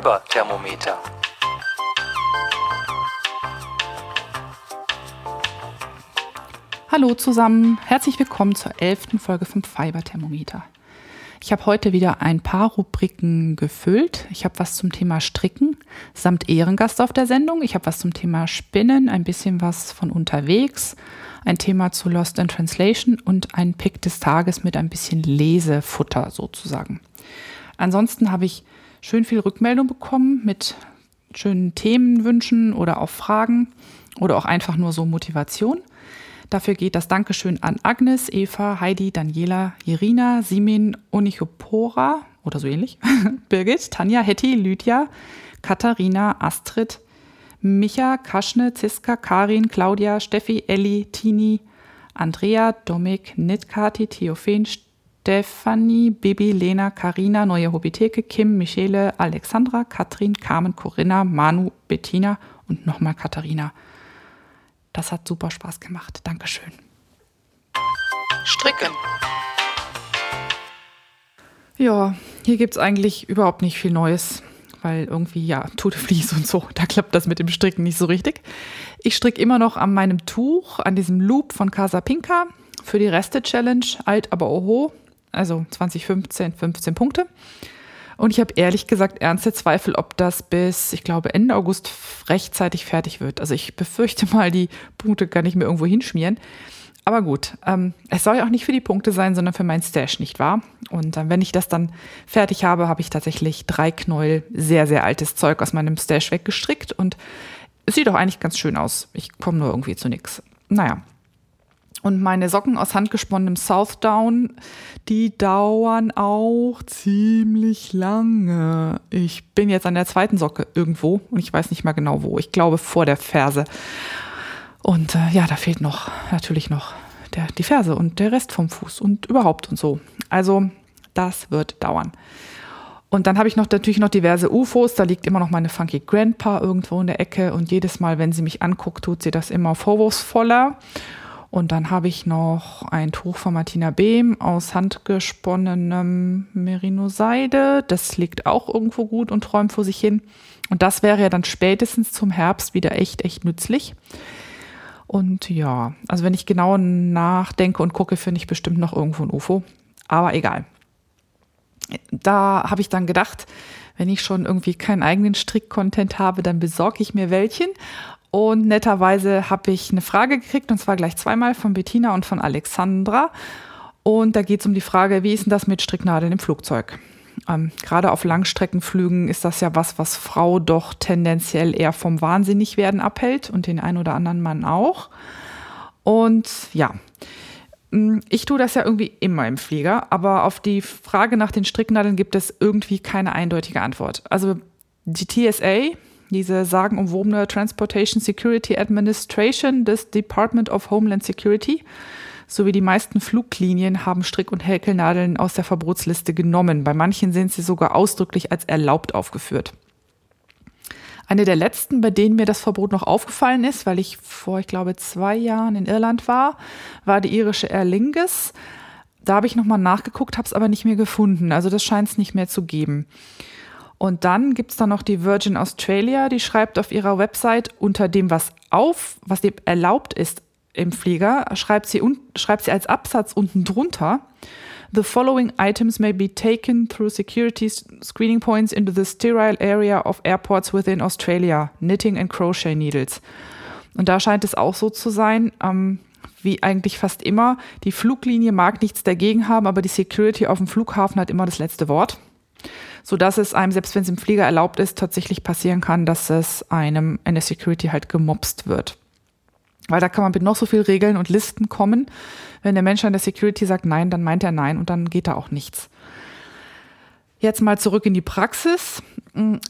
Fiber-Thermometer. Hallo zusammen, herzlich willkommen zur elften Folge vom Fiber-Thermometer. Ich habe heute wieder ein paar Rubriken gefüllt. Ich habe was zum Thema Stricken samt Ehrengast auf der Sendung. Ich habe was zum Thema Spinnen, ein bisschen was von unterwegs, ein Thema zu Lost in Translation und ein Pick des Tages mit ein bisschen Lesefutter sozusagen. Ansonsten habe ich schön viel Rückmeldung bekommen mit schönen Themenwünschen oder auch Fragen oder auch einfach nur so Motivation. Dafür geht das Dankeschön an Agnes, Eva, Heidi, Daniela, Irina, Simin, Onichopora oder so ähnlich, Birgit, Tanja, Hetty, Lydia, Katharina, Astrid, Micha, Kaschne, Ziska, Karin, Claudia, Steffi, Elli, Tini, Andrea, Domik, Nitkati, Theophen, Stefanie, Bibi, Lena, Karina, Neue Hobitheke, Kim, Michele, Alexandra, Katrin, Carmen, Corinna, Manu, Bettina und nochmal Katharina. Das hat super Spaß gemacht. Dankeschön. Stricken. Ja, hier gibt es eigentlich überhaupt nicht viel Neues, weil irgendwie, ja, Tote Vlies und so, da klappt das mit dem Stricken nicht so richtig. Ich stricke immer noch an meinem Tuch, an diesem Loop von Casa Pinka für die Reste-Challenge, alt aber oho, also 2015, 15 Punkte. Und ich habe ehrlich gesagt ernste Zweifel, ob das bis, ich glaube, Ende August rechtzeitig fertig wird. Also ich befürchte mal, die Punkte kann ich mir irgendwo hinschmieren. Aber gut, ähm, es soll ja auch nicht für die Punkte sein, sondern für mein Stash, nicht wahr? Und äh, wenn ich das dann fertig habe, habe ich tatsächlich drei Knäuel sehr, sehr altes Zeug aus meinem Stash weggestrickt und es sieht auch eigentlich ganz schön aus. Ich komme nur irgendwie zu nichts. Naja, und meine Socken aus handgesponnenem Southdown, die dauern auch ziemlich lange. Ich bin jetzt an der zweiten Socke irgendwo und ich weiß nicht mal genau wo. Ich glaube vor der Ferse. Und äh, ja, da fehlt noch natürlich noch der, die Ferse und der Rest vom Fuß und überhaupt und so. Also das wird dauern. Und dann habe ich noch natürlich noch diverse UFOs. Da liegt immer noch meine Funky Grandpa irgendwo in der Ecke und jedes Mal, wenn sie mich anguckt, tut sie das immer vorwurfsvoller. Und dann habe ich noch ein Tuch von Martina Behm aus handgesponnenem Merino-Seide. Das liegt auch irgendwo gut und träumt vor sich hin. Und das wäre ja dann spätestens zum Herbst wieder echt, echt nützlich. Und ja, also wenn ich genau nachdenke und gucke, finde ich bestimmt noch irgendwo ein UFO. Aber egal. Da habe ich dann gedacht, wenn ich schon irgendwie keinen eigenen Strick-Content habe, dann besorge ich mir welchen und netterweise habe ich eine Frage gekriegt, und zwar gleich zweimal von Bettina und von Alexandra. Und da geht es um die Frage, wie ist denn das mit Stricknadeln im Flugzeug? Ähm, Gerade auf Langstreckenflügen ist das ja was, was Frau doch tendenziell eher vom Wahnsinnigwerden abhält und den einen oder anderen Mann auch. Und ja, mm, ich tue das ja irgendwie immer im Flieger, aber auf die Frage nach den Stricknadeln gibt es irgendwie keine eindeutige Antwort. Also die TSA, diese sagenumwobene Transportation Security Administration des Department of Homeland Security sowie die meisten Fluglinien haben Strick- und Häkelnadeln aus der Verbotsliste genommen. Bei manchen sind sie sogar ausdrücklich als erlaubt aufgeführt. Eine der letzten, bei denen mir das Verbot noch aufgefallen ist, weil ich vor, ich glaube, zwei Jahren in Irland war, war die irische Aer Lingus. Da habe ich nochmal nachgeguckt, habe es aber nicht mehr gefunden. Also das scheint es nicht mehr zu geben. Und dann gibt's da noch die Virgin Australia, die schreibt auf ihrer Website unter dem, was auf, was dem erlaubt ist im Flieger, schreibt sie, un, schreibt sie als Absatz unten drunter. The following items may be taken through security screening points into the sterile area of airports within Australia. Knitting and Crochet Needles. Und da scheint es auch so zu sein, ähm, wie eigentlich fast immer. Die Fluglinie mag nichts dagegen haben, aber die Security auf dem Flughafen hat immer das letzte Wort so dass es einem, selbst wenn es im Flieger erlaubt ist, tatsächlich passieren kann, dass es einem in der Security halt gemobst wird. Weil da kann man mit noch so viel Regeln und Listen kommen. Wenn der Mensch an der Security sagt Nein, dann meint er Nein und dann geht da auch nichts. Jetzt mal zurück in die Praxis.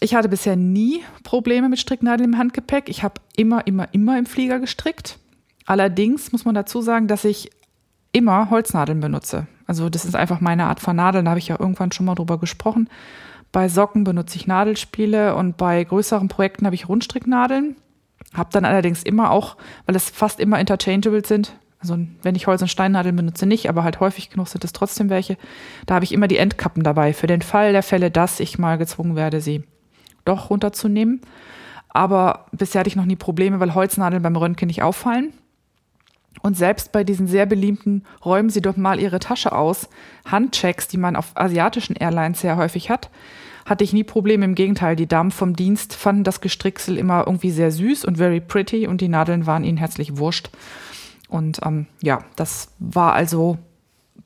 Ich hatte bisher nie Probleme mit Stricknadeln im Handgepäck. Ich habe immer, immer, immer im Flieger gestrickt. Allerdings muss man dazu sagen, dass ich immer Holznadeln benutze. Also das ist einfach meine Art von Nadeln, da habe ich ja irgendwann schon mal drüber gesprochen. Bei Socken benutze ich Nadelspiele und bei größeren Projekten habe ich Rundstricknadeln. Habe dann allerdings immer auch, weil es fast immer interchangeable sind, also wenn ich Holz- und Steinnadeln benutze, nicht, aber halt häufig genug sind es trotzdem welche, da habe ich immer die Endkappen dabei, für den Fall der Fälle, dass ich mal gezwungen werde, sie doch runterzunehmen. Aber bisher hatte ich noch nie Probleme, weil Holznadeln beim Röntgen nicht auffallen. Und selbst bei diesen sehr beliebten räumen Sie doch mal Ihre Tasche aus, Handchecks, die man auf asiatischen Airlines sehr häufig hat, hatte ich nie Probleme. Im Gegenteil, die Damen vom Dienst fanden das Gestricksel immer irgendwie sehr süß und very pretty und die Nadeln waren ihnen herzlich wurscht. Und ähm, ja, das war also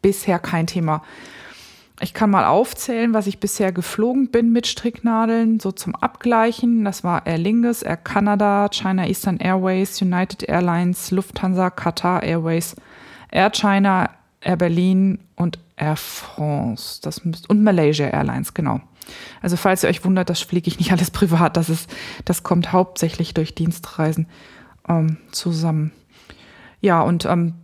bisher kein Thema. Ich kann mal aufzählen, was ich bisher geflogen bin mit Stricknadeln, so zum Abgleichen. Das war Air Lingus, Air Canada, China Eastern Airways, United Airlines, Lufthansa, Qatar Airways, Air China, Air Berlin und Air France. Das müsst, und Malaysia Airlines, genau. Also falls ihr euch wundert, das fliege ich nicht alles privat. Das, ist, das kommt hauptsächlich durch Dienstreisen ähm, zusammen. Ja, und ähm,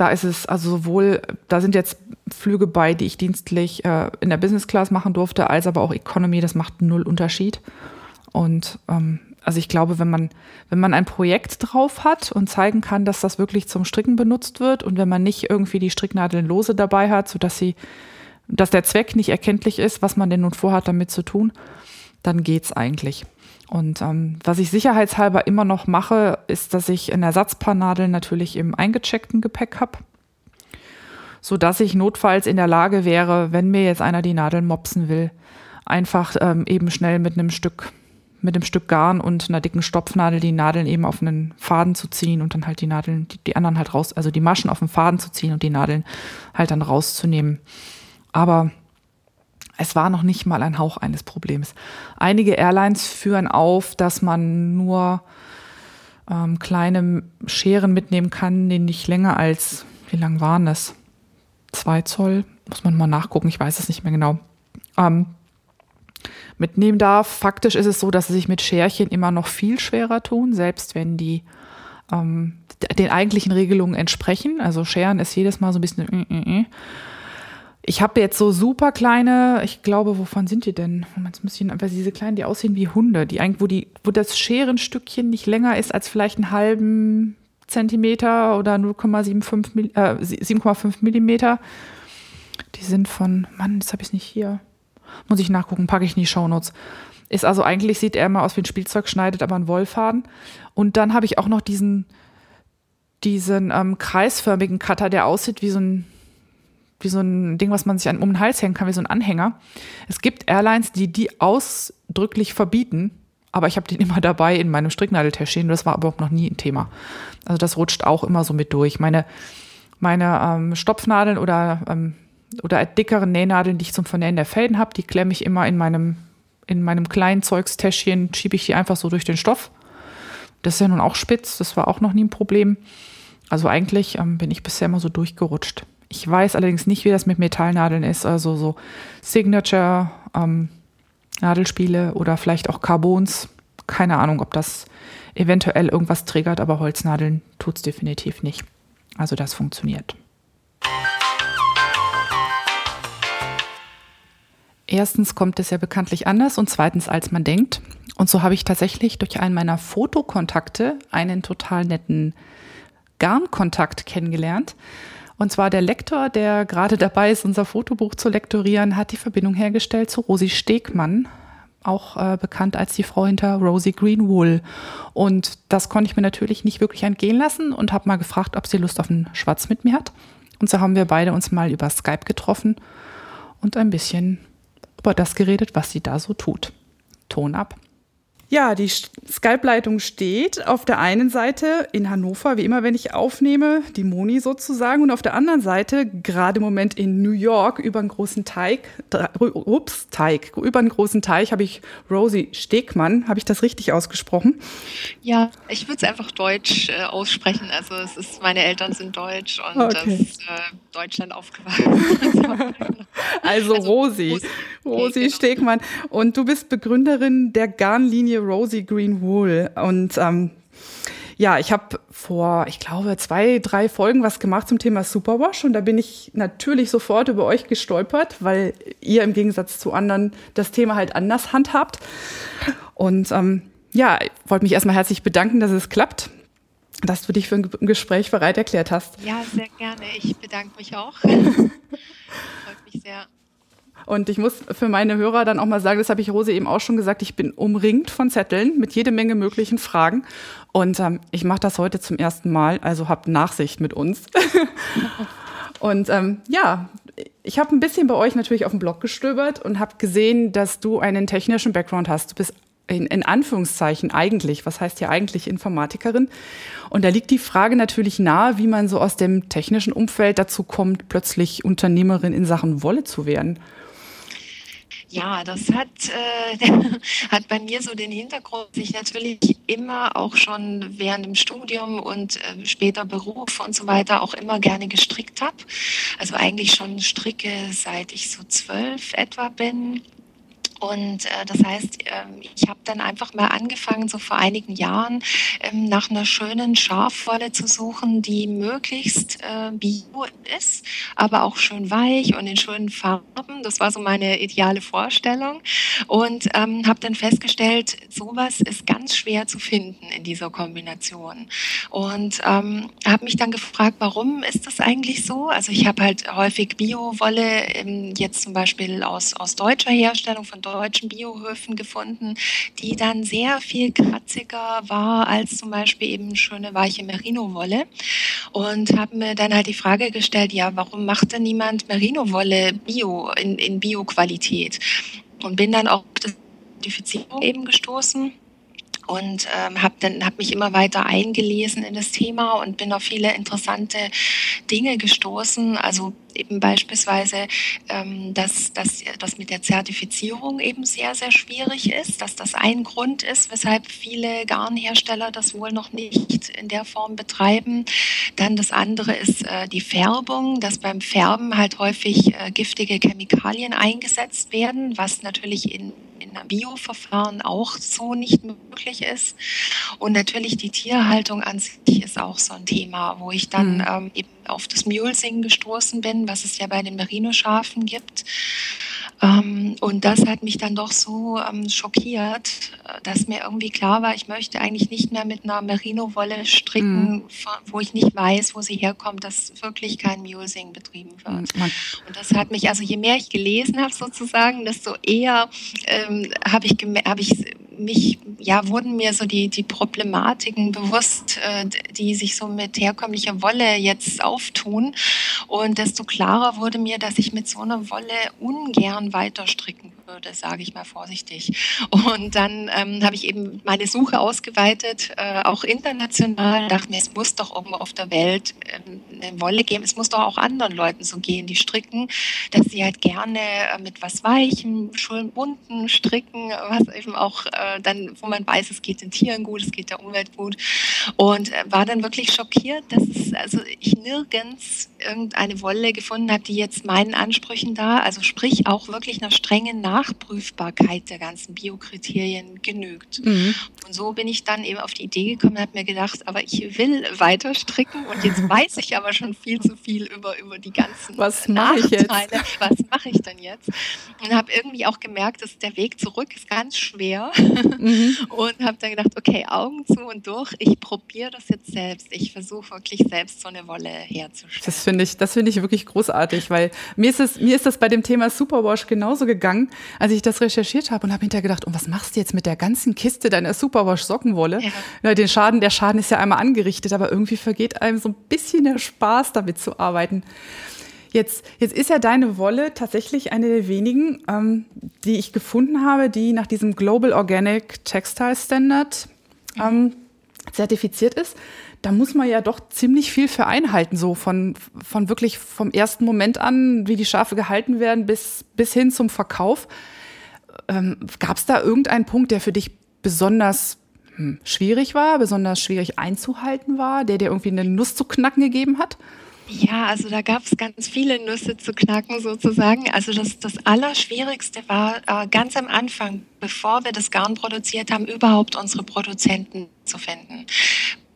da ist es also sowohl, da sind jetzt Flüge bei, die ich dienstlich äh, in der Business Class machen durfte, als aber auch Economy. Das macht null Unterschied. Und ähm, also ich glaube, wenn man, wenn man ein Projekt drauf hat und zeigen kann, dass das wirklich zum Stricken benutzt wird und wenn man nicht irgendwie die Stricknadeln lose dabei hat, sodass sie, dass der Zweck nicht erkenntlich ist, was man denn nun vorhat, damit zu tun, dann geht's eigentlich. Und ähm, was ich sicherheitshalber immer noch mache, ist, dass ich ein Ersatzpaarnadel natürlich im eingecheckten Gepäck habe, sodass ich notfalls in der Lage wäre, wenn mir jetzt einer die Nadeln mopsen will, einfach ähm, eben schnell mit einem Stück mit einem Stück Garn und einer dicken Stopfnadel die Nadeln eben auf einen Faden zu ziehen und dann halt die Nadeln, die, die anderen halt raus, also die Maschen auf den Faden zu ziehen und die Nadeln halt dann rauszunehmen. Aber es war noch nicht mal ein Hauch eines Problems. Einige Airlines führen auf, dass man nur ähm, kleine Scheren mitnehmen kann, die nicht länger als, wie lang waren es? Zwei Zoll, muss man mal nachgucken, ich weiß es nicht mehr genau. Ähm, mitnehmen darf. Faktisch ist es so, dass sie sich mit Scherchen immer noch viel schwerer tun, selbst wenn die ähm, den eigentlichen Regelungen entsprechen. Also Scheren ist jedes Mal so ein bisschen. Ich habe jetzt so super kleine, ich glaube, wovon sind die denn? Moment, bisschen, aber diese kleinen, die aussehen wie Hunde, die eigentlich, wo die, wo das Scherenstückchen nicht länger ist als vielleicht einen halben Zentimeter oder 0,75 äh, 7,5 Millimeter. Die sind von, Mann, jetzt habe ich es nicht hier. Muss ich nachgucken, packe ich in die Shownotes. Ist also eigentlich, sieht er immer aus wie ein Spielzeug, schneidet aber einen Wollfaden. Und dann habe ich auch noch diesen, diesen ähm, kreisförmigen Cutter, der aussieht wie so ein wie so ein Ding, was man sich um den Hals hängen kann, wie so ein Anhänger. Es gibt Airlines, die die ausdrücklich verbieten, aber ich habe den immer dabei in meinem Stricknadeltäschchen. Das war überhaupt noch nie ein Thema. Also das rutscht auch immer so mit durch. Meine, meine ähm, Stopfnadeln oder, ähm, oder dickeren Nähnadeln, die ich zum Vernähen der Fäden habe, die klemme ich immer in meinem, in meinem kleinen Zeugstäschchen, schiebe ich die einfach so durch den Stoff. Das ist ja nun auch spitz, das war auch noch nie ein Problem. Also eigentlich ähm, bin ich bisher immer so durchgerutscht. Ich weiß allerdings nicht, wie das mit Metallnadeln ist, also so Signature ähm, Nadelspiele oder vielleicht auch Carbons. Keine Ahnung, ob das eventuell irgendwas triggert, aber Holznadeln tut es definitiv nicht. Also das funktioniert. Erstens kommt es ja bekanntlich anders und zweitens als man denkt. Und so habe ich tatsächlich durch einen meiner Fotokontakte einen total netten Garnkontakt kennengelernt. Und zwar der Lektor, der gerade dabei ist, unser Fotobuch zu lektorieren, hat die Verbindung hergestellt zu Rosi Stegmann, auch äh, bekannt als die Frau hinter Rosie Greenwool. Und das konnte ich mir natürlich nicht wirklich entgehen lassen und habe mal gefragt, ob sie Lust auf einen Schwatz mit mir hat. Und so haben wir beide uns mal über Skype getroffen und ein bisschen über das geredet, was sie da so tut. Ton ab. Ja, die Skype-Leitung steht auf der einen Seite in Hannover, wie immer, wenn ich aufnehme, die Moni sozusagen, und auf der anderen Seite, gerade im Moment in New York, über einen großen Teig, ups, Teig, über einen großen Teich habe ich Rosie Stegmann. Habe ich das richtig ausgesprochen? Ja, ich würde es einfach deutsch äh, aussprechen. Also es ist, meine Eltern sind deutsch und okay. das ist äh, Deutschland aufgewachsen. also, also Rosi, Rosi, Rosi genau. Stegmann. Und du bist Begründerin der Garnlinie Rosie Green Wool. Und ähm, ja, ich habe vor, ich glaube, zwei, drei Folgen was gemacht zum Thema Superwash und da bin ich natürlich sofort über euch gestolpert, weil ihr im Gegensatz zu anderen das Thema halt anders handhabt. Und ähm, ja, ich wollte mich erstmal herzlich bedanken, dass es klappt, dass du dich für ein Gespräch bereit erklärt hast. Ja, sehr gerne. Ich bedanke mich auch. Freut mich sehr. Und ich muss für meine Hörer dann auch mal sagen, das habe ich Rose eben auch schon gesagt, ich bin umringt von Zetteln mit jede Menge möglichen Fragen. Und ähm, ich mache das heute zum ersten Mal, also habt Nachsicht mit uns. und ähm, ja, ich habe ein bisschen bei euch natürlich auf dem Blog gestöbert und habe gesehen, dass du einen technischen Background hast. Du bist in, in Anführungszeichen eigentlich, was heißt hier eigentlich Informatikerin? Und da liegt die Frage natürlich nahe, wie man so aus dem technischen Umfeld dazu kommt, plötzlich Unternehmerin in Sachen Wolle zu werden. Ja, das hat, äh, hat bei mir so den Hintergrund, dass ich natürlich immer auch schon während dem Studium und äh, später Beruf und so weiter auch immer gerne gestrickt habe. Also eigentlich schon stricke, seit ich so zwölf etwa bin. Und äh, das heißt, ähm, ich habe dann einfach mal angefangen, so vor einigen Jahren ähm, nach einer schönen Schafwolle zu suchen, die möglichst äh, bio ist, aber auch schön weich und in schönen Farben. Das war so meine ideale Vorstellung. Und ähm, habe dann festgestellt, sowas ist ganz schwer zu finden in dieser Kombination. Und ähm, habe mich dann gefragt, warum ist das eigentlich so? Also ich habe halt häufig Bio-Wolle, ähm, jetzt zum Beispiel aus, aus deutscher Herstellung von deutschen Biohöfen gefunden, die dann sehr viel kratziger war als zum Beispiel eben schöne weiche Merino-Wolle. Und habe mir dann halt die Frage gestellt, ja, warum macht denn niemand Merino-Wolle Bio, in, in Bio-Qualität? Und bin dann auf die Zertifizierung eben gestoßen und ähm, habe hab mich immer weiter eingelesen in das Thema und bin auf viele interessante Dinge gestoßen. Also eben beispielsweise, ähm, dass, dass das mit der Zertifizierung eben sehr, sehr schwierig ist, dass das ein Grund ist, weshalb viele Garnhersteller das wohl noch nicht in der Form betreiben. Dann das andere ist äh, die Färbung, dass beim Färben halt häufig äh, giftige Chemikalien eingesetzt werden, was natürlich in in einem Bioverfahren auch so nicht möglich ist. Und natürlich die Tierhaltung an sich ist auch so ein Thema, wo ich dann mhm. ähm, eben auf das Mulesing gestoßen bin, was es ja bei den Merino-Schafen gibt. Ähm, und das hat mich dann doch so ähm, schockiert, äh, dass mir irgendwie klar war, ich möchte eigentlich nicht mehr mit einer Merino-Wolle stricken, mhm. wo ich nicht weiß, wo sie herkommt, dass wirklich kein Mulesing betrieben wird. Mhm. Und das hat mich, also je mehr ich gelesen habe sozusagen, desto eher ähm, habe ich, hab ich mich, ja, wurden mir so die, die Problematiken bewusst, äh, die sich so mit herkömmlicher Wolle jetzt auftun. Und desto klarer wurde mir, dass ich mit so einer Wolle ungern weiter stricken würde, sage ich mal vorsichtig. Und dann ähm, habe ich eben meine Suche ausgeweitet, äh, auch international, dachte mir, es muss doch irgendwo auf der Welt äh, eine Wolle geben, es muss doch auch anderen Leuten so gehen, die stricken, dass sie halt gerne äh, mit was Weichem, schön bunten stricken, was eben auch äh, dann, wo man weiß, es geht den Tieren gut, es geht der Umwelt gut. Und äh, war dann wirklich schockiert, dass es, also ich nirgends irgendeine Wolle gefunden habe, die jetzt meinen Ansprüchen da, also sprich auch wirklich einer strengen Nach Nachprüfbarkeit der ganzen Biokriterien genügt. Mhm. Und so bin ich dann eben auf die Idee gekommen und habe mir gedacht, aber ich will weiter stricken und jetzt weiß ich aber schon viel zu viel über, über die ganzen Was Nachteile. Was mache ich denn jetzt? Und habe irgendwie auch gemerkt, dass der Weg zurück ist ganz schwer mhm. und habe dann gedacht, okay, Augen zu und durch, ich probiere das jetzt selbst. Ich versuche wirklich selbst so eine Wolle herzustellen. Das finde ich, das ich wirklich großartig, weil mir ist es, mir ist das bei dem Thema Superwash genauso gegangen als ich das recherchiert habe und habe hinterher gedacht, und was machst du jetzt mit der ganzen Kiste deiner Superwash Sockenwolle? Ja. ja. den Schaden, der Schaden ist ja einmal angerichtet, aber irgendwie vergeht einem so ein bisschen der Spaß, damit zu arbeiten. Jetzt, jetzt ist ja deine Wolle tatsächlich eine der wenigen, ähm, die ich gefunden habe, die nach diesem Global Organic Textile Standard ähm, zertifiziert ist. Da muss man ja doch ziemlich viel für einhalten, so von, von wirklich vom ersten Moment an, wie die Schafe gehalten werden, bis, bis hin zum Verkauf. Ähm, Gab es da irgendeinen Punkt, der für dich besonders hm, schwierig war, besonders schwierig einzuhalten war, der dir irgendwie eine Nuss zu knacken gegeben hat? Ja, also da gab es ganz viele Nüsse zu knacken sozusagen. Also das, das Allerschwierigste war äh, ganz am Anfang, bevor wir das Garn produziert haben, überhaupt unsere Produzenten zu finden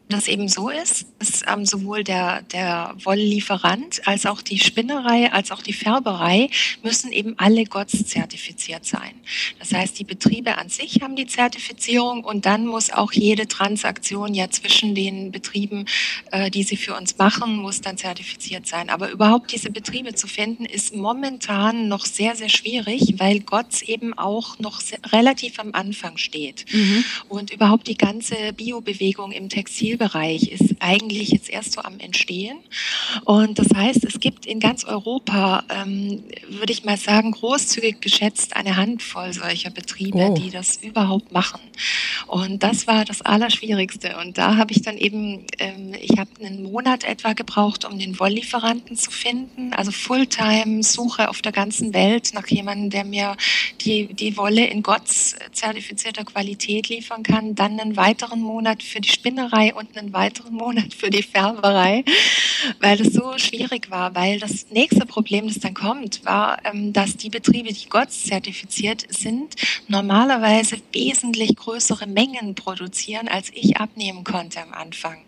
das eben so ist, dass ähm, sowohl der, der Wolllieferant als auch die Spinnerei als auch die Färberei müssen eben alle GOTS zertifiziert sein. Das heißt, die Betriebe an sich haben die Zertifizierung und dann muss auch jede Transaktion ja zwischen den Betrieben, äh, die sie für uns machen, muss dann zertifiziert sein. Aber überhaupt diese Betriebe zu finden, ist momentan noch sehr, sehr schwierig, weil GOTS eben auch noch sehr, relativ am Anfang steht. Mhm. Und überhaupt die ganze Biobewegung im Textil Bereich ist eigentlich jetzt erst so am Entstehen. Und das heißt, es gibt in ganz Europa, ähm, würde ich mal sagen, großzügig geschätzt eine Handvoll solcher Betriebe, oh. die das überhaupt machen. Und das war das Allerschwierigste. Und da habe ich dann eben, ähm, ich habe einen Monat etwa gebraucht, um den Wolllieferanten zu finden. Also Fulltime-Suche auf der ganzen Welt nach jemandem, der mir die, die Wolle in GOTS zertifizierter Qualität liefern kann. Dann einen weiteren Monat für die Spinnerei und einen weiteren Monat für die Färberei, weil das so schwierig war. Weil das nächste Problem, das dann kommt, war, ähm, dass die Betriebe, die GOTS zertifiziert sind, normalerweise wesentlich größere Mengen produzieren, als ich abnehmen konnte am Anfang.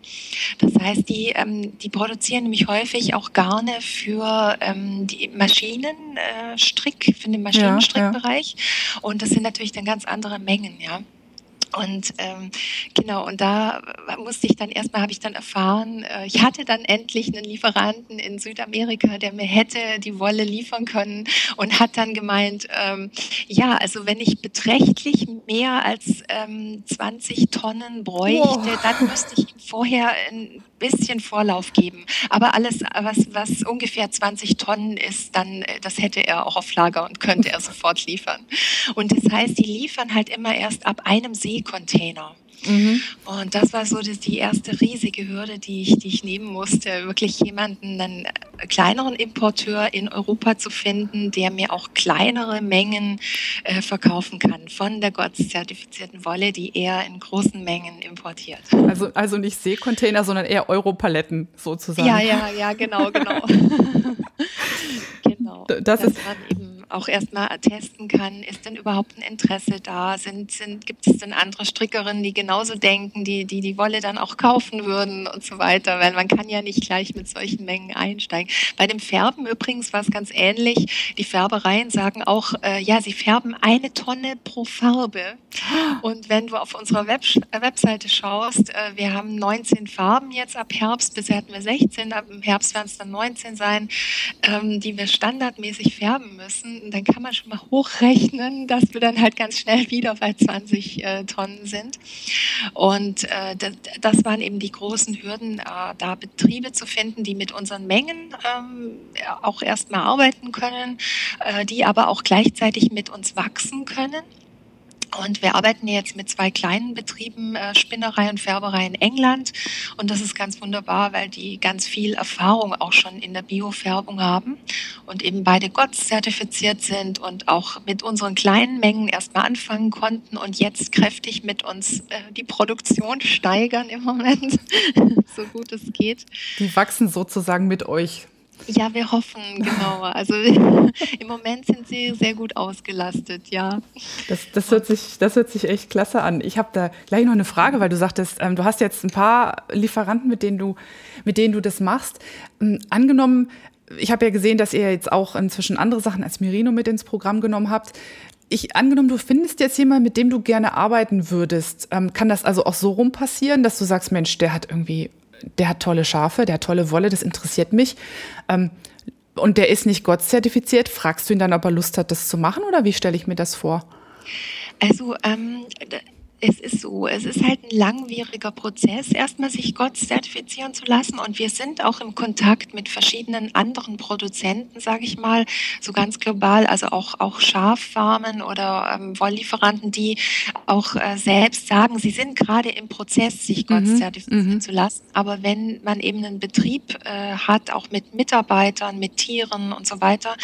Das heißt, die, ähm, die produzieren nämlich häufig auch Garne für ähm, die Maschinenstrick, für den Maschinenstrickbereich. Ja, ja. Und das sind natürlich dann ganz andere Mengen, ja. Und ähm, genau, und da musste ich dann erstmal, habe ich dann erfahren, äh, ich hatte dann endlich einen Lieferanten in Südamerika, der mir hätte die Wolle liefern können und hat dann gemeint, ähm, ja, also wenn ich beträchtlich mehr als ähm, 20 Tonnen bräuchte, wow. dann müsste ich ihm vorher ein bisschen Vorlauf geben. Aber alles, was, was ungefähr 20 Tonnen ist, dann, äh, das hätte er auch auf Lager und könnte er sofort liefern. Und das heißt, die liefern halt immer erst ab einem See Container. Mhm. Und das war so das, die erste riesige Hürde, die ich, die ich nehmen musste, wirklich jemanden, einen kleineren Importeur in Europa zu finden, der mir auch kleinere Mengen äh, verkaufen kann von der GOTS-zertifizierten Wolle, die er in großen Mengen importiert. Also, also nicht Seekontainer, sondern eher Europaletten sozusagen. Ja, ja, ja, genau, genau. genau. Das, das ist eben auch erstmal testen kann, ist denn überhaupt ein Interesse da? Sind, sind, gibt es denn andere Strickerinnen, die genauso denken, die, die die Wolle dann auch kaufen würden und so weiter? Weil man kann ja nicht gleich mit solchen Mengen einsteigen. Bei dem Färben übrigens war es ganz ähnlich. Die Färbereien sagen auch, äh, ja, sie färben eine Tonne pro Farbe. Und wenn du auf unserer Web Webseite schaust, äh, wir haben 19 Farben jetzt ab Herbst, bisher hatten wir 16, ab Herbst werden es dann 19 sein, ähm, die wir standardmäßig färben müssen dann kann man schon mal hochrechnen, dass wir dann halt ganz schnell wieder bei 20 äh, Tonnen sind. Und äh, das, das, waren eben die großen Hürden, äh, da Betriebe zu finden, die mit unseren Mengen ähm, auch erstmal arbeiten können, äh, die aber auch gleichzeitig mit uns wachsen können. Und wir arbeiten jetzt mit zwei kleinen Betrieben, äh, Spinnerei und Färberei in England. Und das ist ganz wunderbar, weil die ganz viel Erfahrung auch schon in der Biofärbung haben und eben beide GOTS zertifiziert sind und auch mit unseren kleinen Mengen erstmal anfangen konnten und jetzt kräftig mit uns äh, die Produktion steigern im Moment, so gut es geht. Die wachsen sozusagen mit euch. Ja, wir hoffen, genau. Also im Moment sind sie sehr gut ausgelastet, ja. Das, das, hört, sich, das hört sich echt klasse an. Ich habe da gleich noch eine Frage, weil du sagtest, ähm, du hast jetzt ein paar Lieferanten, mit denen du, mit denen du das machst. Ähm, angenommen, ich habe ja gesehen, dass ihr jetzt auch inzwischen andere Sachen als Merino mit ins Programm genommen habt. Ich angenommen, du findest jetzt jemanden, mit dem du gerne arbeiten würdest. Ähm, kann das also auch so rum passieren, dass du sagst, Mensch, der hat irgendwie der hat tolle Schafe, der hat tolle Wolle, das interessiert mich. Ähm, und der ist nicht Gott zertifiziert. Fragst du ihn dann, ob er Lust hat, das zu machen oder wie stelle ich mir das vor? Also ähm, es ist so, es ist halt ein langwieriger Prozess, erstmal sich Gott zertifizieren zu lassen. Und wir sind auch im Kontakt mit verschiedenen anderen Produzenten, sage ich mal, so ganz global, also auch, auch Schaffarmen oder ähm, Wolllieferanten, die auch äh, selbst sagen, sie sind gerade im Prozess, sich Gott mhm. zertifizieren mhm. zu lassen. Aber wenn man eben einen Betrieb äh, hat, auch mit Mitarbeitern, mit Tieren und so weiter,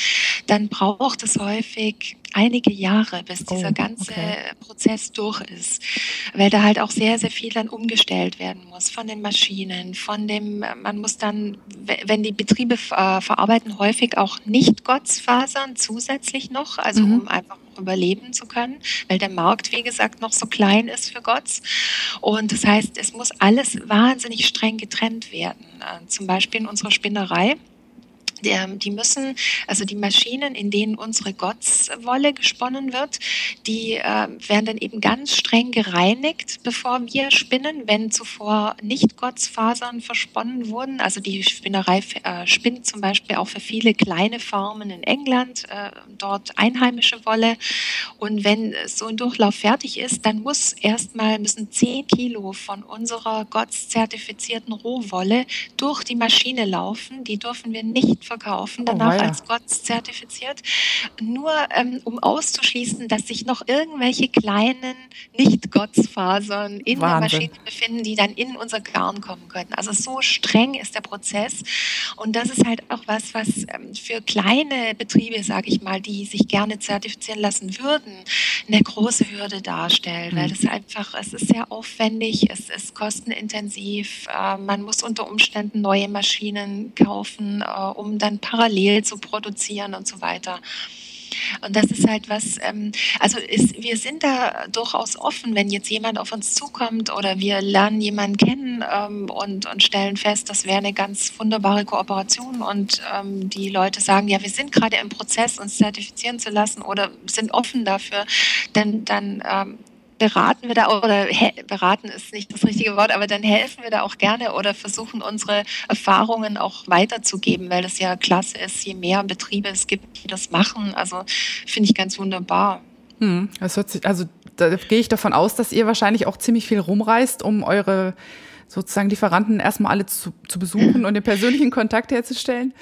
dann braucht es häufig einige Jahre, bis dieser oh, ganze okay. Prozess durch ist, weil da halt auch sehr, sehr viel dann umgestellt werden muss von den Maschinen, von dem, man muss dann, wenn die Betriebe äh, verarbeiten, häufig auch nicht Gottsfasern zusätzlich noch, also mhm. um einfach überleben zu können, weil der Markt, wie gesagt, noch so klein ist für Gotts. Und das heißt, es muss alles wahnsinnig streng getrennt werden. Äh, zum Beispiel in unserer Spinnerei die müssen, also die Maschinen, in denen unsere Gottswolle gesponnen wird, die äh, werden dann eben ganz streng gereinigt, bevor wir spinnen, wenn zuvor nicht Gottsfasern versponnen wurden. Also die Spinnerei äh, spinnt zum Beispiel auch für viele kleine Farmen in England, äh, dort einheimische Wolle. Und wenn so ein Durchlauf fertig ist, dann muss erstmal müssen 10 Kilo von unserer Gotts zertifizierten Rohwolle durch die Maschine laufen. Die dürfen wir nicht verkaufen, oh, danach oh, als Gott zertifiziert, nur ähm, um auszuschließen, dass sich noch irgendwelche kleinen Nicht-Gottsfasern in Wahnsinn. der Maschine befinden, die dann in unser Garn kommen könnten. Also so streng ist der Prozess und das ist halt auch was, was ähm, für kleine Betriebe, sage ich mal, die sich gerne zertifizieren lassen würden, eine große Hürde darstellt, mhm. weil das einfach, es ist sehr aufwendig, es ist kostenintensiv, äh, man muss unter Umständen neue Maschinen kaufen, äh, um dann parallel zu produzieren und so weiter. Und das ist halt was, ähm, also ist, wir sind da durchaus offen, wenn jetzt jemand auf uns zukommt oder wir lernen jemanden kennen ähm, und, und stellen fest, das wäre eine ganz wunderbare Kooperation und ähm, die Leute sagen, ja, wir sind gerade im Prozess, uns zertifizieren zu lassen oder sind offen dafür, denn dann ähm, beraten wir da oder beraten ist nicht das richtige Wort, aber dann helfen wir da auch gerne oder versuchen unsere Erfahrungen auch weiterzugeben, weil das ja klasse ist, je mehr Betriebe es gibt, die das machen. Also finde ich ganz wunderbar. Hm, das hört sich, also da gehe ich davon aus, dass ihr wahrscheinlich auch ziemlich viel rumreist, um eure sozusagen Lieferanten erstmal alle zu, zu besuchen und den persönlichen Kontakt herzustellen.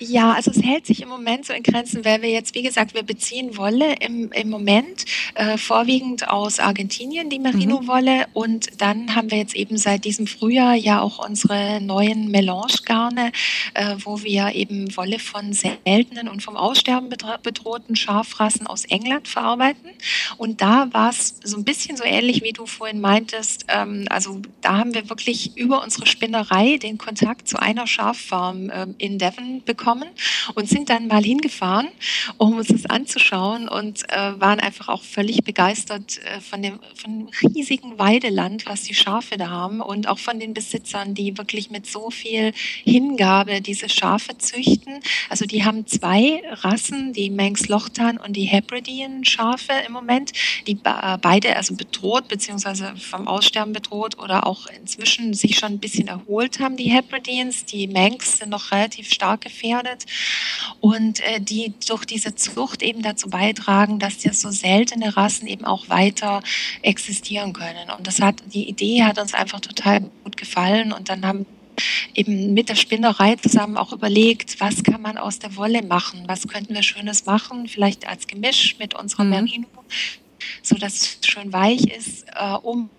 Ja, also es hält sich im Moment so in Grenzen, weil wir jetzt, wie gesagt, wir beziehen Wolle im, im Moment äh, vorwiegend aus Argentinien, die Merino-Wolle. Mhm. Und dann haben wir jetzt eben seit diesem Frühjahr ja auch unsere neuen Melange-Garne, äh, wo wir eben Wolle von seltenen und vom Aussterben bedrohten Schafrassen aus England verarbeiten. Und da war es so ein bisschen so ähnlich, wie du vorhin meintest. Ähm, also da haben wir wirklich über unsere Spinnerei den Kontakt zu einer Schaffarm äh, in Devon bekommen bekommen und sind dann mal hingefahren, um uns das anzuschauen und äh, waren einfach auch völlig begeistert äh, von, dem, von dem riesigen Weideland, was die Schafe da haben und auch von den Besitzern, die wirklich mit so viel Hingabe diese Schafe züchten. Also die haben zwei Rassen, die Manx Lochtan und die Hebridean Schafe im Moment, die äh, beide also bedroht beziehungsweise vom Aussterben bedroht oder auch inzwischen sich schon ein bisschen erholt haben, die Hebrideans. Die Manx sind noch relativ stark gefährdet gefährdet und äh, die durch diese Zucht eben dazu beitragen, dass ja so seltene Rassen eben auch weiter existieren können. Und das hat, die Idee hat uns einfach total gut gefallen. Und dann haben eben mit der Spinnerei zusammen auch überlegt, was kann man aus der Wolle machen, was könnten wir Schönes machen, vielleicht als Gemisch mit unserer mhm. Merino, so dass es schön weich ist, äh, um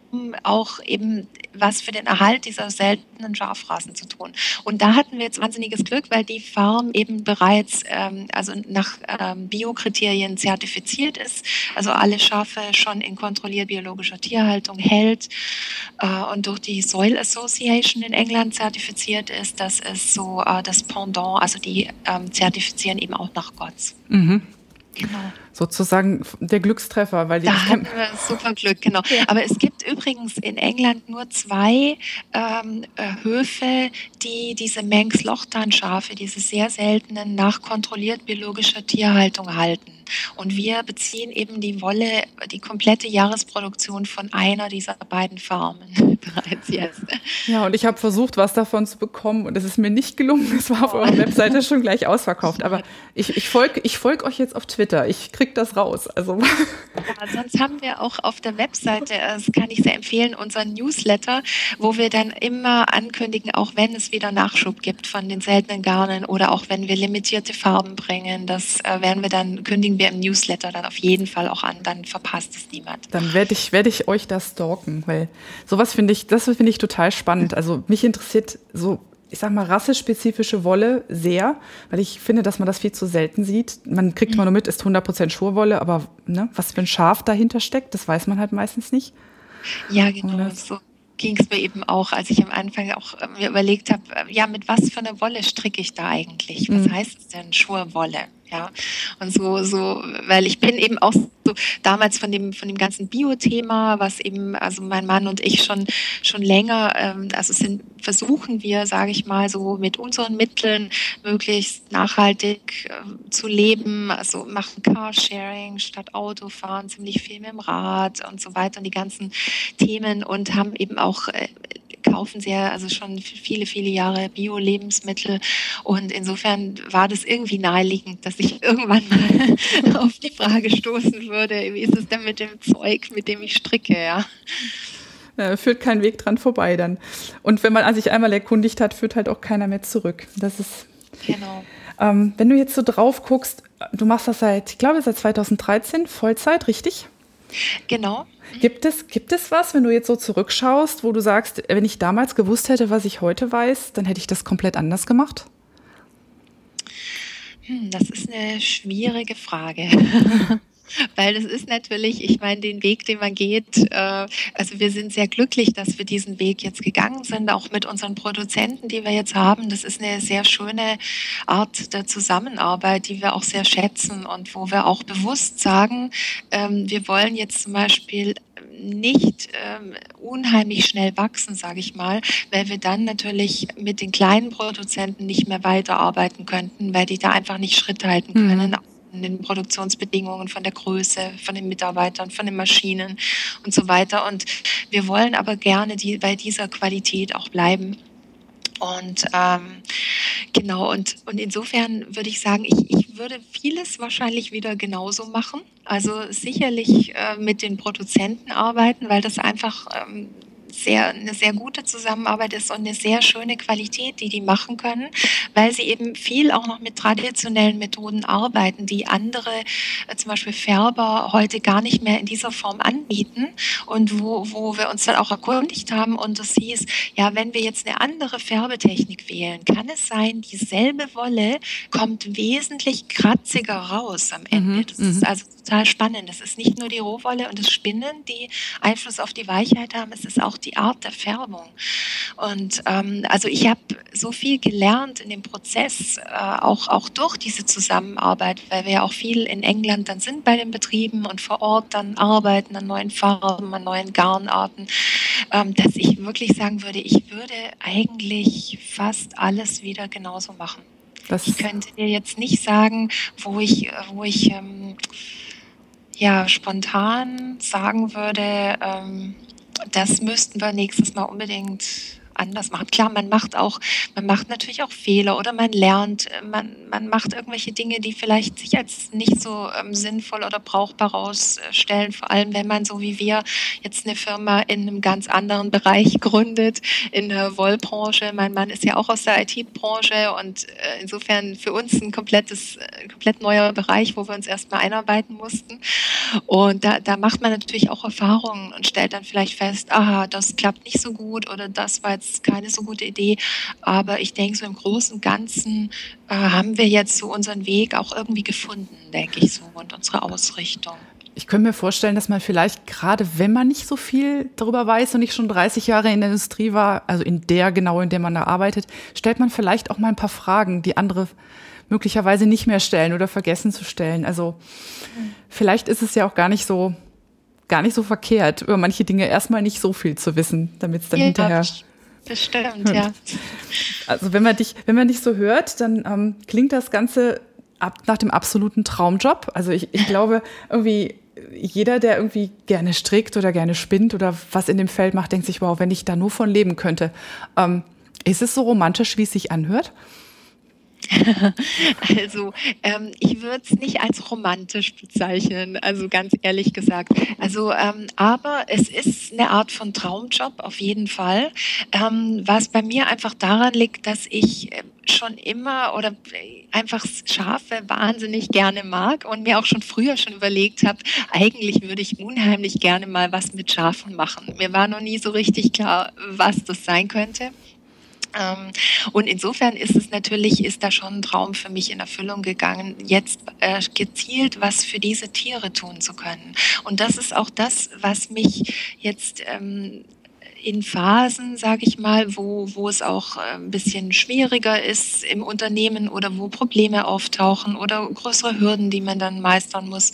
auch eben was für den Erhalt dieser seltenen Schafrassen zu tun. Und da hatten wir jetzt wahnsinniges Glück, weil die Farm eben bereits ähm, also nach ähm, Biokriterien zertifiziert ist, also alle Schafe schon in kontrolliert biologischer Tierhaltung hält äh, und durch die Soil Association in England zertifiziert ist. Das ist so äh, das Pendant, also die ähm, zertifizieren eben auch nach GOTS. Mhm. Genau. Sozusagen der Glückstreffer, weil die da hatten wir super Glück, genau. Aber es gibt übrigens in England nur zwei ähm, äh, Höfe, die diese Manx-Lochtan-Schafe, diese sehr seltenen, nach kontrolliert biologischer Tierhaltung halten. Und wir beziehen eben die Wolle, die komplette Jahresproduktion von einer dieser beiden Farmen bereits jetzt. Ja, und ich habe versucht, was davon zu bekommen und es ist mir nicht gelungen. Es war auf eurer Webseite schon gleich ausverkauft. Aber ich, ich folge ich folg euch jetzt auf Twitter. Ich kriege das raus. Also. Ja, sonst haben wir auch auf der Webseite, das kann ich sehr empfehlen, unseren Newsletter, wo wir dann immer ankündigen, auch wenn es wieder Nachschub gibt von den seltenen Garnen oder auch wenn wir limitierte Farben bringen. Das äh, werden wir dann kündigen wir im Newsletter dann auf jeden Fall auch an, dann verpasst es niemand. Dann werde ich, werde ich euch das stalken, weil sowas finde ich, das finde ich total spannend. Also mich interessiert so ich sag mal, rassespezifische Wolle sehr, weil ich finde, dass man das viel zu selten sieht. Man kriegt immer nur mit, ist 100% Schurwolle, aber ne, was für ein Schaf dahinter steckt, das weiß man halt meistens nicht. Ja, genau. So ging es mir eben auch, als ich am Anfang auch äh, mir überlegt habe, äh, ja, mit was für einer Wolle stricke ich da eigentlich? Was mhm. heißt es denn Schurwolle? Ja, und so, so, weil ich bin eben auch so damals von dem, von dem ganzen Bio-Thema, was eben, also mein Mann und ich schon, schon länger, ähm, also sind, versuchen wir, sage ich mal, so mit unseren Mitteln möglichst nachhaltig äh, zu leben, also machen Carsharing statt Autofahren, ziemlich viel mit dem Rad und so weiter und die ganzen Themen und haben eben auch äh, kaufen sehr, also schon viele, viele Jahre Bio-Lebensmittel. Und insofern war das irgendwie naheliegend, dass ich irgendwann mal auf die Frage stoßen würde, wie ist es denn mit dem Zeug, mit dem ich stricke, ja. Ja, führt kein Weg dran vorbei dann. Und wenn man sich einmal erkundigt hat, führt halt auch keiner mehr zurück. Das ist. Genau. Ähm, wenn du jetzt so drauf guckst, du machst das seit, ich glaube, seit 2013 Vollzeit, richtig? Genau. Gibt es, gibt es was, wenn du jetzt so zurückschaust, wo du sagst, wenn ich damals gewusst hätte, was ich heute weiß, dann hätte ich das komplett anders gemacht? Hm, das ist eine schwierige Frage. Weil das ist natürlich, ich meine, den Weg, den man geht, äh, also wir sind sehr glücklich, dass wir diesen Weg jetzt gegangen sind, auch mit unseren Produzenten, die wir jetzt haben. Das ist eine sehr schöne Art der Zusammenarbeit, die wir auch sehr schätzen und wo wir auch bewusst sagen, ähm, wir wollen jetzt zum Beispiel nicht ähm, unheimlich schnell wachsen, sage ich mal, weil wir dann natürlich mit den kleinen Produzenten nicht mehr weiterarbeiten könnten, weil die da einfach nicht Schritt halten mhm. können. Mhm von den Produktionsbedingungen, von der Größe, von den Mitarbeitern, von den Maschinen und so weiter. Und wir wollen aber gerne die, bei dieser Qualität auch bleiben. Und ähm, genau, und, und insofern würde ich sagen, ich, ich würde vieles wahrscheinlich wieder genauso machen. Also sicherlich äh, mit den Produzenten arbeiten, weil das einfach ähm, sehr, eine sehr gute Zusammenarbeit ist und eine sehr schöne Qualität, die die machen können, weil sie eben viel auch noch mit traditionellen Methoden arbeiten, die andere, äh, zum Beispiel Färber, heute gar nicht mehr in dieser Form anbieten und wo, wo wir uns dann auch erkundigt haben und das hieß, ja, wenn wir jetzt eine andere Färbetechnik wählen, kann es sein, dieselbe Wolle kommt wesentlich kratziger raus am Ende. Mhm, das ist mhm. also total spannend. Das ist nicht nur die Rohwolle und das Spinnen, die Einfluss auf die Weichheit haben, es ist auch die Art der Färbung. Und ähm, also ich habe so viel gelernt in dem Prozess, äh, auch, auch durch diese Zusammenarbeit, weil wir ja auch viel in England dann sind bei den Betrieben und vor Ort dann arbeiten an neuen Farben, an neuen Garnarten, ähm, dass ich wirklich sagen würde, ich würde eigentlich fast alles wieder genauso machen. Das ich könnte dir jetzt nicht sagen, wo ich, wo ich ähm, ja spontan sagen würde, ähm, das müssten wir nächstes Mal unbedingt anders machen. Klar, man macht auch, man macht natürlich auch Fehler oder man lernt, äh, man, man macht irgendwelche Dinge, die vielleicht sich als nicht so ähm, sinnvoll oder brauchbar herausstellen, vor allem wenn man so wie wir jetzt eine Firma in einem ganz anderen Bereich gründet, in der Wollbranche. Mein Mann ist ja auch aus der IT-Branche und äh, insofern für uns ein komplettes, äh, komplett neuer Bereich, wo wir uns erstmal einarbeiten mussten. Und da, da macht man natürlich auch Erfahrungen und stellt dann vielleicht fest, aha, das klappt nicht so gut oder das war jetzt jetzt keine so gute Idee. Aber ich denke, so im Großen und Ganzen äh, haben wir jetzt so unseren Weg auch irgendwie gefunden, denke ich so, und unsere Ausrichtung. Ich könnte mir vorstellen, dass man vielleicht gerade, wenn man nicht so viel darüber weiß und nicht schon 30 Jahre in der Industrie war, also in der genau, in der man da arbeitet, stellt man vielleicht auch mal ein paar Fragen, die andere möglicherweise nicht mehr stellen oder vergessen zu stellen. Also vielleicht ist es ja auch gar nicht so gar nicht so verkehrt, über manche Dinge erstmal nicht so viel zu wissen, damit es dann ja, hinterher das stimmt, ja. Also wenn man dich, wenn man dich so hört, dann ähm, klingt das Ganze ab, nach dem absoluten Traumjob. Also ich, ich glaube, irgendwie jeder, der irgendwie gerne strickt oder gerne spinnt oder was in dem Feld macht, denkt sich, wow, wenn ich da nur von leben könnte. Ähm, ist es so romantisch, wie es sich anhört? Also ähm, ich würde es nicht als romantisch bezeichnen, also ganz ehrlich gesagt. Also ähm, aber es ist eine Art von Traumjob auf jeden Fall, ähm, was bei mir einfach daran liegt, dass ich äh, schon immer oder einfach Schafe wahnsinnig gerne mag und mir auch schon früher schon überlegt habe, eigentlich würde ich unheimlich gerne mal was mit Schafen machen. Mir war noch nie so richtig klar, was das sein könnte. Ähm, und insofern ist es natürlich, ist da schon ein Traum für mich in Erfüllung gegangen, jetzt äh, gezielt was für diese Tiere tun zu können. Und das ist auch das, was mich jetzt ähm, in Phasen, sage ich mal, wo, wo es auch äh, ein bisschen schwieriger ist im Unternehmen oder wo Probleme auftauchen oder größere Hürden, die man dann meistern muss.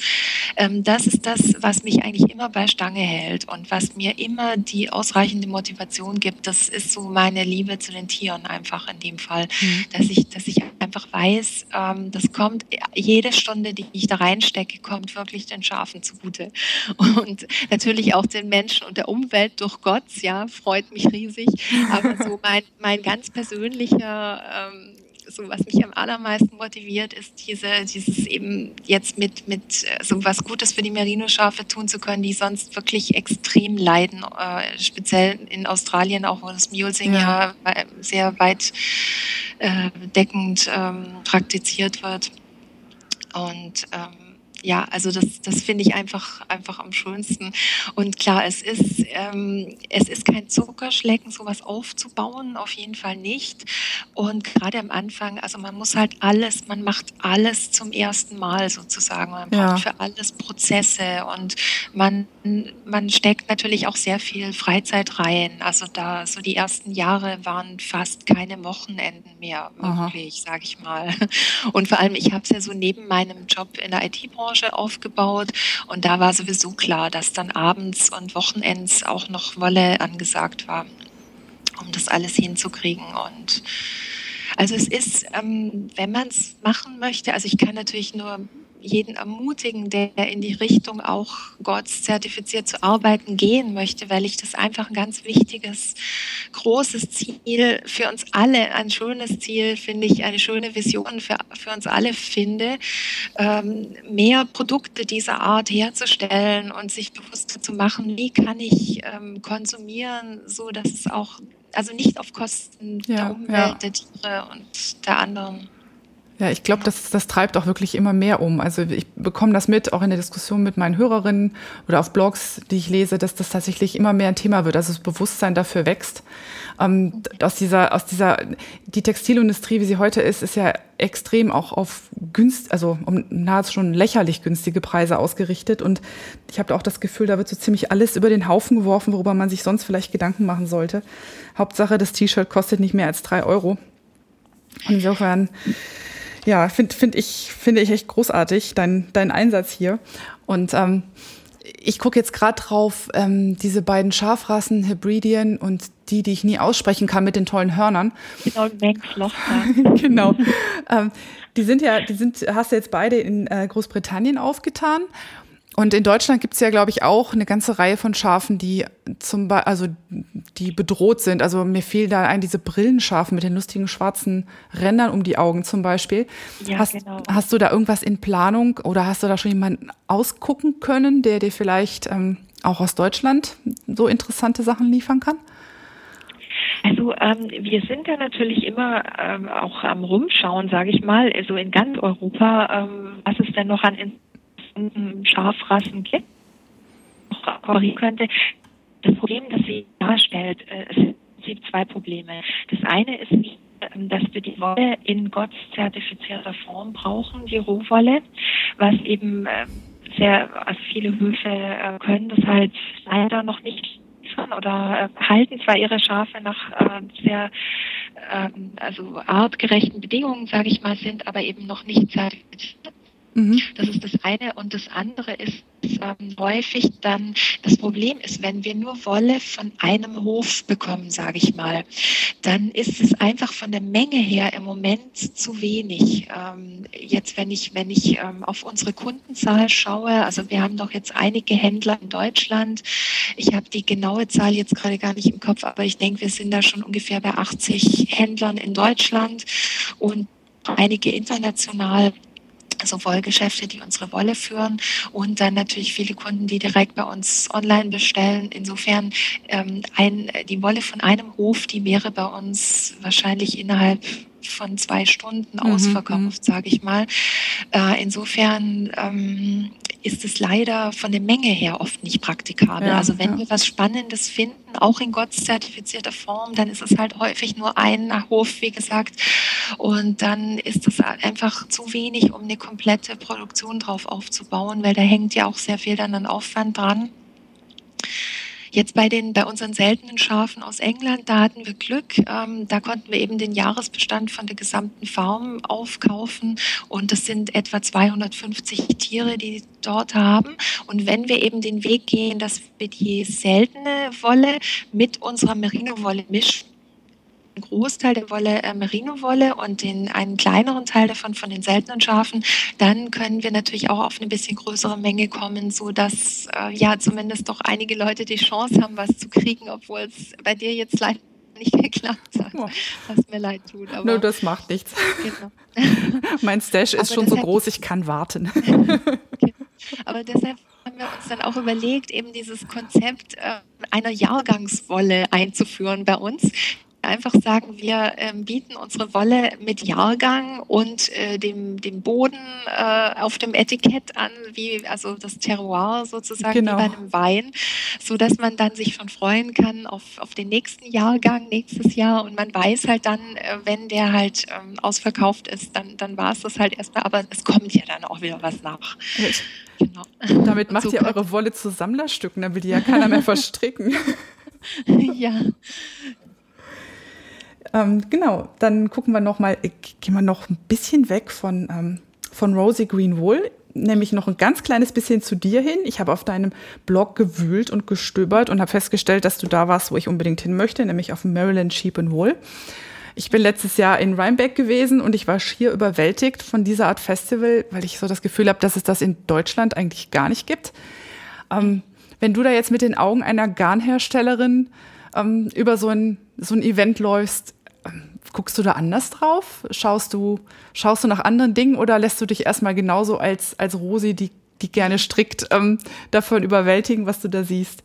Ähm, das ist das, was mich eigentlich immer bei Stange hält und was mir immer die ausreichende Motivation gibt. Das ist so meine Liebe zu den Tieren einfach in dem Fall, mhm. dass ich, dass ich einfach weiß, ähm, das kommt jede Stunde, die ich da reinstecke, kommt wirklich den Schafen zugute und natürlich auch den Menschen und der Umwelt durch Gott, ja, freut mich riesig. Aber so mein, mein ganz persönlicher, ähm, so was mich am allermeisten motiviert, ist diese, dieses eben jetzt mit, mit äh, so was Gutes für die Merino-Schafe tun zu können, die sonst wirklich extrem leiden, äh, speziell in Australien, auch wo das Mulesing ja, ja sehr weit äh, deckend ähm, praktiziert wird. Und ähm, ja, also das, das finde ich einfach, einfach am schönsten. Und klar, es ist, ähm, es ist kein Zuckerschlecken, sowas aufzubauen, auf jeden Fall nicht. Und gerade am Anfang, also man muss halt alles, man macht alles zum ersten Mal sozusagen. Man braucht ja. für alles Prozesse und man, man steckt natürlich auch sehr viel Freizeit rein. Also da, so die ersten Jahre waren fast keine Wochenenden mehr möglich, sage ich mal. Und vor allem, ich habe es ja so neben meinem Job in der IT-Branche Branche aufgebaut. Und da war sowieso klar, dass dann abends und Wochenends auch noch Wolle angesagt war, um das alles hinzukriegen. Und also es ist, ähm, wenn man es machen möchte, also ich kann natürlich nur jeden ermutigen, der in die Richtung auch GOTS zertifiziert zu arbeiten gehen möchte, weil ich das einfach ein ganz wichtiges, großes Ziel für uns alle, ein schönes Ziel, finde ich, eine schöne Vision für, für uns alle finde, ähm, mehr Produkte dieser Art herzustellen und sich bewusster zu machen, wie kann ich ähm, konsumieren, so dass es auch, also nicht auf Kosten ja, der Umwelt, ja. der Tiere und der anderen. Ja, ich glaube, das, das treibt auch wirklich immer mehr um. Also ich bekomme das mit, auch in der Diskussion mit meinen Hörerinnen oder auf Blogs, die ich lese, dass das tatsächlich immer mehr ein Thema wird, also das Bewusstsein dafür wächst. Ähm, aus dieser, aus dieser, die Textilindustrie, wie sie heute ist, ist ja extrem auch auf günst, also um nahezu schon lächerlich günstige Preise ausgerichtet. Und ich habe auch das Gefühl, da wird so ziemlich alles über den Haufen geworfen, worüber man sich sonst vielleicht Gedanken machen sollte. Hauptsache, das T-Shirt kostet nicht mehr als drei Euro. Insofern ja, finde find ich, finde ich echt großartig, dein, dein Einsatz hier. Und ähm, ich gucke jetzt gerade drauf, ähm, diese beiden Schafrassen, Hebridean und die, die ich nie aussprechen kann mit den tollen Hörnern. Genau, Manxloch. genau. ähm, die sind ja, die sind, hast du jetzt beide in äh, Großbritannien aufgetan. Und in Deutschland gibt es ja, glaube ich, auch eine ganze Reihe von Schafen, die zum Be also die bedroht sind. Also mir fiel da ein diese Brillenschafen mit den lustigen schwarzen Rändern um die Augen zum Beispiel. Ja, hast, genau. hast du da irgendwas in Planung oder hast du da schon jemanden ausgucken können, der dir vielleicht ähm, auch aus Deutschland so interessante Sachen liefern kann? Also ähm, wir sind da natürlich immer ähm, auch am Rumschauen, sage ich mal, also in ganz Europa, ähm, was es denn noch an Schafrassen gibt, kooperieren könnte. Das Problem, das sie darstellt, äh, es sind zwei Probleme. Das eine ist nicht, ähm, dass wir die Wolle in GOTS zertifizierter Form brauchen, die Rohwolle, was eben ähm, sehr, also viele Höfe äh, können das halt leider noch nicht oder äh, halten zwar ihre Schafe nach sehr ähm, also artgerechten Bedingungen, sage ich mal, sind aber eben noch nicht zertifiziert. Mhm. Das ist das eine. Und das andere ist ähm, häufig dann, das Problem ist, wenn wir nur Wolle von einem Hof bekommen, sage ich mal, dann ist es einfach von der Menge her im Moment zu wenig. Ähm, jetzt, wenn ich, wenn ich ähm, auf unsere Kundenzahl schaue, also wir haben doch jetzt einige Händler in Deutschland. Ich habe die genaue Zahl jetzt gerade gar nicht im Kopf, aber ich denke, wir sind da schon ungefähr bei 80 Händlern in Deutschland und einige international also Wollgeschäfte, die unsere Wolle führen und dann natürlich viele Kunden, die direkt bei uns online bestellen. Insofern ähm, ein, die Wolle von einem Hof, die wäre bei uns wahrscheinlich innerhalb von zwei Stunden mhm, ausverkauft, mhm. sage ich mal. Äh, insofern ähm, ist es leider von der Menge her oft nicht praktikabel. Ja, also wenn ja. wir was Spannendes finden, auch in Gott zertifizierter Form, dann ist es halt häufig nur ein Hof, wie gesagt. Und dann ist das einfach zu wenig, um eine komplette Produktion drauf aufzubauen, weil da hängt ja auch sehr viel dann an Aufwand dran. Jetzt bei den, bei unseren seltenen Schafen aus England, da hatten wir Glück. Ähm, da konnten wir eben den Jahresbestand von der gesamten Farm aufkaufen und das sind etwa 250 Tiere, die dort haben. Und wenn wir eben den Weg gehen, dass wir die seltene Wolle mit unserer Merino-Wolle mischen, einen Großteil der Wolle äh, Merino-Wolle und den, einen kleineren Teil davon von den seltenen Schafen, dann können wir natürlich auch auf eine bisschen größere Menge kommen, sodass äh, ja zumindest doch einige Leute die Chance haben, was zu kriegen, obwohl es bei dir jetzt leider nicht geklappt hat. Oh. Was mir leid tut. Aber, no, das macht nichts. Genau. mein Stash ist schon so groß, ich kann warten. okay. Aber deshalb haben wir uns dann auch überlegt, eben dieses Konzept äh, einer Jahrgangswolle einzuführen bei uns einfach sagen, wir ähm, bieten unsere Wolle mit Jahrgang und äh, dem, dem Boden äh, auf dem Etikett an, wie also das Terroir sozusagen genau. wie bei einem Wein, so dass man dann sich schon freuen kann auf, auf den nächsten Jahrgang nächstes Jahr und man weiß halt dann, äh, wenn der halt ähm, ausverkauft ist, dann, dann war es das halt erstmal, aber es kommt ja dann auch wieder was nach. Genau. Damit macht so ihr eure Wolle zu Sammlerstücken, dann will die ja keiner mehr verstricken. ja, ähm, genau, dann gucken wir noch mal, äh, gehen wir noch ein bisschen weg von, ähm, von Rosie Greenwool, nämlich noch ein ganz kleines bisschen zu dir hin. Ich habe auf deinem Blog gewühlt und gestöbert und habe festgestellt, dass du da warst, wo ich unbedingt hin möchte, nämlich auf Maryland Sheep and Wool. Ich bin letztes Jahr in Rhinebeck gewesen und ich war schier überwältigt von dieser Art Festival, weil ich so das Gefühl habe, dass es das in Deutschland eigentlich gar nicht gibt. Ähm, wenn du da jetzt mit den Augen einer Garnherstellerin ähm, über so ein, so ein Event läufst, guckst du da anders drauf? Schaust du, schaust du nach anderen Dingen oder lässt du dich erstmal genauso als, als Rosi, die, die gerne strickt, ähm, davon überwältigen, was du da siehst?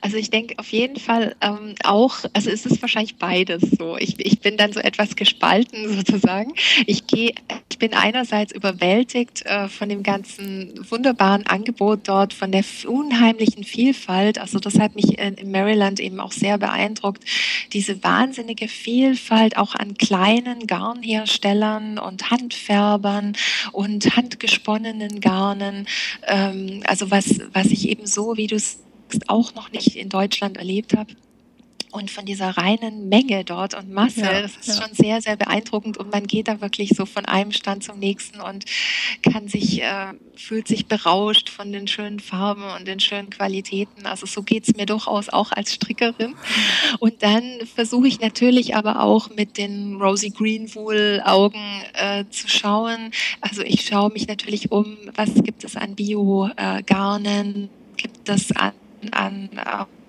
Also ich denke auf jeden Fall ähm, auch, also es ist wahrscheinlich beides so. Ich, ich bin dann so etwas gespalten sozusagen. Ich gehe, ich bin einerseits überwältigt äh, von dem ganzen wunderbaren Angebot dort, von der unheimlichen Vielfalt. Also das hat mich in, in Maryland eben auch sehr beeindruckt. Diese wahnsinnige Vielfalt auch an kleinen Garnherstellern und Handfärbern und handgesponnenen Garnen. Ähm, also was, was ich eben so, wie du es auch noch nicht in Deutschland erlebt habe. Und von dieser reinen Menge dort und Masse, ja, das ist ja. schon sehr, sehr beeindruckend. Und man geht da wirklich so von einem Stand zum nächsten und kann sich, äh, fühlt sich berauscht von den schönen Farben und den schönen Qualitäten. Also so geht es mir durchaus auch als Strickerin. Und dann versuche ich natürlich aber auch mit den Rosy Greenwool Augen äh, zu schauen. Also ich schaue mich natürlich um, was gibt es an Bio-Garnen, äh, gibt es an an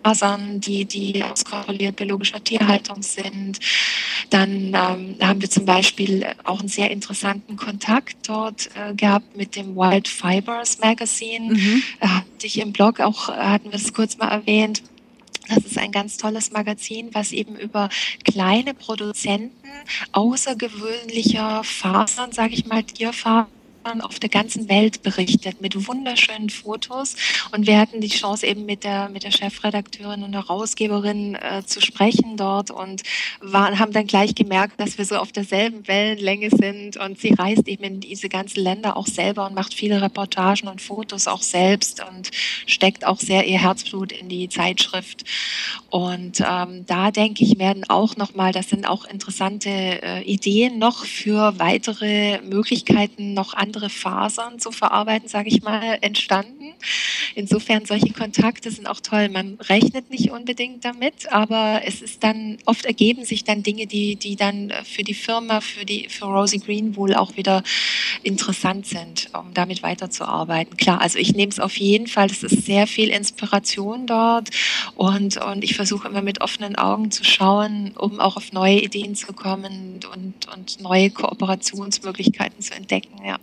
Fasern, die, die auskontrolliert biologischer Tierhaltung sind. Dann ähm, haben wir zum Beispiel auch einen sehr interessanten Kontakt dort äh, gehabt mit dem Wild Fibers Magazine. Mhm. Äh, hatte ich im Blog auch, äh, hatten wir es kurz mal erwähnt. Das ist ein ganz tolles Magazin, was eben über kleine Produzenten außergewöhnlicher Fasern, sage ich mal, Tierfasern, auf der ganzen Welt berichtet mit wunderschönen Fotos. Und wir hatten die Chance eben mit der, mit der Chefredakteurin und Herausgeberin äh, zu sprechen dort und waren, haben dann gleich gemerkt, dass wir so auf derselben Wellenlänge sind. Und sie reist eben in diese ganzen Länder auch selber und macht viele Reportagen und Fotos auch selbst und steckt auch sehr ihr Herzblut in die Zeitschrift. Und ähm, da denke ich, werden auch nochmal, das sind auch interessante äh, Ideen noch für weitere Möglichkeiten, noch an andere Fasern zu verarbeiten, sage ich mal, entstanden. Insofern solche Kontakte sind auch toll. Man rechnet nicht unbedingt damit, aber es ist dann oft ergeben sich dann Dinge, die die dann für die Firma, für die für Rosie Greenwool auch wieder interessant sind, um damit weiterzuarbeiten. Klar, also ich nehme es auf jeden Fall. Es ist sehr viel Inspiration dort und und ich versuche immer mit offenen Augen zu schauen, um auch auf neue Ideen zu kommen und und neue Kooperationsmöglichkeiten zu entdecken. Ja.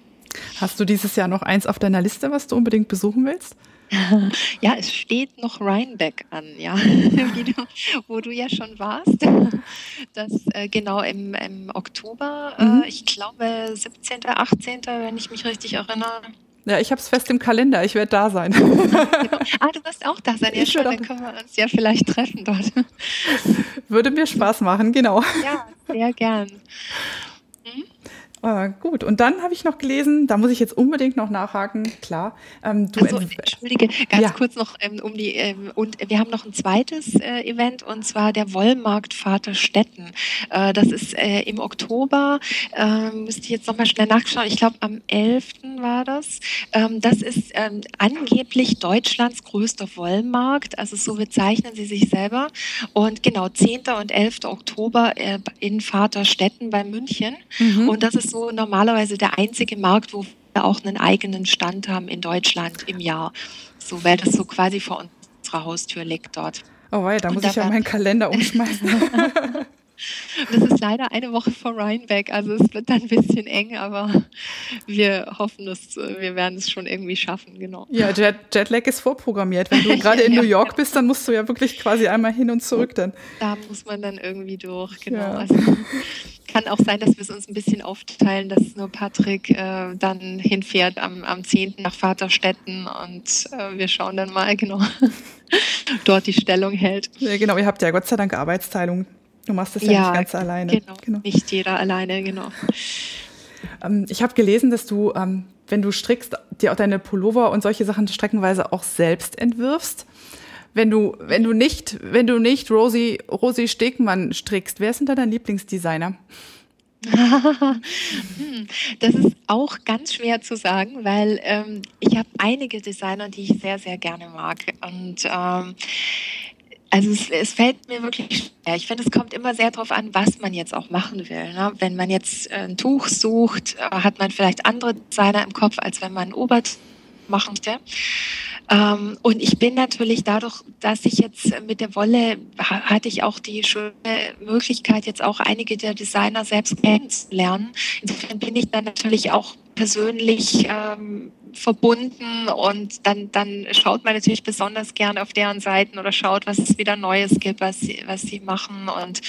Hast du dieses Jahr noch eins auf deiner Liste, was du unbedingt besuchen willst? Ja, es steht noch Rhinebeck an, ja, wo du ja schon warst. Das äh, genau im, im Oktober, äh, mhm. äh, ich glaube 17., 18., wenn ich mich richtig erinnere. Ja, ich habe es fest im Kalender. Ich werde da sein. Ah, du wirst auch da sein. Ja, schon, dann können wir uns ja vielleicht treffen dort. Würde mir Spaß machen, genau. Ja, sehr gern. Äh, gut, und dann habe ich noch gelesen, da muss ich jetzt unbedingt noch nachhaken, klar. Ähm, du also, Entschuldige, ganz ja. kurz noch ähm, um die, ähm, und wir haben noch ein zweites äh, Event und zwar der Wollmarkt Vaterstetten. Äh, das ist äh, im Oktober, ähm, müsste ich jetzt nochmal schnell nachschauen, ich glaube am 11. war das. Ähm, das ist ähm, angeblich Deutschlands größter Wollmarkt, also so bezeichnen sie sich selber. Und genau, 10. und 11. Oktober äh, in Vaterstetten bei München. Mhm. Und das ist so normalerweise der einzige Markt, wo wir auch einen eigenen Stand haben in Deutschland im Jahr. So, weil das so quasi vor unserer Haustür liegt dort. Oh wei, da muss ich ja meinen Kalender umschmeißen. Das ist leider eine Woche vor Rhinebeck, also es wird dann ein bisschen eng, aber wir hoffen, dass wir werden es schon irgendwie schaffen, genau. Ja, Jet, Jetlag ist vorprogrammiert. Wenn du gerade in New York bist, dann musst du ja wirklich quasi einmal hin und zurück dann. Da muss man dann irgendwie durch, genau. Ja. Also, kann auch sein, dass wir es uns ein bisschen aufteilen, dass nur Patrick äh, dann hinfährt am, am 10. nach Vaterstetten und äh, wir schauen dann mal genau dort die Stellung hält. Ja, genau, ihr habt ja Gott sei Dank Arbeitsteilung. Du machst das ja, ja nicht ganz alleine. Genau, genau, nicht jeder alleine, genau. Ähm, ich habe gelesen, dass du, ähm, wenn du strickst, dir auch deine Pullover und solche Sachen streckenweise auch selbst entwirfst. Wenn du, wenn du nicht, wenn du nicht Rosi, Rosi Stegmann strickst, wer sind da dein Lieblingsdesigner? Das ist auch ganz schwer zu sagen, weil ähm, ich habe einige Designer, die ich sehr, sehr gerne mag. Und ähm, also es, es, fällt mir wirklich schwer. Ich finde, es kommt immer sehr darauf an, was man jetzt auch machen will. Ne? Wenn man jetzt ein Tuch sucht, äh, hat man vielleicht andere Designer im Kopf, als wenn man ein Obert machen möchte. Ähm, und ich bin natürlich dadurch, dass ich jetzt mit der Wolle hatte ich auch die schöne Möglichkeit, jetzt auch einige der Designer selbst kennenzulernen. Insofern bin ich dann natürlich auch persönlich ähm, verbunden und dann, dann schaut man natürlich besonders gern auf deren Seiten oder schaut, was es wieder Neues gibt, was sie, was sie machen. Und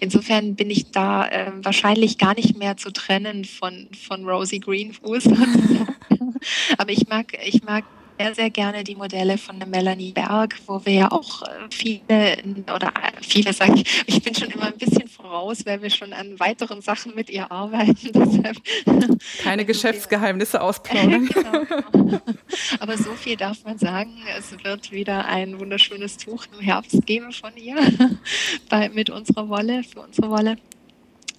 insofern bin ich da äh, wahrscheinlich gar nicht mehr zu trennen von, von Rosie Greenfuß. Aber ich mag, ich mag sehr, sehr gerne die Modelle von der Melanie Berg, wo wir ja auch äh, viele, oder äh, viele sage ich, ich bin schon immer ein bisschen voraus, weil wir schon an weiteren Sachen mit ihr arbeiten. Deshalb Keine Geschäftsgeheimnisse ausplaudern. genau. Aber so viel darf man sagen, es wird wieder ein wunderschönes Tuch im Herbst geben von ihr bei, mit unserer Wolle, für unsere Wolle.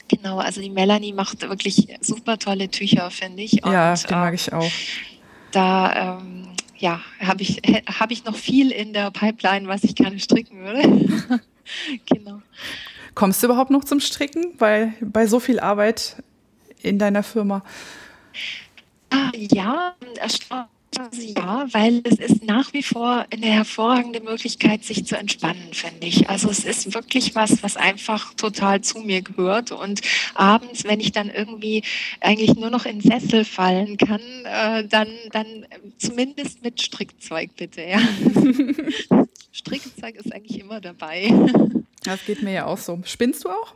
Genau, also die Melanie macht wirklich super tolle Tücher, finde ich. Und, ja, die mag ich auch. Da ähm, ja, habe ich, hab ich noch viel in der Pipeline, was ich gerne stricken würde. genau. Kommst du überhaupt noch zum Stricken bei, bei so viel Arbeit in deiner Firma? Ah, ja, erstaunlich ja, weil es ist nach wie vor eine hervorragende Möglichkeit, sich zu entspannen, finde ich. Also es ist wirklich was, was einfach total zu mir gehört. Und abends, wenn ich dann irgendwie eigentlich nur noch in Sessel fallen kann, äh, dann, dann zumindest mit Strickzeug bitte. Ja. Strickzeug ist eigentlich immer dabei. Das geht mir ja auch so. Spinnst du auch?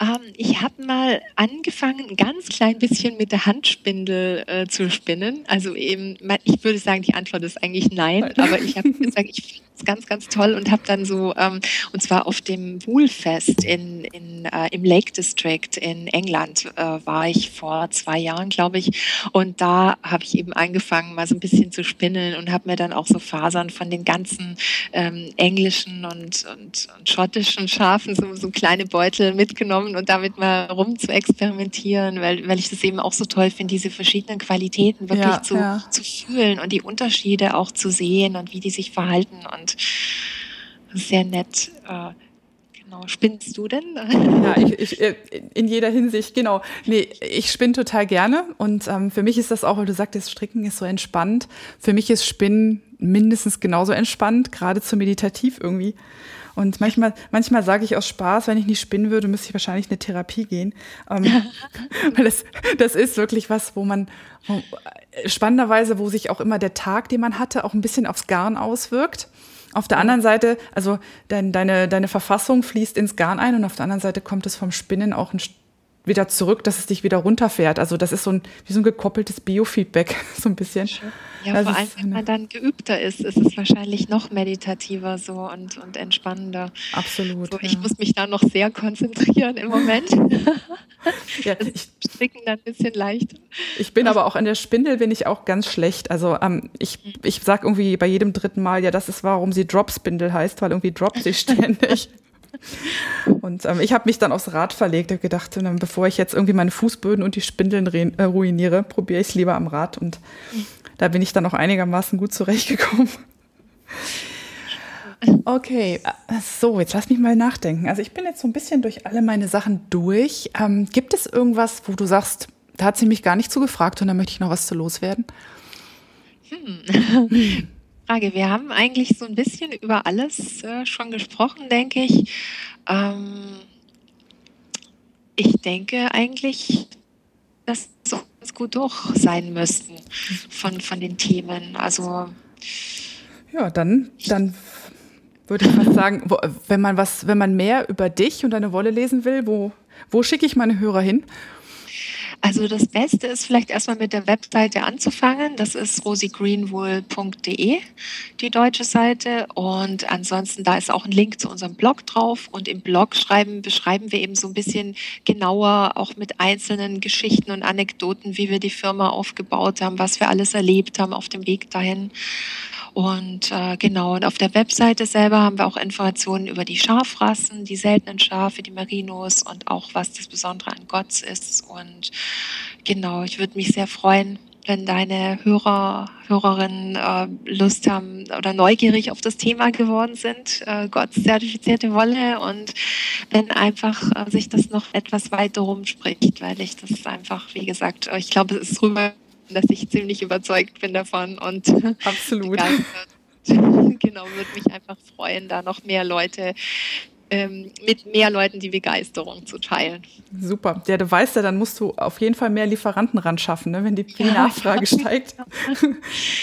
Ähm, ich habe mal angefangen, ein ganz klein bisschen mit der Handspindel äh, zu spinnen. Also eben, ich würde sagen, die Antwort ist eigentlich nein, aber ich habe gesagt, ich finde es ganz, ganz toll und habe dann so, ähm, und zwar auf dem Woolfest in, in, äh, im Lake District in England äh, war ich vor zwei Jahren, glaube ich. Und da habe ich eben angefangen, mal so ein bisschen zu spinnen und habe mir dann auch so Fasern von den ganzen ähm, englischen und, und, und schottischen Schafen, so, so kleine Beutel mitgenommen und damit mal rum zu experimentieren, weil, weil ich das eben auch so toll finde, diese verschiedenen Qualitäten wirklich ja, zu, ja. zu fühlen und die Unterschiede auch zu sehen und wie die sich verhalten. Und sehr nett. Äh, Genau. Spinnst du denn? Ja, ich, ich, äh, in jeder Hinsicht, genau. Nee, ich spinne total gerne und ähm, für mich ist das auch, weil du sagtest, Stricken ist so entspannt. Für mich ist Spinnen mindestens genauso entspannt, geradezu meditativ irgendwie. Und manchmal, manchmal sage ich aus Spaß, wenn ich nicht spinnen würde, müsste ich wahrscheinlich eine Therapie gehen. Ähm, weil das, das ist wirklich was, wo man wo, äh, spannenderweise, wo sich auch immer der Tag, den man hatte, auch ein bisschen aufs Garn auswirkt. Auf der anderen Seite, also dein, deine, deine Verfassung fließt ins Garn ein und auf der anderen Seite kommt es vom Spinnen auch ein wieder zurück, dass es dich wieder runterfährt. Also das ist so ein, wie so ein gekoppeltes Biofeedback, so ein bisschen. Ja, das vor allem, wenn man dann geübter ist, ist es wahrscheinlich noch meditativer so und, und entspannender. Absolut. So, ich ja. muss mich da noch sehr konzentrieren im Moment. ja, ich, Stricken dann ein bisschen leichter. Ich bin aber auch an der Spindel bin ich auch ganz schlecht. Also ähm, ich, mhm. ich sag irgendwie bei jedem dritten Mal, ja, das ist warum sie Drop-Spindel heißt, weil irgendwie droppt sie ständig. Und ähm, ich habe mich dann aufs Rad verlegt und gedacht, bevor ich jetzt irgendwie meine Fußböden und die Spindeln äh, ruiniere, probiere ich es lieber am Rad. Und da bin ich dann auch einigermaßen gut zurechtgekommen. Okay, äh, so, jetzt lass mich mal nachdenken. Also ich bin jetzt so ein bisschen durch alle meine Sachen durch. Ähm, gibt es irgendwas, wo du sagst, da hat sie mich gar nicht zugefragt und da möchte ich noch was zu loswerden? Hm. Frage. Wir haben eigentlich so ein bisschen über alles äh, schon gesprochen, denke ich. Ähm, ich denke eigentlich, dass wir ganz gut durch sein müssten von, von den Themen. Also ja, dann, dann würde ich fast sagen, wo, wenn man was, wenn man mehr über dich und deine Wolle lesen will, wo, wo schicke ich meine Hörer hin? Also das Beste ist vielleicht erstmal mit der Webseite anzufangen. Das ist rosigreenwool.de, die deutsche Seite. Und ansonsten, da ist auch ein Link zu unserem Blog drauf. Und im Blog schreiben, beschreiben wir eben so ein bisschen genauer, auch mit einzelnen Geschichten und Anekdoten, wie wir die Firma aufgebaut haben, was wir alles erlebt haben auf dem Weg dahin. Und äh, genau, und auf der Webseite selber haben wir auch Informationen über die Schafrassen, die seltenen Schafe, die Merinos und auch was das Besondere an Gotts ist. Und genau, ich würde mich sehr freuen, wenn deine Hörer, Hörerinnen äh, Lust haben oder neugierig auf das Thema geworden sind, äh, Gotts zertifizierte Wolle und wenn einfach äh, sich das noch etwas weiter rumspricht, weil ich das einfach, wie gesagt, ich glaube, es ist rüber dass ich ziemlich überzeugt bin davon und absolut. genau, würde mich einfach freuen, da noch mehr Leute ähm, mit mehr Leuten die Begeisterung zu teilen. Super. Ja, du weißt ja, dann musst du auf jeden Fall mehr Lieferanten ran schaffen, ne, wenn die, die Nachfrage steigt.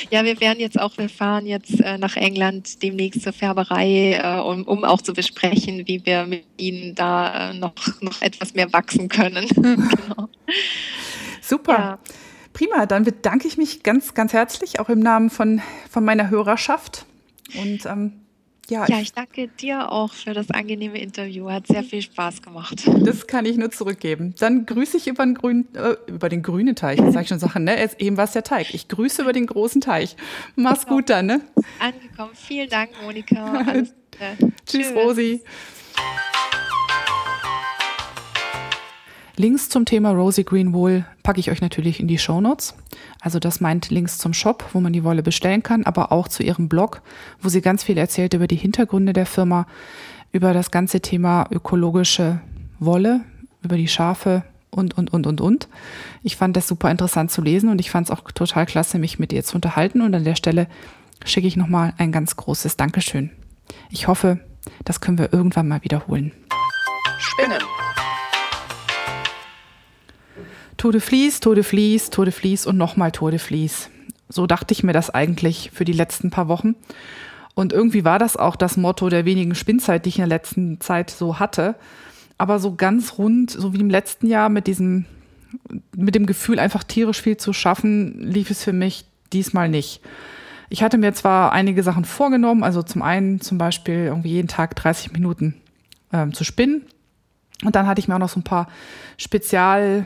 Ja, wir werden jetzt auch, wir fahren jetzt äh, nach England demnächst zur Färberei, äh, um, um auch zu besprechen, wie wir mit ihnen da äh, noch, noch etwas mehr wachsen können. genau. Super. Ja. Prima, dann bedanke ich mich ganz, ganz herzlich, auch im Namen von, von meiner Hörerschaft. Und ähm, ja, ja, ich danke dir auch für das angenehme Interview. Hat sehr viel Spaß gemacht. Das kann ich nur zurückgeben. Dann grüße ich über den grünen, äh, über den grünen Teich. Das sage ich schon Sachen, ne? Jetzt eben war es der Teig. Ich grüße über den großen Teich. Mach's genau. gut dann, ne? Angekommen. Vielen Dank, Monika. Tschüss, Rosi. Links zum Thema Rosie Green Wool packe ich euch natürlich in die Show Notes. Also das meint Links zum Shop, wo man die Wolle bestellen kann, aber auch zu ihrem Blog, wo sie ganz viel erzählt über die Hintergründe der Firma, über das ganze Thema ökologische Wolle, über die Schafe und, und, und, und, und. Ich fand das super interessant zu lesen und ich fand es auch total klasse, mich mit ihr zu unterhalten. Und an der Stelle schicke ich nochmal ein ganz großes Dankeschön. Ich hoffe, das können wir irgendwann mal wiederholen. Spinnen. Tour de Vlies, Tour de Vlies, Tour de Vlies und nochmal Tour de Vlies. So dachte ich mir das eigentlich für die letzten paar Wochen. Und irgendwie war das auch das Motto der wenigen Spinnzeit, die ich in der letzten Zeit so hatte. Aber so ganz rund, so wie im letzten Jahr mit diesem, mit dem Gefühl, einfach tierisch viel zu schaffen, lief es für mich diesmal nicht. Ich hatte mir zwar einige Sachen vorgenommen, also zum einen zum Beispiel irgendwie jeden Tag 30 Minuten ähm, zu spinnen. Und dann hatte ich mir auch noch so ein paar Spezial,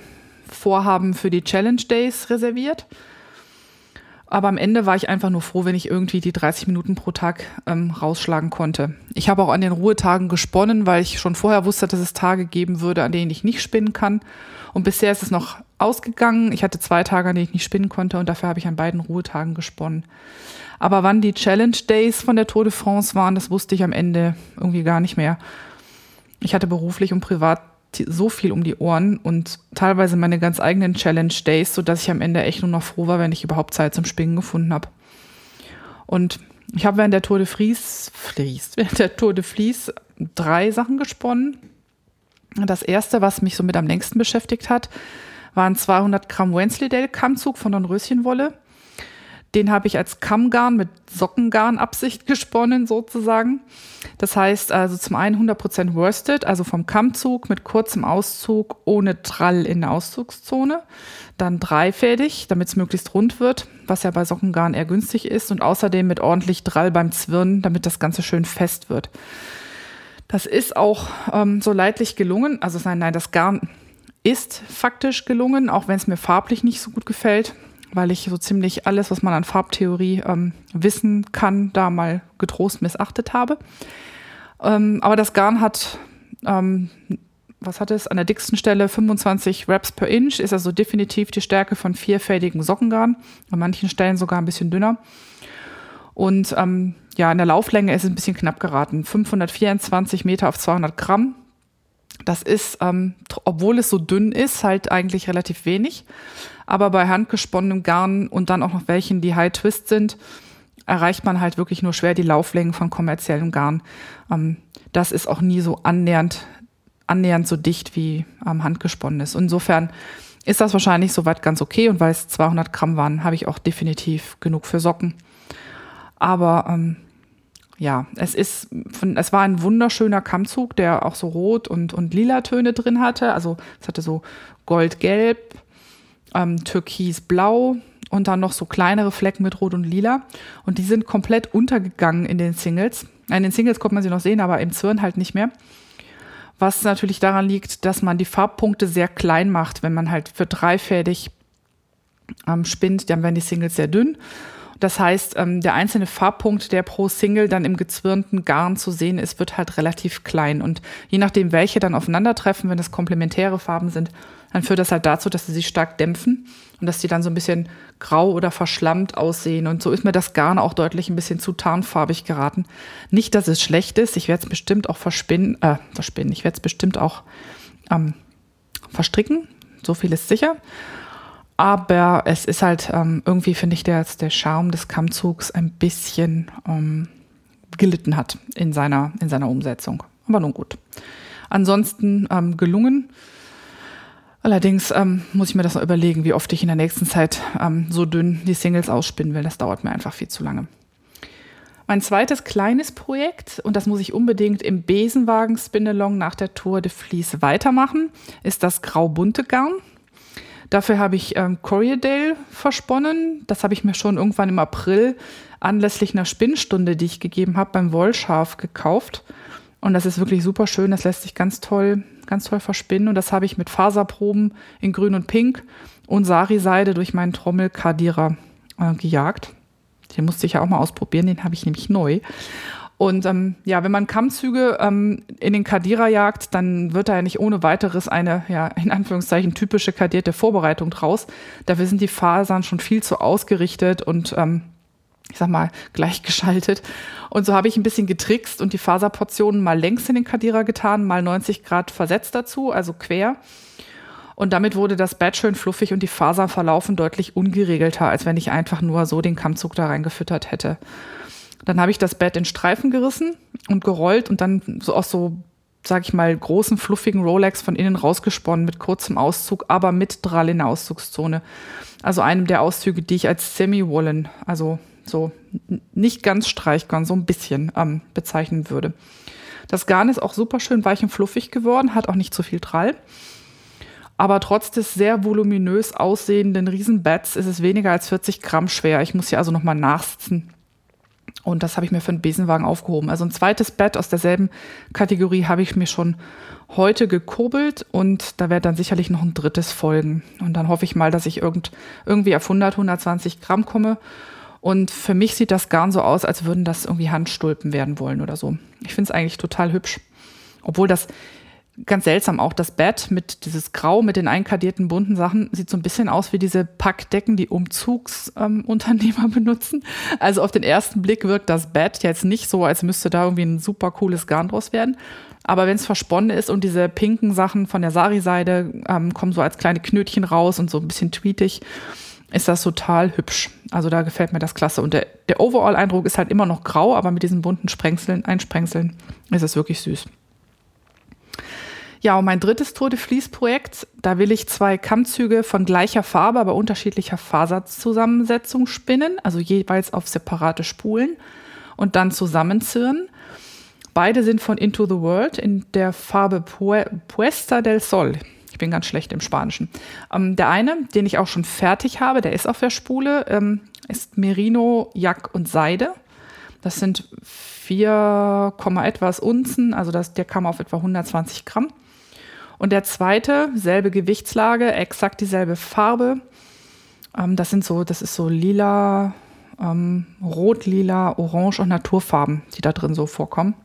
Vorhaben für die Challenge Days reserviert. Aber am Ende war ich einfach nur froh, wenn ich irgendwie die 30 Minuten pro Tag ähm, rausschlagen konnte. Ich habe auch an den Ruhetagen gesponnen, weil ich schon vorher wusste, dass es Tage geben würde, an denen ich nicht spinnen kann. Und bisher ist es noch ausgegangen. Ich hatte zwei Tage, an denen ich nicht spinnen konnte und dafür habe ich an beiden Ruhetagen gesponnen. Aber wann die Challenge Days von der Tour de France waren, das wusste ich am Ende irgendwie gar nicht mehr. Ich hatte beruflich und privat so viel um die Ohren und teilweise meine ganz eigenen Challenge Days, sodass ich am Ende echt nur noch froh war, wenn ich überhaupt Zeit zum Springen gefunden habe. Und ich habe während der Tour de Fries, Fries, während der Tour de Vlies drei Sachen gesponnen. Das erste, was mich so mit am längsten beschäftigt hat, war ein 200 Gramm Wensleydale Kammzug von Dornröschenwolle Den habe ich als Kammgarn mit Sockengarnabsicht gesponnen sozusagen. Das heißt also zum einen 100% worsted, also vom Kammzug mit kurzem Auszug ohne Trall in der Auszugszone. Dann dreifädig, damit es möglichst rund wird, was ja bei Sockengarn eher günstig ist. Und außerdem mit ordentlich Drall beim Zwirnen, damit das Ganze schön fest wird. Das ist auch ähm, so leidlich gelungen. Also nein, nein, das Garn ist faktisch gelungen, auch wenn es mir farblich nicht so gut gefällt, weil ich so ziemlich alles, was man an Farbtheorie ähm, wissen kann, da mal getrost missachtet habe. Ähm, aber das Garn hat, ähm, was hat es, an der dicksten Stelle 25 Wraps per Inch, ist also definitiv die Stärke von vierfädigen Sockengarn, an manchen Stellen sogar ein bisschen dünner. Und ähm, ja, in der Lauflänge ist es ein bisschen knapp geraten. 524 Meter auf 200 Gramm. Das ist, ähm, obwohl es so dünn ist, halt eigentlich relativ wenig. Aber bei handgesponnenem Garn und dann auch noch welchen, die High Twist sind, erreicht man halt wirklich nur schwer die Lauflängen von kommerziellem Garn. Ähm, das ist auch nie so annähernd, annähernd so dicht wie ähm, handgesponnenes. Insofern ist das wahrscheinlich soweit ganz okay. Und weil es 200 Gramm waren, habe ich auch definitiv genug für Socken. Aber ähm, ja, es ist, es war ein wunderschöner Kammzug, der auch so rot und, und lila Töne drin hatte. Also es hatte so goldgelb, ähm, türkisblau und dann noch so kleinere Flecken mit rot und lila. Und die sind komplett untergegangen in den Singles. In den Singles konnte man sie noch sehen, aber im Zwirn halt nicht mehr. Was natürlich daran liegt, dass man die Farbpunkte sehr klein macht, wenn man halt für dreifädig ähm, spinnt, dann werden die Singles sehr dünn. Das heißt, ähm, der einzelne Farbpunkt, der pro Single dann im gezwirnten Garn zu sehen ist, wird halt relativ klein. Und je nachdem, welche dann aufeinandertreffen, wenn es komplementäre Farben sind, dann führt das halt dazu, dass sie sich stark dämpfen und dass die dann so ein bisschen grau oder verschlammt aussehen. Und so ist mir das Garn auch deutlich ein bisschen zu tarnfarbig geraten. Nicht, dass es schlecht ist. Ich werde es bestimmt auch verspinnen, äh, verspinnen. Ich werde es bestimmt auch ähm, verstricken. So viel ist sicher. Aber es ist halt ähm, irgendwie, finde ich, der, der Charme des Kammzugs ein bisschen ähm, gelitten hat in seiner, in seiner Umsetzung. Aber nun gut. Ansonsten ähm, gelungen. Allerdings ähm, muss ich mir das noch überlegen, wie oft ich in der nächsten Zeit ähm, so dünn die Singles ausspinnen will. Das dauert mir einfach viel zu lange. Mein zweites kleines Projekt, und das muss ich unbedingt im Besenwagen Spinalong nach der Tour de Vlies weitermachen, ist das grau-bunte Garn. Dafür habe ich ähm, Corriedale versponnen. Das habe ich mir schon irgendwann im April anlässlich einer Spinnstunde, die ich gegeben habe, beim Wollschaf gekauft. Und das ist wirklich super schön. Das lässt sich ganz toll, ganz toll verspinnen. Und das habe ich mit Faserproben in Grün und Pink und Sari-Seide durch meinen Trommelkadierer äh, gejagt. Den musste ich ja auch mal ausprobieren. Den habe ich nämlich neu. Und ähm, ja, wenn man Kammzüge ähm, in den Kadierer jagt, dann wird da ja nicht ohne weiteres eine, ja, in Anführungszeichen typische kadierte Vorbereitung draus. Dafür sind die Fasern schon viel zu ausgerichtet und ähm, ich sag mal, gleichgeschaltet. Und so habe ich ein bisschen getrickst und die Faserportionen mal längs in den Kadierer getan, mal 90 Grad versetzt dazu, also quer. Und damit wurde das Bett schön fluffig und die Fasern verlaufen deutlich ungeregelter, als wenn ich einfach nur so den Kammzug da reingefüttert hätte. Dann habe ich das Bett in Streifen gerissen und gerollt und dann so aus so, sag ich mal, großen, fluffigen Rolex von innen rausgesponnen mit kurzem Auszug, aber mit Drall in der Auszugszone. Also einem der Auszüge, die ich als Semi-Woolen, also so nicht ganz Streichgarn, so ein bisschen ähm, bezeichnen würde. Das Garn ist auch super schön weich und fluffig geworden, hat auch nicht so viel Drall. Aber trotz des sehr voluminös aussehenden Riesenbetts ist es weniger als 40 Gramm schwer. Ich muss hier also nochmal nachsitzen. Und das habe ich mir für einen Besenwagen aufgehoben. Also ein zweites Bett aus derselben Kategorie habe ich mir schon heute gekurbelt und da wird dann sicherlich noch ein drittes folgen. Und dann hoffe ich mal, dass ich irgend, irgendwie auf 100, 120 Gramm komme. Und für mich sieht das Garn so aus, als würden das irgendwie Handstulpen werden wollen oder so. Ich finde es eigentlich total hübsch. Obwohl das ganz seltsam auch das Bett mit dieses Grau mit den einkadierten bunten Sachen sieht so ein bisschen aus wie diese Packdecken, die Umzugsunternehmer ähm, benutzen. Also auf den ersten Blick wirkt das Bett jetzt nicht so, als müsste da irgendwie ein super cooles Garn draus werden. Aber wenn es versponnen ist und diese pinken Sachen von der Sari-Seide ähm, kommen so als kleine Knötchen raus und so ein bisschen tweetig, ist das total hübsch. Also da gefällt mir das klasse. Und der, der Overall-Eindruck ist halt immer noch grau, aber mit diesen bunten Sprengseln, Einsprengseln ist es wirklich süß. Ja, und mein drittes Tour de Vlies-Projekt, da will ich zwei Kammzüge von gleicher Farbe, aber unterschiedlicher Faserzusammensetzung spinnen, also jeweils auf separate Spulen und dann zusammenzirren. Beide sind von Into the World in der Farbe Puesta del Sol. Ich bin ganz schlecht im Spanischen. Ähm, der eine, den ich auch schon fertig habe, der ist auf der Spule, ähm, ist Merino, Jack und Seide. Das sind 4, etwas Unzen, also das, der kam auf etwa 120 Gramm. Und der zweite, selbe Gewichtslage, exakt dieselbe Farbe. Ähm, das sind so, das ist so lila, ähm, rot, lila, orange und Naturfarben, die da drin so vorkommen.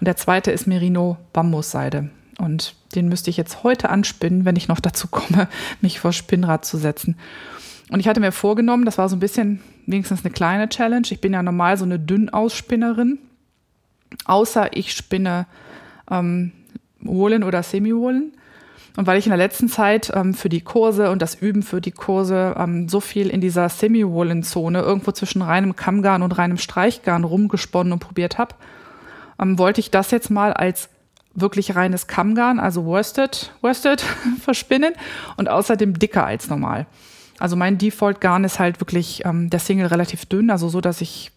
Und der zweite ist Merino Bambusseide. Und den müsste ich jetzt heute anspinnen, wenn ich noch dazu komme, mich vor Spinnrad zu setzen. Und ich hatte mir vorgenommen, das war so ein bisschen wenigstens eine kleine Challenge. Ich bin ja normal so eine Dünnausspinnerin. Außer ich spinne ähm, Woolen oder Semi-Woolen. Und weil ich in der letzten Zeit ähm, für die Kurse und das Üben für die Kurse ähm, so viel in dieser Semi-Woolen-Zone irgendwo zwischen reinem Kammgarn und reinem Streichgarn rumgesponnen und probiert habe, ähm, wollte ich das jetzt mal als wirklich reines Kammgarn, also Worsted, Worsted verspinnen und außerdem dicker als normal. Also mein Default-Garn ist halt wirklich ähm, der Single relativ dünn, also so, dass ich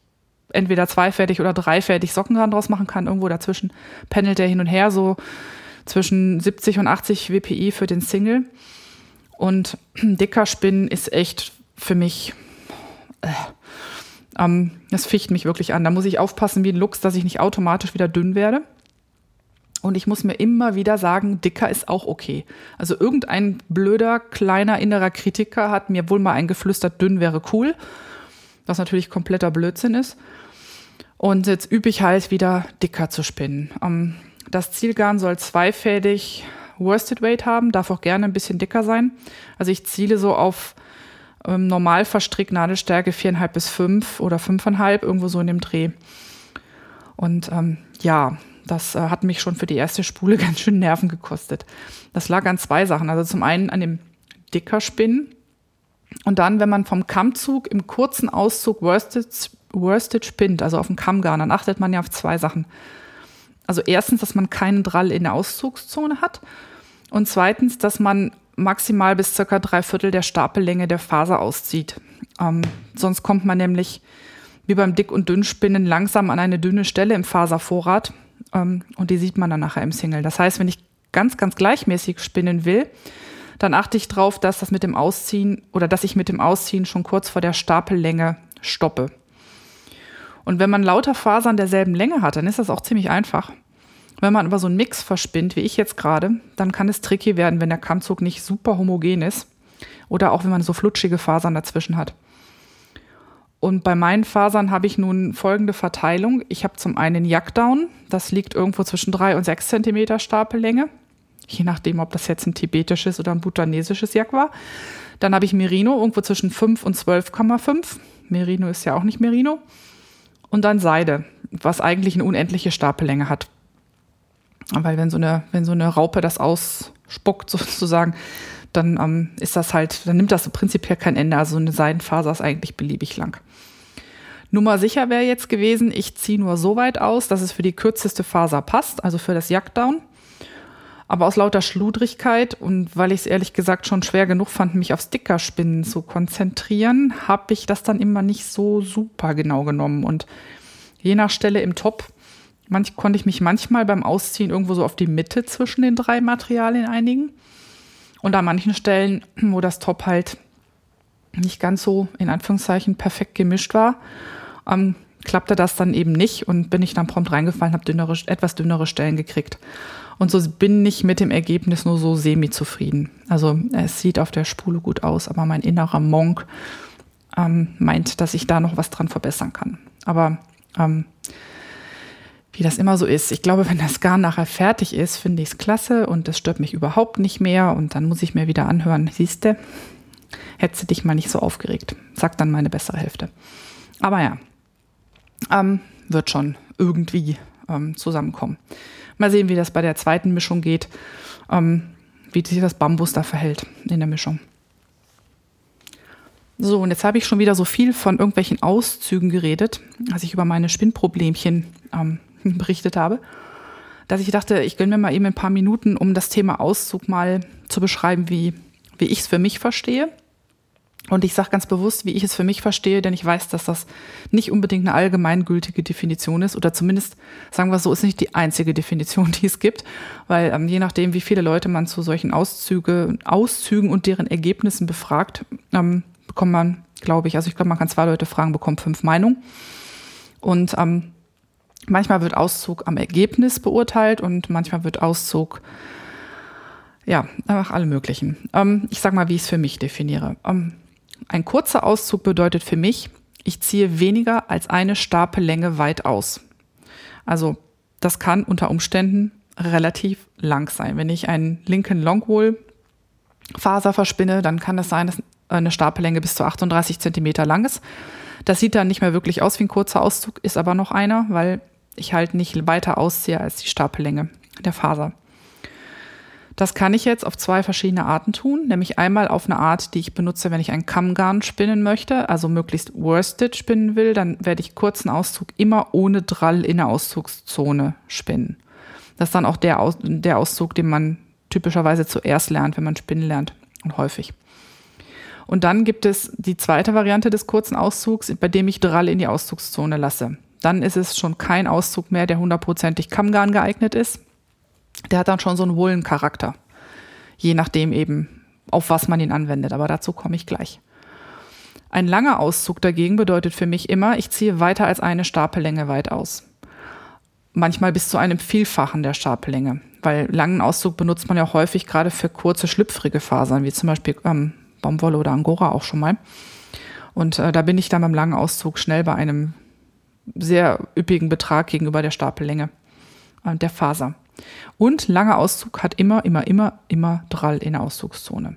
entweder zweifädig oder dreifädig Sockengarn draus machen kann. Irgendwo dazwischen pendelt der hin und her, so zwischen 70 und 80 WPI für den Single. Und dicker Spinnen ist echt für mich, äh, ähm, das ficht mich wirklich an. Da muss ich aufpassen wie ein Lux, dass ich nicht automatisch wieder dünn werde. Und ich muss mir immer wieder sagen, dicker ist auch okay. Also irgendein blöder, kleiner innerer Kritiker hat mir wohl mal eingeflüstert, dünn wäre cool. Was natürlich kompletter Blödsinn ist. Und jetzt übe ich halt wieder dicker zu spinnen. Ähm, das Zielgarn soll zweifädig Worsted Weight haben, darf auch gerne ein bisschen dicker sein. Also ich ziele so auf ähm, normal verstrickt Nadelstärke 4,5 bis 5 oder 5,5, irgendwo so in dem Dreh. Und ähm, ja, das äh, hat mich schon für die erste Spule ganz schön Nerven gekostet. Das lag an zwei Sachen. Also zum einen an dem dicker Spinnen und dann, wenn man vom Kammzug im kurzen Auszug Worsted, Worsted spinnt, also auf dem Kammgarn, dann achtet man ja auf zwei Sachen. Also erstens, dass man keinen Drall in der Auszugszone hat und zweitens, dass man maximal bis circa drei Viertel der Stapellänge der Faser auszieht. Ähm, sonst kommt man nämlich wie beim Dick- und Dünnspinnen langsam an eine dünne Stelle im Faservorrat ähm, und die sieht man dann nachher im Single. Das heißt, wenn ich ganz, ganz gleichmäßig spinnen will, dann achte ich darauf, dass das mit dem Ausziehen oder dass ich mit dem Ausziehen schon kurz vor der Stapellänge stoppe. Und wenn man lauter Fasern derselben Länge hat, dann ist das auch ziemlich einfach. Wenn man aber so einen Mix verspinnt, wie ich jetzt gerade, dann kann es tricky werden, wenn der Kammzug nicht super homogen ist oder auch wenn man so flutschige Fasern dazwischen hat. Und bei meinen Fasern habe ich nun folgende Verteilung. Ich habe zum einen Jackdown, das liegt irgendwo zwischen drei und sechs Zentimeter Stapellänge je nachdem, ob das jetzt ein tibetisches oder ein bhutanesisches Yak war. Dann habe ich Merino, irgendwo zwischen 5 und 12,5. Merino ist ja auch nicht Merino. Und dann Seide, was eigentlich eine unendliche Stapellänge hat. Weil wenn so eine, wenn so eine Raupe das ausspuckt sozusagen, dann ähm, ist das halt, dann nimmt das prinzipiell kein Ende. Also eine Seidenfaser ist eigentlich beliebig lang. Nummer sicher wäre jetzt gewesen, ich ziehe nur so weit aus, dass es für die kürzeste Faser passt, also für das Jagddown. Aber aus lauter Schludrigkeit und weil ich es ehrlich gesagt schon schwer genug fand, mich auf Stickerspinnen zu konzentrieren, habe ich das dann immer nicht so super genau genommen. Und je nach Stelle im Top manch, konnte ich mich manchmal beim Ausziehen irgendwo so auf die Mitte zwischen den drei Materialien einigen. Und an manchen Stellen, wo das Top halt nicht ganz so in Anführungszeichen perfekt gemischt war, ähm, klappte das dann eben nicht und bin ich dann prompt reingefallen, habe dünnere, etwas dünnere Stellen gekriegt. Und so bin ich mit dem Ergebnis nur so semi-zufrieden. Also es sieht auf der Spule gut aus, aber mein innerer Monk ähm, meint, dass ich da noch was dran verbessern kann. Aber ähm, wie das immer so ist, ich glaube, wenn das Garn nachher fertig ist, finde ich es klasse und es stört mich überhaupt nicht mehr. Und dann muss ich mir wieder anhören, siehste, hättest du dich mal nicht so aufgeregt, sagt dann meine bessere Hälfte. Aber ja, ähm, wird schon irgendwie ähm, zusammenkommen. Mal sehen, wie das bei der zweiten Mischung geht, ähm, wie sich das Bambus da verhält in der Mischung. So, und jetzt habe ich schon wieder so viel von irgendwelchen Auszügen geredet, als ich über meine Spinnproblemchen ähm, berichtet habe. dass ich dachte, ich gönne mir mal eben ein paar Minuten, um das Thema Auszug mal zu beschreiben, wie, wie ich es für mich verstehe. Und ich sage ganz bewusst, wie ich es für mich verstehe, denn ich weiß, dass das nicht unbedingt eine allgemeingültige Definition ist oder zumindest, sagen wir so, ist nicht die einzige Definition, die es gibt, weil ähm, je nachdem, wie viele Leute man zu solchen Auszüge, Auszügen und deren Ergebnissen befragt, ähm, bekommt man, glaube ich, also ich glaube, man kann zwei Leute fragen, bekommt fünf Meinungen. Und ähm, manchmal wird Auszug am Ergebnis beurteilt und manchmal wird Auszug ja, einfach alle möglichen. Ähm, ich sage mal, wie ich es für mich definiere. Ein kurzer Auszug bedeutet für mich, ich ziehe weniger als eine Stapellänge weit aus. Also das kann unter Umständen relativ lang sein. Wenn ich einen Lincoln Longwool Faser verspinne, dann kann es sein, dass eine Stapellänge bis zu 38 Zentimeter lang ist. Das sieht dann nicht mehr wirklich aus wie ein kurzer Auszug, ist aber noch einer, weil ich halt nicht weiter ausziehe als die Stapellänge der Faser. Das kann ich jetzt auf zwei verschiedene Arten tun, nämlich einmal auf eine Art, die ich benutze, wenn ich ein Kammgarn spinnen möchte, also möglichst Worsted spinnen will, dann werde ich kurzen Auszug immer ohne Drall in der Auszugszone spinnen. Das ist dann auch der, Aus der Auszug, den man typischerweise zuerst lernt, wenn man spinnen lernt und häufig. Und dann gibt es die zweite Variante des kurzen Auszugs, bei dem ich Drall in die Auszugszone lasse. Dann ist es schon kein Auszug mehr, der hundertprozentig Kammgarn geeignet ist, der hat dann schon so einen Wohlencharakter. Je nachdem eben, auf was man ihn anwendet. Aber dazu komme ich gleich. Ein langer Auszug dagegen bedeutet für mich immer, ich ziehe weiter als eine Stapellänge weit aus. Manchmal bis zu einem Vielfachen der Stapellänge. Weil langen Auszug benutzt man ja häufig gerade für kurze, schlüpfrige Fasern, wie zum Beispiel ähm, Baumwolle oder Angora auch schon mal. Und äh, da bin ich dann beim langen Auszug schnell bei einem sehr üppigen Betrag gegenüber der Stapellänge äh, der Faser. Und langer Auszug hat immer, immer, immer, immer Drall in der Auszugszone.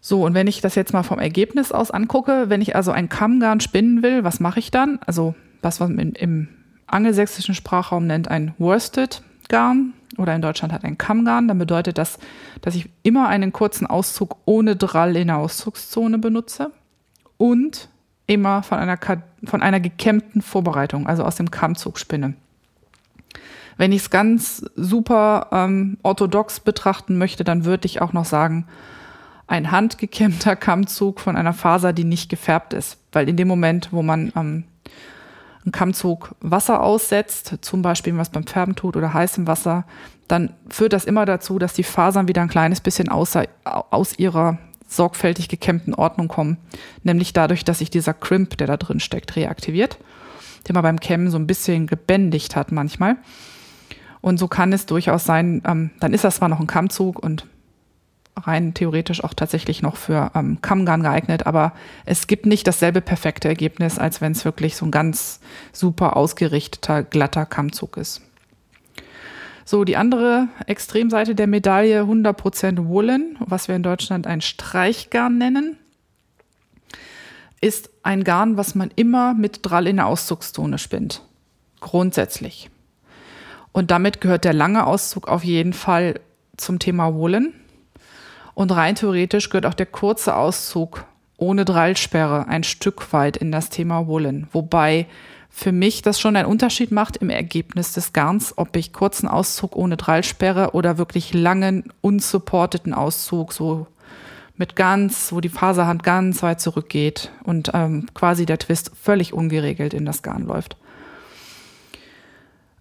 So, und wenn ich das jetzt mal vom Ergebnis aus angucke, wenn ich also ein Kammgarn spinnen will, was mache ich dann? Also, was man im angelsächsischen Sprachraum nennt ein Worsted Garn oder in Deutschland hat ein Kammgarn, dann bedeutet das, dass ich immer einen kurzen Auszug ohne Drall in der Auszugszone benutze und immer von einer, von einer gekämmten Vorbereitung, also aus dem Kammzug spinne. Wenn ich es ganz super ähm, orthodox betrachten möchte, dann würde ich auch noch sagen, ein handgekämmter Kammzug von einer Faser, die nicht gefärbt ist. Weil in dem Moment, wo man ähm, einen Kammzug Wasser aussetzt, zum Beispiel was beim Färben tut oder heißem Wasser, dann führt das immer dazu, dass die Fasern wieder ein kleines bisschen außer, aus ihrer sorgfältig gekämmten Ordnung kommen. Nämlich dadurch, dass sich dieser Crimp, der da drin steckt, reaktiviert, den man beim Kämmen so ein bisschen gebändigt hat manchmal. Und so kann es durchaus sein, ähm, dann ist das zwar noch ein Kammzug und rein theoretisch auch tatsächlich noch für ähm, Kammgarn geeignet, aber es gibt nicht dasselbe perfekte Ergebnis, als wenn es wirklich so ein ganz super ausgerichteter, glatter Kammzug ist. So, die andere Extremseite der Medaille, 100% Woolen, was wir in Deutschland ein Streichgarn nennen, ist ein Garn, was man immer mit Drall in der Auszugszone spinnt. Grundsätzlich. Und damit gehört der lange Auszug auf jeden Fall zum Thema Woolen. Und rein theoretisch gehört auch der kurze Auszug ohne Drallsperre ein Stück weit in das Thema Woolen. Wobei für mich das schon einen Unterschied macht im Ergebnis des Garns, ob ich kurzen Auszug ohne Drallsperre oder wirklich langen, unsupporteten Auszug, so mit ganz, wo die Faserhand ganz weit zurückgeht und ähm, quasi der Twist völlig ungeregelt in das Garn läuft.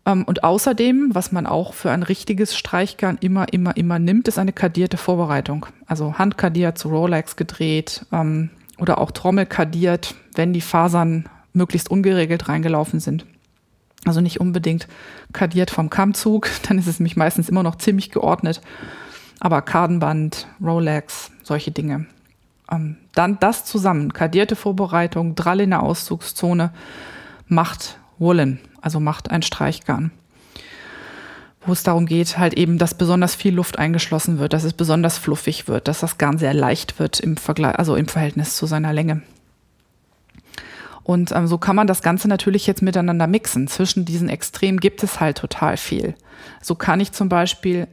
Ähm, und außerdem, was man auch für ein richtiges Streichgarn immer, immer, immer nimmt, ist eine kadierte Vorbereitung. Also handkadiert, zu Rolex gedreht ähm, oder auch trommelkadiert, wenn die Fasern möglichst ungeregelt reingelaufen sind. Also nicht unbedingt kadiert vom Kammzug, dann ist es nämlich meistens immer noch ziemlich geordnet. Aber Kardenband, Rolex, solche Dinge. Ähm, dann das zusammen, kadierte Vorbereitung, Drall in der Auszugszone, macht Woolen also macht ein Streichgarn. Wo es darum geht, halt eben, dass besonders viel Luft eingeschlossen wird, dass es besonders fluffig wird, dass das Garn sehr leicht wird im Vergleich, also im Verhältnis zu seiner Länge. Und ähm, so kann man das Ganze natürlich jetzt miteinander mixen. Zwischen diesen Extremen gibt es halt total viel. So kann ich zum Beispiel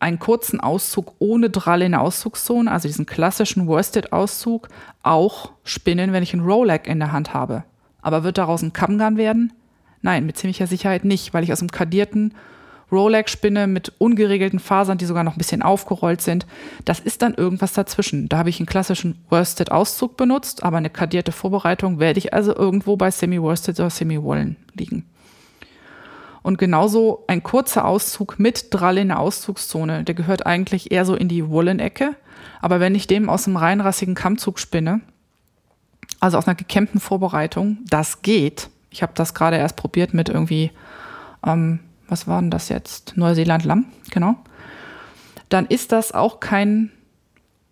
einen kurzen Auszug ohne Drall in der Auszugszone, also diesen klassischen Worsted-Auszug, auch spinnen, wenn ich einen Rolex in der Hand habe. Aber wird daraus ein Kammgarn werden? Nein, mit ziemlicher Sicherheit nicht, weil ich aus einem kadierten Rolex spinne mit ungeregelten Fasern, die sogar noch ein bisschen aufgerollt sind. Das ist dann irgendwas dazwischen. Da habe ich einen klassischen Worsted-Auszug benutzt, aber eine kadierte Vorbereitung werde ich also irgendwo bei Semi-Worsted oder Semi-Wollen liegen. Und genauso ein kurzer Auszug mit Drall in der Auszugszone, der gehört eigentlich eher so in die Woolen-Ecke. Aber wenn ich dem aus einem reinrassigen Kammzug spinne, also aus einer gekämmten Vorbereitung, das geht. Ich habe das gerade erst probiert mit irgendwie, ähm, was war denn das jetzt? Neuseeland Lamm, genau. Dann ist das auch kein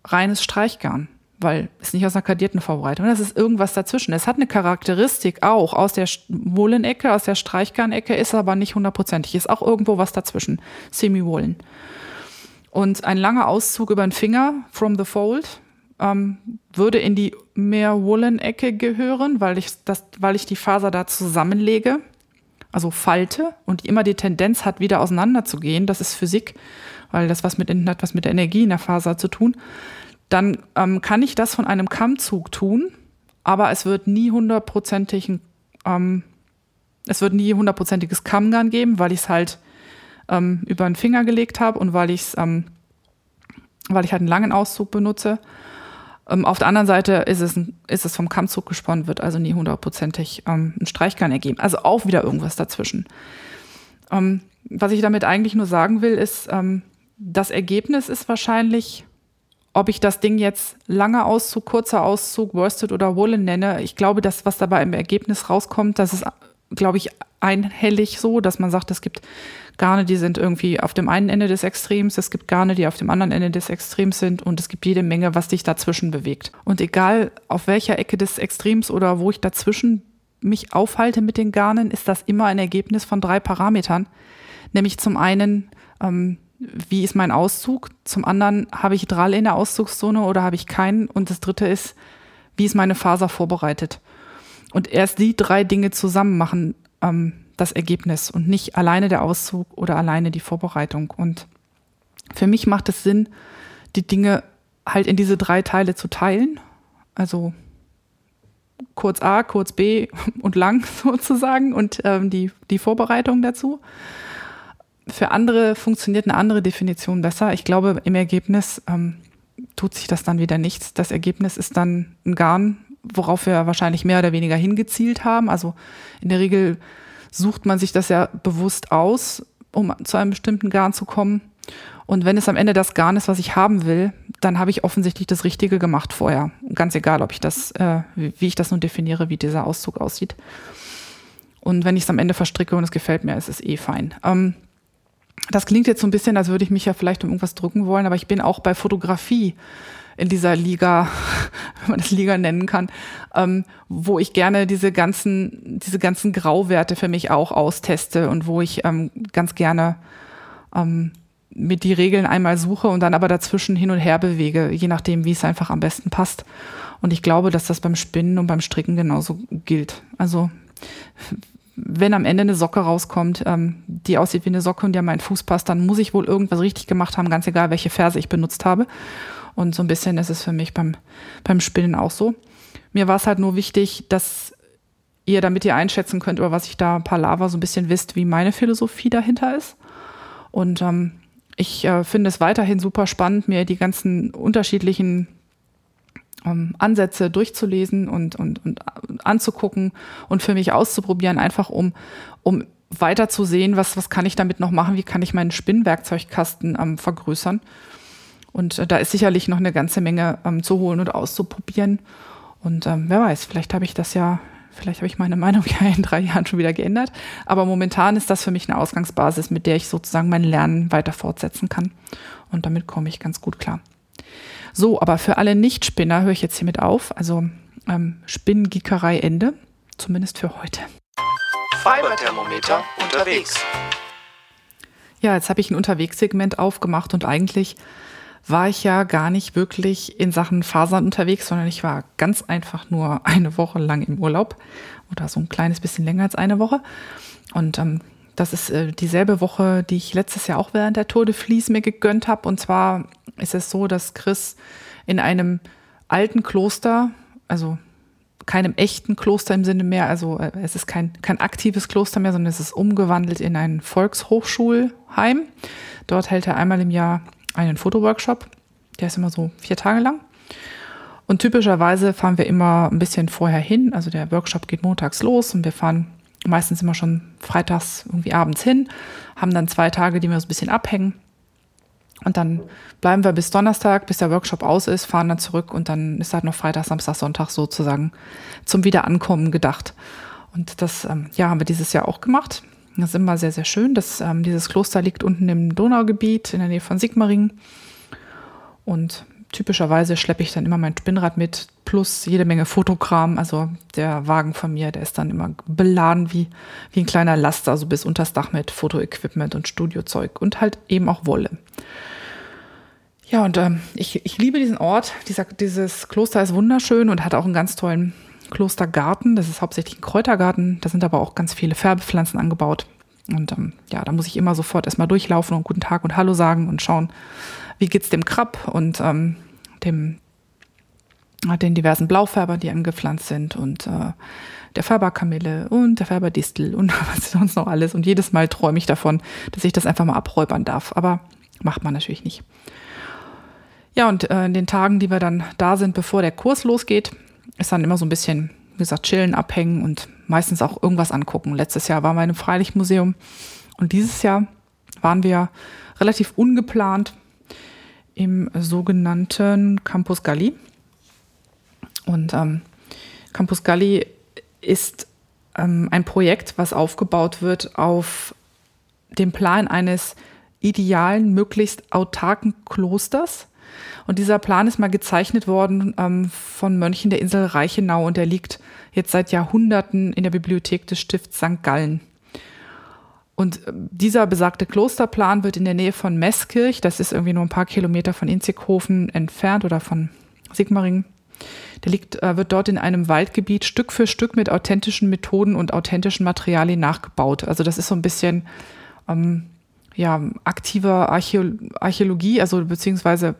reines Streichgarn weil es nicht aus einer kadierten Vorbereitung. Das ist irgendwas dazwischen. Es hat eine Charakteristik auch aus der Wohlenecke, aus der Streichgarnecke, ist aber nicht hundertprozentig. Ist auch irgendwo was dazwischen. Semi-Wohlen. Und ein langer Auszug über den Finger from the fold ähm, würde in die mehr Woolen-Ecke gehören, weil ich, das, weil ich die Faser da zusammenlege, also falte und immer die Tendenz hat, wieder auseinanderzugehen. Das ist Physik, weil das was mit, hat was mit der Energie in der Faser zu tun dann ähm, kann ich das von einem Kammzug tun, aber es wird nie hundertprozentig ähm, es wird nie hundertprozentiges Kammgarn geben, weil ich es halt ähm, über den Finger gelegt habe und weil ich ähm, weil ich halt einen langen Auszug benutze. Ähm, auf der anderen Seite ist es, ist es vom Kammzug gesponnen, wird also nie hundertprozentig ähm, ein Streichgarn ergeben. Also auch wieder irgendwas dazwischen. Ähm, was ich damit eigentlich nur sagen will, ist, ähm, das Ergebnis ist wahrscheinlich ob ich das Ding jetzt langer Auszug, kurzer Auszug, Worsted oder Woolen nenne, ich glaube, das, was dabei im Ergebnis rauskommt, das ist, glaube ich, einhellig so, dass man sagt, es gibt Garne, die sind irgendwie auf dem einen Ende des Extrems, es gibt Garne, die auf dem anderen Ende des Extrems sind und es gibt jede Menge, was dich dazwischen bewegt. Und egal auf welcher Ecke des Extrems oder wo ich dazwischen mich aufhalte mit den Garnen, ist das immer ein Ergebnis von drei Parametern. Nämlich zum einen, ähm, wie ist mein Auszug? Zum anderen, habe ich Drall in der Auszugszone oder habe ich keinen? Und das dritte ist, wie ist meine Faser vorbereitet? Und erst die drei Dinge zusammen machen ähm, das Ergebnis und nicht alleine der Auszug oder alleine die Vorbereitung. Und für mich macht es Sinn, die Dinge halt in diese drei Teile zu teilen. Also kurz A, kurz B und lang sozusagen und ähm, die, die Vorbereitung dazu für andere funktioniert eine andere Definition besser. Ich glaube, im Ergebnis ähm, tut sich das dann wieder nichts. Das Ergebnis ist dann ein Garn, worauf wir wahrscheinlich mehr oder weniger hingezielt haben. Also in der Regel sucht man sich das ja bewusst aus, um zu einem bestimmten Garn zu kommen. Und wenn es am Ende das Garn ist, was ich haben will, dann habe ich offensichtlich das Richtige gemacht vorher. Ganz egal, ob ich das, äh, wie ich das nun definiere, wie dieser Auszug aussieht. Und wenn ich es am Ende verstricke und es gefällt mir, ist es eh fein. Ähm, das klingt jetzt so ein bisschen, als würde ich mich ja vielleicht um irgendwas drücken wollen, aber ich bin auch bei Fotografie in dieser Liga, wenn man das Liga nennen kann, ähm, wo ich gerne diese ganzen, diese ganzen Grauwerte für mich auch austeste und wo ich ähm, ganz gerne ähm, mit die Regeln einmal suche und dann aber dazwischen hin und her bewege, je nachdem, wie es einfach am besten passt. Und ich glaube, dass das beim Spinnen und beim Stricken genauso gilt. Also wenn am Ende eine Socke rauskommt, ähm, die aussieht wie eine Socke und die an meinen Fuß passt, dann muss ich wohl irgendwas richtig gemacht haben, ganz egal, welche Ferse ich benutzt habe. Und so ein bisschen ist es für mich beim, beim Spinnen auch so. Mir war es halt nur wichtig, dass ihr, damit ihr einschätzen könnt, über was ich da Lava so ein bisschen wisst, wie meine Philosophie dahinter ist. Und ähm, ich äh, finde es weiterhin super spannend, mir die ganzen unterschiedlichen ähm, Ansätze durchzulesen und, und, und anzugucken und für mich auszuprobieren, einfach um, um weiter zu sehen, was, was kann ich damit noch machen, wie kann ich meinen Spinnwerkzeugkasten ähm, vergrößern. Und äh, da ist sicherlich noch eine ganze Menge ähm, zu holen und auszuprobieren. Und ähm, wer weiß, vielleicht habe ich das ja, vielleicht habe ich meine Meinung ja in drei Jahren schon wieder geändert. Aber momentan ist das für mich eine Ausgangsbasis, mit der ich sozusagen mein Lernen weiter fortsetzen kann. Und damit komme ich ganz gut klar. So, aber für alle Nichtspinner höre ich jetzt hiermit auf. Also ähm, Spinngiekerei Ende, zumindest für heute. Fiberthermometer unterwegs. Ja, jetzt habe ich ein Unterwegssegment aufgemacht und eigentlich war ich ja gar nicht wirklich in Sachen Fasern unterwegs, sondern ich war ganz einfach nur eine Woche lang im Urlaub oder so ein kleines bisschen länger als eine Woche. Und ähm, das ist äh, dieselbe Woche, die ich letztes Jahr auch während der Tour de Vlies mir gegönnt habe. Und zwar ist es so, dass Chris in einem alten Kloster, also keinem echten Kloster im Sinne mehr. Also äh, es ist kein, kein aktives Kloster mehr, sondern es ist umgewandelt in ein Volkshochschulheim. Dort hält er einmal im Jahr einen Fotoworkshop. Der ist immer so vier Tage lang. Und typischerweise fahren wir immer ein bisschen vorher hin. Also der Workshop geht montags los und wir fahren meistens immer schon freitags irgendwie abends hin, haben dann zwei Tage, die wir so ein bisschen abhängen. Und dann bleiben wir bis Donnerstag, bis der Workshop aus ist, fahren dann zurück und dann ist halt noch Freitag, Samstag, Sonntag sozusagen zum Wiederankommen gedacht. Und das ähm, ja, haben wir dieses Jahr auch gemacht. Das ist immer sehr, sehr schön. Das, ähm, dieses Kloster liegt unten im Donaugebiet in der Nähe von Sigmaringen. Und typischerweise schleppe ich dann immer mein Spinnrad mit, plus jede Menge Fotokram. Also der Wagen von mir, der ist dann immer beladen wie, wie ein kleiner Laster, also bis unters Dach mit Fotoequipment und Studiozeug und halt eben auch Wolle. Ja, und ähm, ich, ich liebe diesen Ort. Dieser, dieses Kloster ist wunderschön und hat auch einen ganz tollen Klostergarten. Das ist hauptsächlich ein Kräutergarten. Da sind aber auch ganz viele Färbepflanzen angebaut. Und ähm, ja, da muss ich immer sofort erstmal durchlaufen und guten Tag und Hallo sagen und schauen, wie geht's dem Krab und ähm, dem den diversen Blaufärbern, die angepflanzt sind und äh, der Färberkamille und der Färberdistel und was sonst noch alles. Und jedes Mal träume ich davon, dass ich das einfach mal abräubern darf. Aber macht man natürlich nicht. Ja, und äh, in den Tagen, die wir dann da sind, bevor der Kurs losgeht, ist dann immer so ein bisschen, wie gesagt, chillen, abhängen und meistens auch irgendwas angucken. Letztes Jahr waren wir einem Freilichtmuseum und dieses Jahr waren wir relativ ungeplant im sogenannten Campus Galli. Und ähm, Campus Galli ist ähm, ein Projekt, was aufgebaut wird auf dem Plan eines idealen, möglichst autarken Klosters. Und dieser Plan ist mal gezeichnet worden ähm, von Mönchen der Insel Reichenau und der liegt jetzt seit Jahrhunderten in der Bibliothek des Stifts St. Gallen. Und äh, dieser besagte Klosterplan wird in der Nähe von Meßkirch, das ist irgendwie nur ein paar Kilometer von Inzighofen entfernt oder von Sigmaringen, der liegt, äh, wird dort in einem Waldgebiet Stück für Stück mit authentischen Methoden und authentischen Materialien nachgebaut. Also das ist so ein bisschen ähm, ja, aktiver Archäologie, also beziehungsweise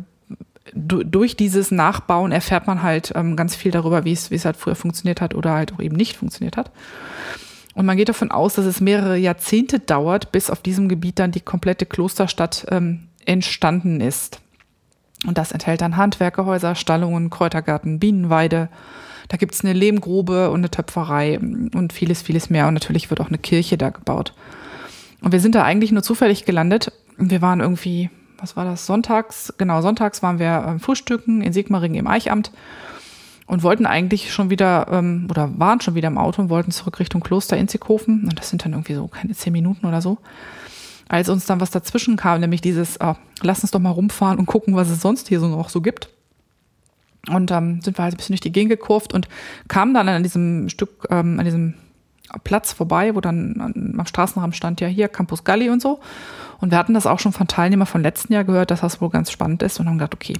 durch dieses Nachbauen erfährt man halt ähm, ganz viel darüber, wie es, halt früher funktioniert hat oder halt auch eben nicht funktioniert hat. Und man geht davon aus, dass es mehrere Jahrzehnte dauert, bis auf diesem Gebiet dann die komplette Klosterstadt ähm, entstanden ist. Und das enthält dann Handwerkerhäuser, Stallungen, Kräutergarten, Bienenweide. Da gibt es eine Lehmgrube und eine Töpferei und vieles, vieles mehr. Und natürlich wird auch eine Kirche da gebaut. Und wir sind da eigentlich nur zufällig gelandet. Wir waren irgendwie, was war das, sonntags, genau, sonntags waren wir ähm, frühstücken in Sigmaringen im Eichamt und wollten eigentlich schon wieder ähm, oder waren schon wieder im Auto und wollten zurück Richtung Kloster Inzighofen. Und das sind dann irgendwie so keine zehn Minuten oder so. Als uns dann was dazwischen kam, nämlich dieses, oh, lass uns doch mal rumfahren und gucken, was es sonst hier so noch so gibt. Und ähm, sind wir halt ein bisschen durch die Gegend gekurft und kamen dann an diesem Stück, ähm, an diesem Platz vorbei, wo dann am Straßenrand stand ja hier Campus Galli und so. Und wir hatten das auch schon von Teilnehmern von letzten Jahr gehört, dass das wohl ganz spannend ist und haben gedacht, okay,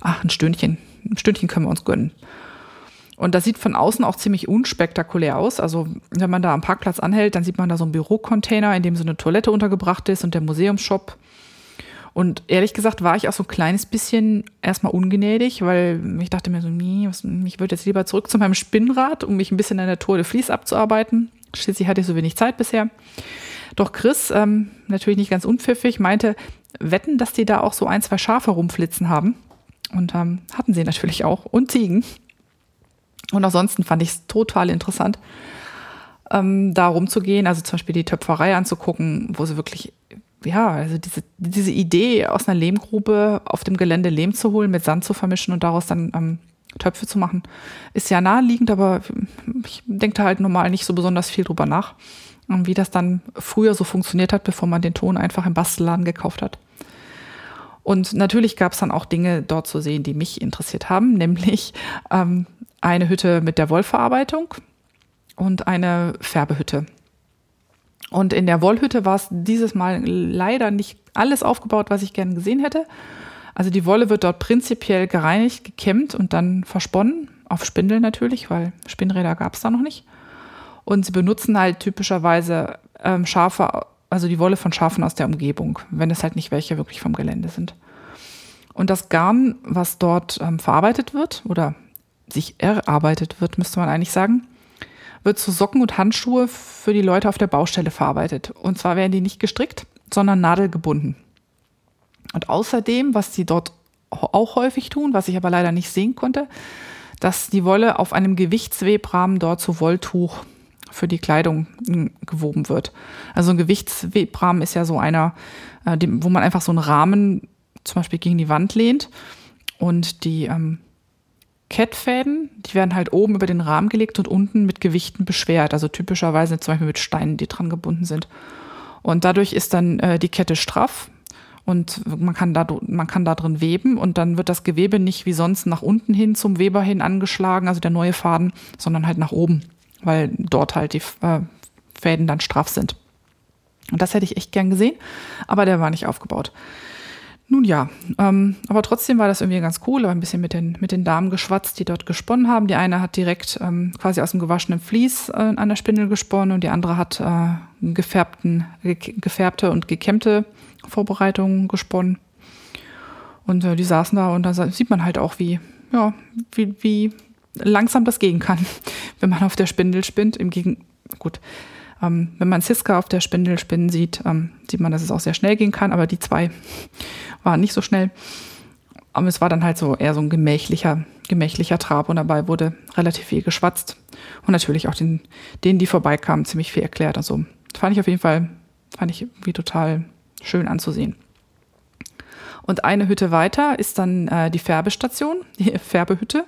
ach, ein Stündchen, ein Stündchen können wir uns gönnen. Und das sieht von außen auch ziemlich unspektakulär aus. Also wenn man da am Parkplatz anhält, dann sieht man da so einen Bürocontainer, in dem so eine Toilette untergebracht ist und der Museumsshop. Und ehrlich gesagt war ich auch so ein kleines bisschen erstmal ungnädig, weil ich dachte mir so, nee, ich würde jetzt lieber zurück zu meinem Spinnrad, um mich ein bisschen an der Tour de Vlies abzuarbeiten. Schließlich hatte ich so wenig Zeit bisher. Doch Chris, ähm, natürlich nicht ganz unpfiffig, meinte, wetten, dass die da auch so ein, zwei Schafe rumflitzen haben. Und ähm, hatten sie natürlich auch. Und Ziegen. Und ansonsten fand ich es total interessant, ähm, da rumzugehen, also zum Beispiel die Töpferei anzugucken, wo sie wirklich, ja, also diese, diese Idee aus einer Lehmgrube auf dem Gelände Lehm zu holen, mit Sand zu vermischen und daraus dann ähm, Töpfe zu machen, ist ja naheliegend, aber ich denke da halt normal nicht so besonders viel drüber nach, wie das dann früher so funktioniert hat, bevor man den Ton einfach im Bastelladen gekauft hat. Und natürlich gab es dann auch Dinge dort zu sehen, die mich interessiert haben, nämlich ähm, eine Hütte mit der Wollverarbeitung und eine Färbehütte. Und in der Wollhütte war es dieses Mal leider nicht alles aufgebaut, was ich gerne gesehen hätte. Also die Wolle wird dort prinzipiell gereinigt, gekämmt und dann versponnen. Auf Spindel natürlich, weil Spinnräder gab es da noch nicht. Und sie benutzen halt typischerweise ähm, Schafe, also die Wolle von Schafen aus der Umgebung, wenn es halt nicht welche wirklich vom Gelände sind. Und das Garn, was dort ähm, verarbeitet wird oder sich erarbeitet wird, müsste man eigentlich sagen, wird zu Socken und Handschuhe für die Leute auf der Baustelle verarbeitet. Und zwar werden die nicht gestrickt, sondern nadelgebunden. Und außerdem, was sie dort auch häufig tun, was ich aber leider nicht sehen konnte, dass die Wolle auf einem Gewichtswebrahmen dort zu Wolltuch für die Kleidung hm, gewoben wird. Also ein Gewichtswebrahmen ist ja so einer, äh, wo man einfach so einen Rahmen zum Beispiel gegen die Wand lehnt und die ähm, Kettfäden, die werden halt oben über den Rahmen gelegt und unten mit Gewichten beschwert. Also typischerweise zum Beispiel mit Steinen, die dran gebunden sind. Und dadurch ist dann äh, die Kette straff und man kann, da, man kann da drin weben und dann wird das Gewebe nicht wie sonst nach unten hin zum Weber hin angeschlagen, also der neue Faden, sondern halt nach oben, weil dort halt die äh, Fäden dann straff sind. Und das hätte ich echt gern gesehen, aber der war nicht aufgebaut. Nun ja, ähm, aber trotzdem war das irgendwie ganz cool, ein bisschen mit den, mit den Damen geschwatzt, die dort gesponnen haben. Die eine hat direkt ähm, quasi aus dem gewaschenen Vlies äh, an der Spindel gesponnen und die andere hat äh, gefärbten, ge gefärbte und gekämmte Vorbereitungen gesponnen. Und äh, die saßen da und da sieht man halt auch, wie, ja, wie, wie langsam das gehen kann, wenn man auf der Spindel spinnt. Im Gegen gut, ähm, wenn man Siska auf der Spindel spinnen sieht, ähm, sieht man, dass es auch sehr schnell gehen kann, aber die zwei waren nicht so schnell. Aber es war dann halt so eher so ein gemächlicher, gemächlicher Trab und dabei wurde relativ viel geschwatzt und natürlich auch den, denen, die vorbeikamen, ziemlich viel erklärt. Also fand ich auf jeden Fall, fand ich irgendwie total schön anzusehen. Und eine Hütte weiter ist dann äh, die Färbestation, die Färbehütte.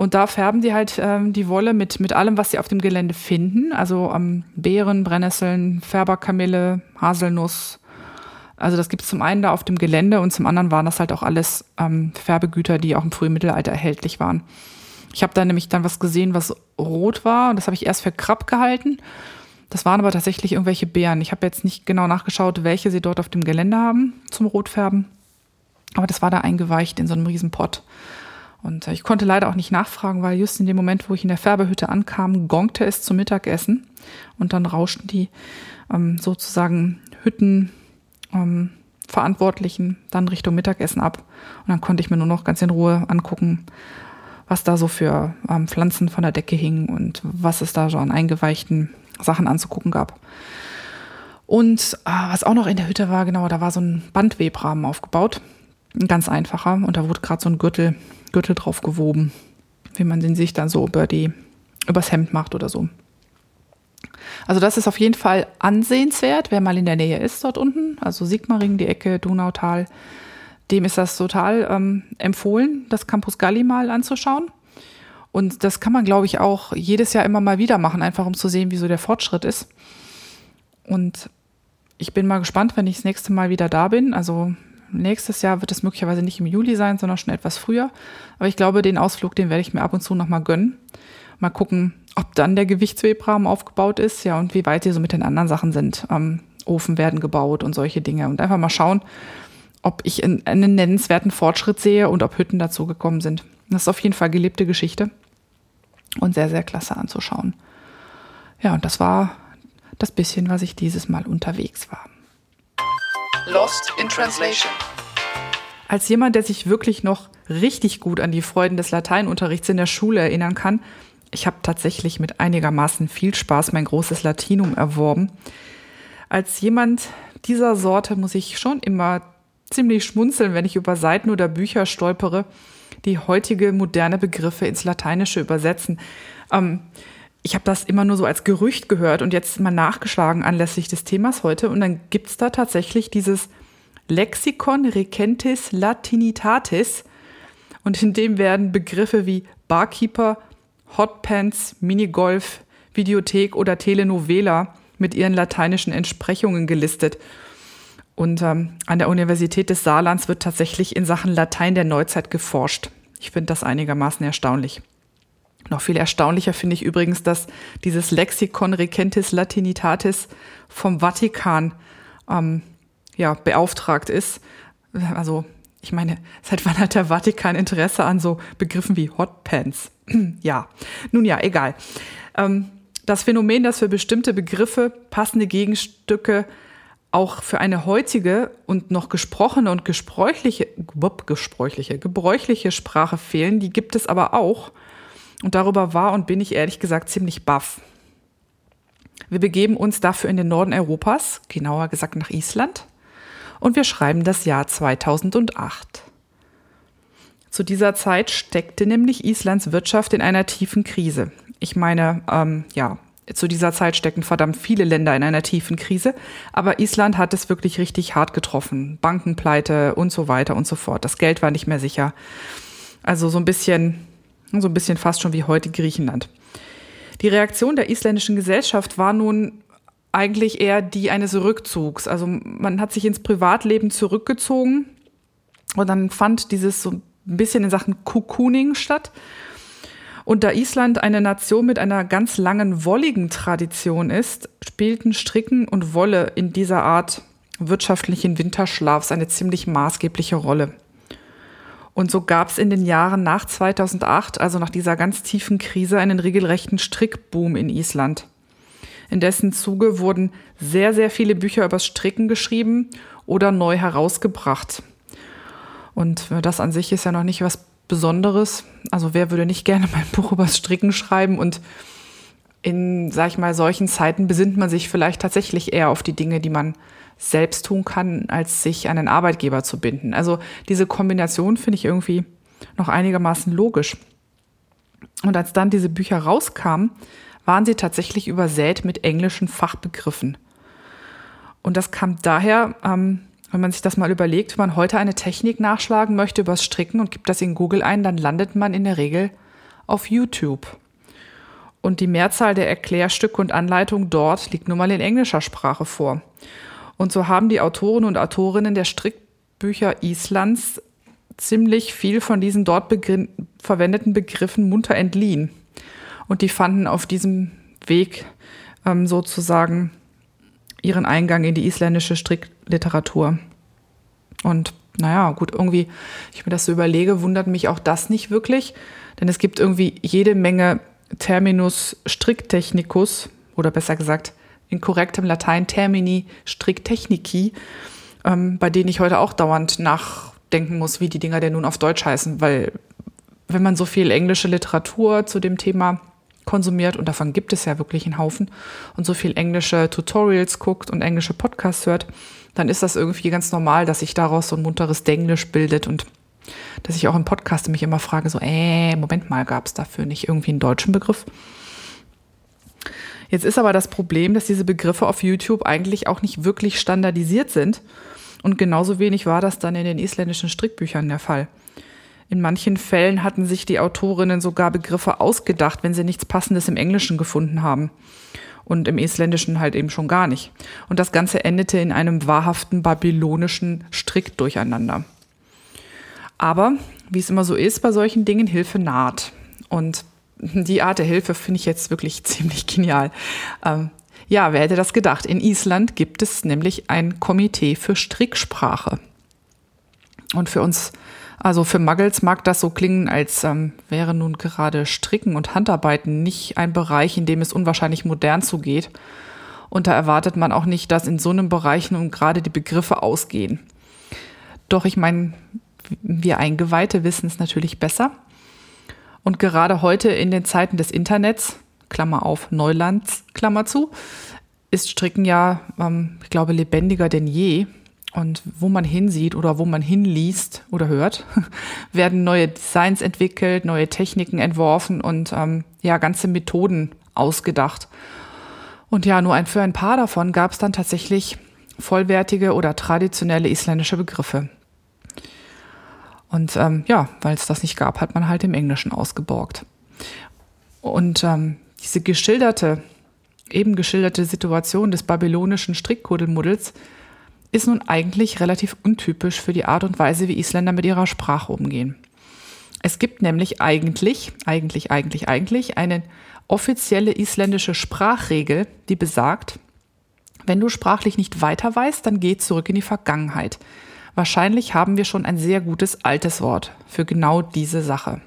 Und da färben die halt ähm, die Wolle mit, mit allem, was sie auf dem Gelände finden. Also ähm, Beeren, Brennnesseln, Färberkamille, Haselnuss. Also das gibt es zum einen da auf dem Gelände und zum anderen waren das halt auch alles ähm, Färbegüter, die auch im frühen Mittelalter erhältlich waren. Ich habe da nämlich dann was gesehen, was rot war und das habe ich erst für Krabb gehalten. Das waren aber tatsächlich irgendwelche Beeren. Ich habe jetzt nicht genau nachgeschaut, welche sie dort auf dem Gelände haben zum Rotfärben. Aber das war da eingeweicht in so einem riesen Pott. Und äh, ich konnte leider auch nicht nachfragen, weil just in dem Moment, wo ich in der Färbehütte ankam, gongte es zum Mittagessen und dann rauschten die ähm, sozusagen Hütten ähm, dann Richtung Mittagessen ab. Und dann konnte ich mir nur noch ganz in Ruhe angucken, was da so für ähm, Pflanzen von der Decke hingen und was es da so an eingeweichten Sachen anzugucken gab. Und äh, was auch noch in der Hütte war, genau, da war so ein Bandwebrahmen aufgebaut. Ein ganz einfacher. Und da wurde gerade so ein Gürtel Gürtel drauf gewoben, wie man den sich dann so über die, übers Hemd macht oder so. Also das ist auf jeden Fall ansehenswert, wer mal in der Nähe ist dort unten, also Sigmaring, die Ecke, Donautal, dem ist das total ähm, empfohlen, das Campus Galli mal anzuschauen. Und das kann man, glaube ich, auch jedes Jahr immer mal wieder machen, einfach um zu sehen, wie so der Fortschritt ist. Und ich bin mal gespannt, wenn ich das nächste Mal wieder da bin. Also nächstes Jahr wird es möglicherweise nicht im Juli sein, sondern schon etwas früher. Aber ich glaube, den Ausflug, den werde ich mir ab und zu nochmal gönnen. Mal gucken, ob dann der Gewichtswebrahmen aufgebaut ist, ja, und wie weit die so mit den anderen Sachen sind. Ähm, Ofen werden gebaut und solche Dinge. Und einfach mal schauen, ob ich einen nennenswerten Fortschritt sehe und ob Hütten dazu gekommen sind. Das ist auf jeden Fall gelebte Geschichte und sehr, sehr klasse anzuschauen. Ja, und das war das bisschen, was ich dieses Mal unterwegs war. Lost in Translation. Als jemand, der sich wirklich noch richtig gut an die Freuden des Lateinunterrichts in der Schule erinnern kann, ich habe tatsächlich mit einigermaßen viel Spaß mein großes Latinum erworben. Als jemand dieser Sorte muss ich schon immer ziemlich schmunzeln, wenn ich über Seiten oder Bücher stolpere, die heutige moderne Begriffe ins Lateinische übersetzen. Ähm, ich habe das immer nur so als Gerücht gehört und jetzt mal nachgeschlagen anlässlich des Themas heute. Und dann gibt's da tatsächlich dieses Lexikon Recentis Latinitatis. Und in dem werden Begriffe wie Barkeeper, Hotpants, Minigolf, Videothek oder Telenovela mit ihren lateinischen Entsprechungen gelistet. Und ähm, an der Universität des Saarlands wird tatsächlich in Sachen Latein der Neuzeit geforscht. Ich finde das einigermaßen erstaunlich. Noch viel erstaunlicher finde ich übrigens, dass dieses Lexikon Recentis Latinitatis vom Vatikan ähm, ja, beauftragt ist. Also, ich meine, seit wann hat der Vatikan Interesse an so Begriffen wie Hotpants? ja, nun ja, egal. Ähm, das Phänomen, dass für bestimmte Begriffe passende Gegenstücke auch für eine heutige und noch gesprochene und gesprächliche, gesprächliche, gebräuchliche Sprache fehlen. Die gibt es aber auch. Und darüber war und bin ich ehrlich gesagt ziemlich baff. Wir begeben uns dafür in den Norden Europas, genauer gesagt nach Island. Und wir schreiben das Jahr 2008. Zu dieser Zeit steckte nämlich Islands Wirtschaft in einer tiefen Krise. Ich meine, ähm, ja, zu dieser Zeit stecken verdammt viele Länder in einer tiefen Krise, aber Island hat es wirklich richtig hart getroffen. Bankenpleite und so weiter und so fort. Das Geld war nicht mehr sicher. Also so ein bisschen, so ein bisschen fast schon wie heute Griechenland. Die Reaktion der isländischen Gesellschaft war nun eigentlich eher die eines Rückzugs. Also man hat sich ins Privatleben zurückgezogen und dann fand dieses so ein bisschen in Sachen Cocooning statt. Und da Island eine Nation mit einer ganz langen wolligen Tradition ist, spielten Stricken und Wolle in dieser Art wirtschaftlichen Winterschlafs eine ziemlich maßgebliche Rolle. Und so gab es in den Jahren nach 2008, also nach dieser ganz tiefen Krise, einen regelrechten Strickboom in Island. In dessen Zuge wurden sehr, sehr viele Bücher übers Stricken geschrieben oder neu herausgebracht. Und das an sich ist ja noch nicht was Besonderes. Also wer würde nicht gerne mein Buch übers Stricken schreiben und in, sag ich mal, solchen Zeiten besinnt man sich vielleicht tatsächlich eher auf die Dinge, die man selbst tun kann, als sich an einen Arbeitgeber zu binden. Also diese Kombination finde ich irgendwie noch einigermaßen logisch. Und als dann diese Bücher rauskamen, waren sie tatsächlich übersät mit englischen Fachbegriffen. Und das kam daher, ähm, wenn man sich das mal überlegt, wenn man heute eine Technik nachschlagen möchte übers Stricken und gibt das in Google ein, dann landet man in der Regel auf YouTube. Und die Mehrzahl der Erklärstücke und Anleitungen dort liegt nun mal in englischer Sprache vor. Und so haben die Autoren und Autorinnen der Strickbücher Islands ziemlich viel von diesen dort begr verwendeten Begriffen munter entliehen. Und die fanden auf diesem Weg ähm, sozusagen ihren Eingang in die isländische Strickliteratur. Und naja, gut, irgendwie, ich mir das so überlege, wundert mich auch das nicht wirklich, denn es gibt irgendwie jede Menge Terminus Stricktechnicus oder besser gesagt in korrektem Latein Termini Stricktechnici, ähm, bei denen ich heute auch dauernd nachdenken muss, wie die Dinger denn nun auf Deutsch heißen, weil wenn man so viel englische Literatur zu dem Thema konsumiert und davon gibt es ja wirklich einen Haufen und so viel englische Tutorials guckt und englische Podcasts hört, dann ist das irgendwie ganz normal, dass sich daraus so ein munteres Denglisch bildet und dass ich auch im Podcast mich immer frage, so, äh, Moment mal, gab es dafür nicht irgendwie einen deutschen Begriff? Jetzt ist aber das Problem, dass diese Begriffe auf YouTube eigentlich auch nicht wirklich standardisiert sind. Und genauso wenig war das dann in den isländischen Strickbüchern der Fall. In manchen Fällen hatten sich die Autorinnen sogar Begriffe ausgedacht, wenn sie nichts Passendes im Englischen gefunden haben. Und im Isländischen halt eben schon gar nicht. Und das Ganze endete in einem wahrhaften babylonischen Strickdurcheinander. Aber, wie es immer so ist bei solchen Dingen, Hilfe naht. Und die Art der Hilfe finde ich jetzt wirklich ziemlich genial. Ähm, ja, wer hätte das gedacht? In Island gibt es nämlich ein Komitee für Stricksprache. Und für uns also für Muggles mag das so klingen, als ähm, wäre nun gerade Stricken und Handarbeiten nicht ein Bereich, in dem es unwahrscheinlich modern zugeht. Und da erwartet man auch nicht, dass in so einem Bereich nun gerade die Begriffe ausgehen. Doch ich meine, wir Eingeweihte wissen es natürlich besser. Und gerade heute in den Zeiten des Internets, Klammer auf Neulands, Klammer zu, ist Stricken ja, ähm, ich glaube, lebendiger denn je. Und wo man hinsieht oder wo man hinliest oder hört, werden neue Designs entwickelt, neue Techniken entworfen und ähm, ja, ganze Methoden ausgedacht. Und ja, nur ein, für ein paar davon gab es dann tatsächlich vollwertige oder traditionelle isländische Begriffe. Und ähm, ja, weil es das nicht gab, hat man halt im Englischen ausgeborgt. Und ähm, diese geschilderte, eben geschilderte Situation des babylonischen Strickkodelmuddels ist nun eigentlich relativ untypisch für die Art und Weise, wie Isländer mit ihrer Sprache umgehen. Es gibt nämlich eigentlich, eigentlich, eigentlich, eigentlich eine offizielle isländische Sprachregel, die besagt, wenn du sprachlich nicht weiter weißt, dann geh zurück in die Vergangenheit. Wahrscheinlich haben wir schon ein sehr gutes altes Wort für genau diese Sache.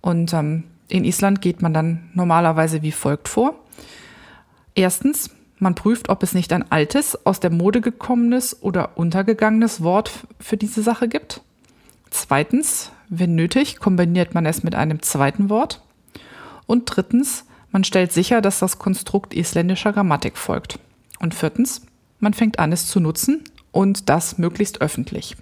Und ähm, in Island geht man dann normalerweise wie folgt vor. Erstens, Man prüft, ob es nicht ein altes, aus der Mode gekommenes oder untergegangenes Wort für diese Sache gibt. Zweitens, wenn nötig, kombiniert man es mit einem zweiten Wort. Und drittens, man stellt sicher, dass das Konstrukt isländischer Grammatik folgt. Und viertens, man fängt an, es zu nutzen und das möglichst öffentlich.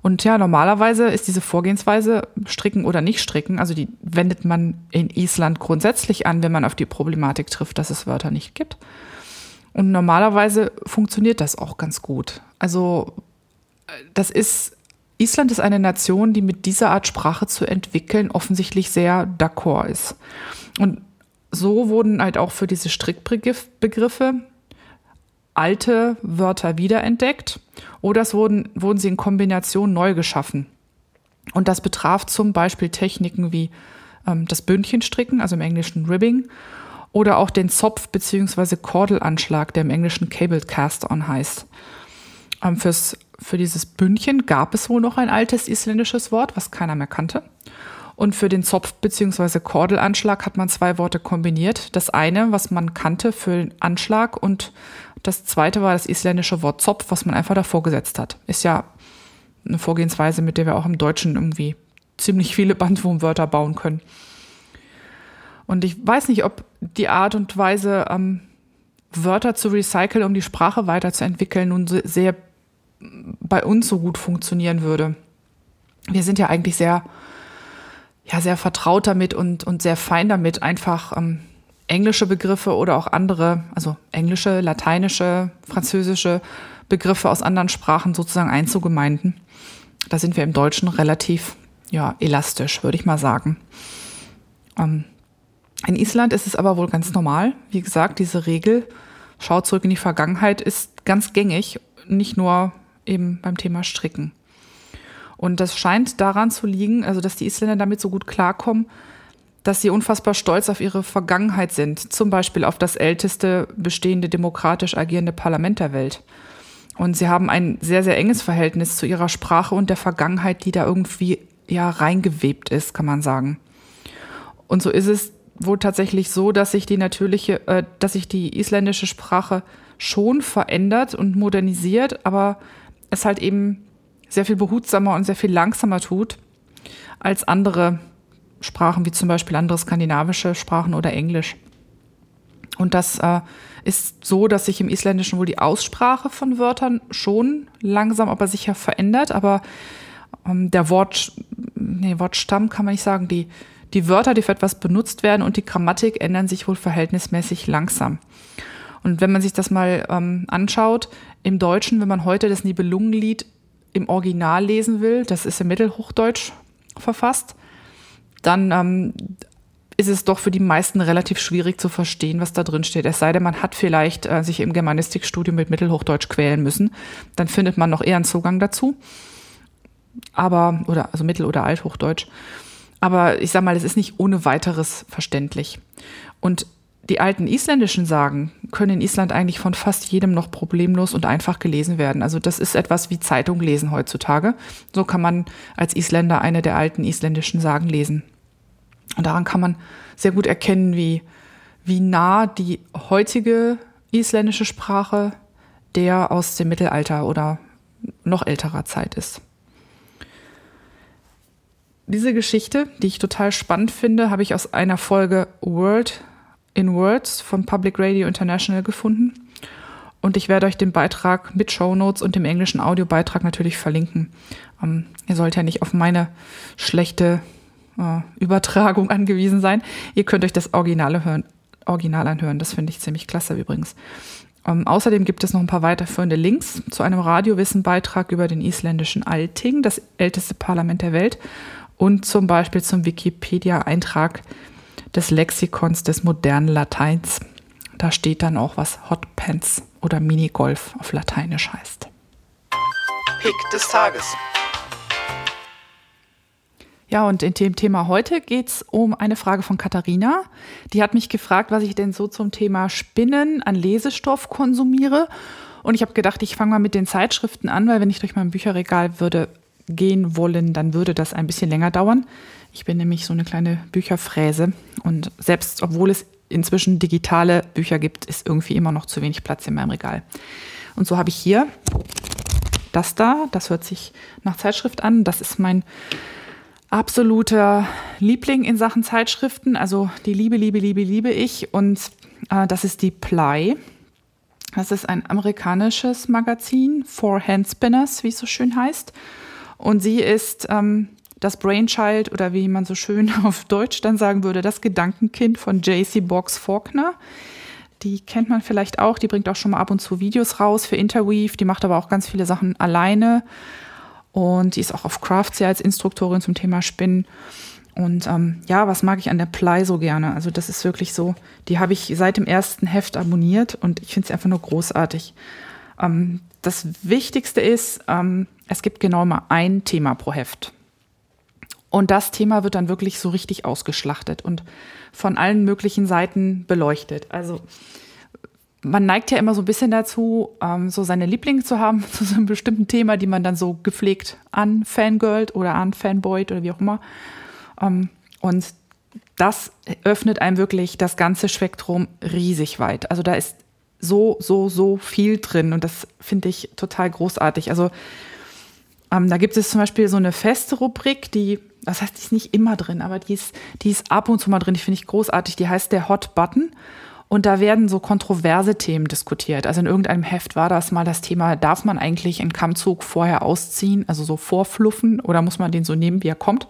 Und ja, normalerweise ist diese Vorgehensweise stricken oder nicht stricken, also die wendet man in Island grundsätzlich an, wenn man auf die Problematik trifft, dass es Wörter nicht gibt. Und normalerweise funktioniert das auch ganz gut. Also das ist, Island ist eine Nation, die mit dieser Art Sprache zu entwickeln offensichtlich sehr d'accord ist. Und so wurden halt auch für diese Strickbegriffe alte Wörter wiederentdeckt oder es wurden, wurden sie in Kombination neu geschaffen. Und das betraf zum Beispiel Techniken wie ähm, das Bündchenstricken, also im Englischen Ribbing, oder auch den Zopf- bzw. Kordelanschlag, der im Englischen Cable Cast-On heißt. Ähm, fürs, für dieses Bündchen gab es wohl noch ein altes isländisches Wort, was keiner mehr kannte. Und für den Zopf- bzw. Kordelanschlag hat man zwei Worte kombiniert. Das eine, was man kannte für den Anschlag und das zweite war das isländische Wort Zopf, was man einfach davor gesetzt hat. Ist ja eine Vorgehensweise, mit der wir auch im Deutschen irgendwie ziemlich viele Bandwurmwörter bauen können. Und ich weiß nicht, ob die Art und Weise, ähm, Wörter zu recyceln, um die Sprache weiterzuentwickeln, nun sehr bei uns so gut funktionieren würde. Wir sind ja eigentlich sehr, ja, sehr vertraut damit und, und sehr fein damit, einfach ähm, englische Begriffe oder auch andere, also englische, lateinische, französische Begriffe aus anderen Sprachen sozusagen einzugemeinden. Da sind wir im Deutschen relativ ja, elastisch, würde ich mal sagen. Ähm, in Island ist es aber wohl ganz normal. Wie gesagt, diese Regel, schaut zurück in die Vergangenheit, ist ganz gängig, nicht nur eben beim Thema Stricken. Und das scheint daran zu liegen, also dass die Isländer damit so gut klarkommen, dass sie unfassbar stolz auf ihre Vergangenheit sind, zum Beispiel auf das älteste bestehende demokratisch agierende Parlament der Welt. Und sie haben ein sehr, sehr enges Verhältnis zu ihrer Sprache und der Vergangenheit, die da irgendwie ja reingewebt ist, kann man sagen. Und so ist es wohl tatsächlich so, dass sich die natürliche, äh, dass sich die isländische Sprache schon verändert und modernisiert, aber es halt eben sehr viel behutsamer und sehr viel langsamer tut als andere Sprachen wie zum Beispiel andere skandinavische Sprachen oder Englisch. Und das äh, ist so, dass sich im Isländischen wohl die Aussprache von Wörtern schon langsam, aber sicher verändert. Aber ähm, der Wort, nee, Wortstamm kann man nicht sagen, die, die Wörter, die für etwas benutzt werden und die Grammatik ändern sich wohl verhältnismäßig langsam. Und wenn man sich das mal ähm, anschaut, im Deutschen, wenn man heute das Nibelungenlied im Original lesen will, das ist im Mittelhochdeutsch verfasst, dann ähm, ist es doch für die meisten relativ schwierig zu verstehen, was da drin steht. Es sei denn, man hat vielleicht äh, sich im Germanistikstudium mit Mittelhochdeutsch quälen müssen. Dann findet man noch eher einen Zugang dazu. Aber, oder, also Mittel- oder Althochdeutsch. Aber ich sag mal, es ist nicht ohne weiteres verständlich. Und die alten isländischen Sagen können in Island eigentlich von fast jedem noch problemlos und einfach gelesen werden. Also das ist etwas wie Zeitung lesen heutzutage. So kann man als Isländer eine der alten isländischen Sagen lesen. Und daran kann man sehr gut erkennen, wie, wie nah die heutige isländische Sprache der aus dem Mittelalter oder noch älterer Zeit ist. Diese Geschichte, die ich total spannend finde, habe ich aus einer Folge World in Words von Public Radio International gefunden. Und ich werde euch den Beitrag mit Show Notes und dem englischen Audiobeitrag natürlich verlinken. Ähm, ihr sollt ja nicht auf meine schlechte äh, Übertragung angewiesen sein. Ihr könnt euch das Originale hören, Original anhören. Das finde ich ziemlich klasse übrigens. Ähm, außerdem gibt es noch ein paar weiterführende Links zu einem Radiowissen-Beitrag über den isländischen Alting, das älteste Parlament der Welt, und zum Beispiel zum Wikipedia-Eintrag des Lexikons des modernen Lateins. Da steht dann auch, was Hotpants oder Minigolf auf Lateinisch heißt. Pick des Tages. Ja, und in dem Thema heute geht es um eine Frage von Katharina. Die hat mich gefragt, was ich denn so zum Thema Spinnen an Lesestoff konsumiere. Und ich habe gedacht, ich fange mal mit den Zeitschriften an, weil wenn ich durch mein Bücherregal würde gehen wollen, dann würde das ein bisschen länger dauern. Ich bin nämlich so eine kleine Bücherfräse und selbst obwohl es inzwischen digitale Bücher gibt, ist irgendwie immer noch zu wenig Platz in meinem Regal. Und so habe ich hier das da, das hört sich nach Zeitschrift an. Das ist mein absoluter Liebling in Sachen Zeitschriften. Also die Liebe, Liebe, Liebe, liebe ich. Und äh, das ist die Ply. Das ist ein amerikanisches Magazin, for Handspinners, wie es so schön heißt. Und sie ist ähm, das Brainchild oder wie man so schön auf Deutsch dann sagen würde, das Gedankenkind von JC Box Faulkner. Die kennt man vielleicht auch, die bringt auch schon mal ab und zu Videos raus für Interweave, die macht aber auch ganz viele Sachen alleine und die ist auch auf Crafts ja als Instruktorin zum Thema Spinnen. Und ähm, ja, was mag ich an der Ply so gerne? Also das ist wirklich so, die habe ich seit dem ersten Heft abonniert und ich finde sie einfach nur großartig. Ähm, das Wichtigste ist, ähm, es gibt genau mal ein Thema pro Heft. Und das Thema wird dann wirklich so richtig ausgeschlachtet und von allen möglichen Seiten beleuchtet. Also man neigt ja immer so ein bisschen dazu, ähm, so seine Lieblinge zu haben zu so einem bestimmten Thema, die man dann so gepflegt anfangirlt oder anfanboyt oder wie auch immer. Ähm, und das öffnet einem wirklich das ganze Spektrum riesig weit. Also da ist so, so, so viel drin und das finde ich total großartig. Also ähm, da gibt es zum Beispiel so eine feste Rubrik, die, das heißt, die ist nicht immer drin, aber die ist, die ist ab und zu mal drin, die finde ich großartig. Die heißt der Hot Button. Und da werden so kontroverse Themen diskutiert. Also in irgendeinem Heft war das mal das Thema, darf man eigentlich einen Kammzug vorher ausziehen, also so vorfluffen, oder muss man den so nehmen, wie er kommt?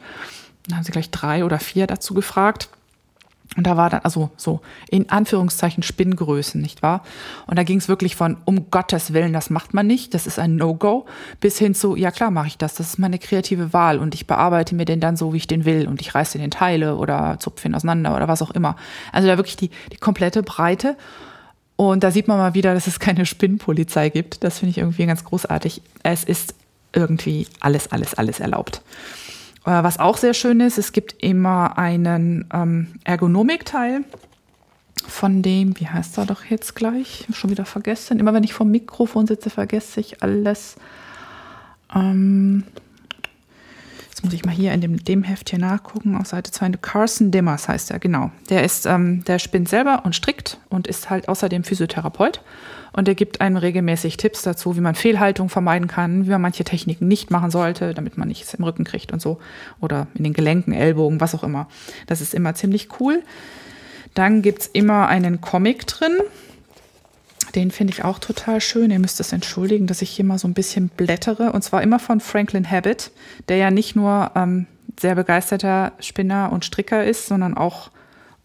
Dann haben sie gleich drei oder vier dazu gefragt. Und da war dann also so in Anführungszeichen Spinngrößen, nicht wahr? Und da ging es wirklich von um Gottes Willen, das macht man nicht, das ist ein No-Go, bis hin zu ja klar mache ich das, das ist meine kreative Wahl und ich bearbeite mir den dann so, wie ich den will und ich reiße den in Teile oder zupfe ihn auseinander oder was auch immer. Also da wirklich die die komplette Breite. Und da sieht man mal wieder, dass es keine Spinnpolizei gibt. Das finde ich irgendwie ganz großartig. Es ist irgendwie alles, alles, alles erlaubt. Äh, was auch sehr schön ist, es gibt immer einen ähm, Ergonomikteil von dem, wie heißt er doch jetzt gleich? Schon wieder vergessen. Immer wenn ich vom Mikrofon sitze, vergesse ich alles. Ähm, jetzt muss ich mal hier in dem, dem Heft hier nachgucken, auf Seite 2. Carson Dimmers heißt er, genau. Der ist, ähm, der spinnt selber und strickt und ist halt außerdem Physiotherapeut und er gibt einem regelmäßig Tipps dazu, wie man Fehlhaltung vermeiden kann, wie man manche Techniken nicht machen sollte, damit man nichts im Rücken kriegt und so. Oder in den Gelenken, Ellbogen, was auch immer. Das ist immer ziemlich cool. Dann gibt es immer einen Comic drin. Den finde ich auch total schön. Ihr müsst es entschuldigen, dass ich hier mal so ein bisschen blättere. Und zwar immer von Franklin Habit, der ja nicht nur ähm, sehr begeisterter Spinner und Stricker ist, sondern auch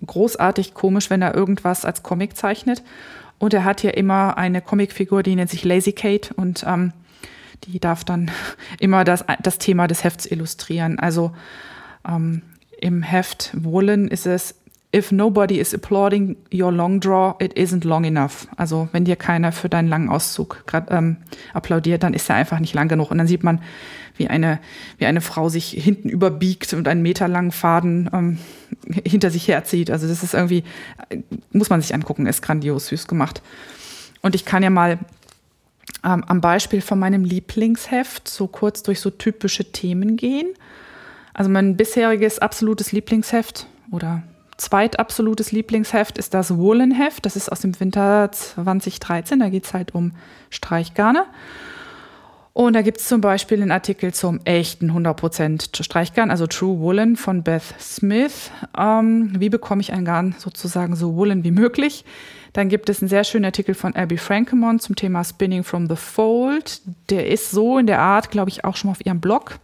großartig komisch, wenn er irgendwas als Comic zeichnet. Und er hat hier immer eine Comicfigur, die nennt sich Lazy Kate und ähm, die darf dann immer das, das Thema des Hefts illustrieren. Also ähm, im Heft Woolen ist es If nobody is applauding your long draw, it isn't long enough. Also wenn dir keiner für deinen langen Auszug grad, ähm, applaudiert, dann ist er einfach nicht lang genug. Und dann sieht man, wie eine, wie eine Frau sich hinten überbiegt und einen Meter langen Faden ähm, hinter sich herzieht. Also das ist irgendwie, muss man sich angucken, ist grandios süß gemacht. Und ich kann ja mal ähm, am Beispiel von meinem Lieblingsheft so kurz durch so typische Themen gehen. Also mein bisheriges absolutes Lieblingsheft oder zweitabsolutes Lieblingsheft ist das Woolen-Heft. Das ist aus dem Winter 2013. Da geht es halt um Streichgarne. Und da gibt es zum Beispiel einen Artikel zum echten 100% Streichgarn, also True Woolen von Beth Smith. Ähm, wie bekomme ich ein Garn sozusagen so woolen wie möglich? Dann gibt es einen sehr schönen Artikel von Abby Frankemont zum Thema Spinning from the Fold. Der ist so in der Art, glaube ich, auch schon mal auf ihrem Blog,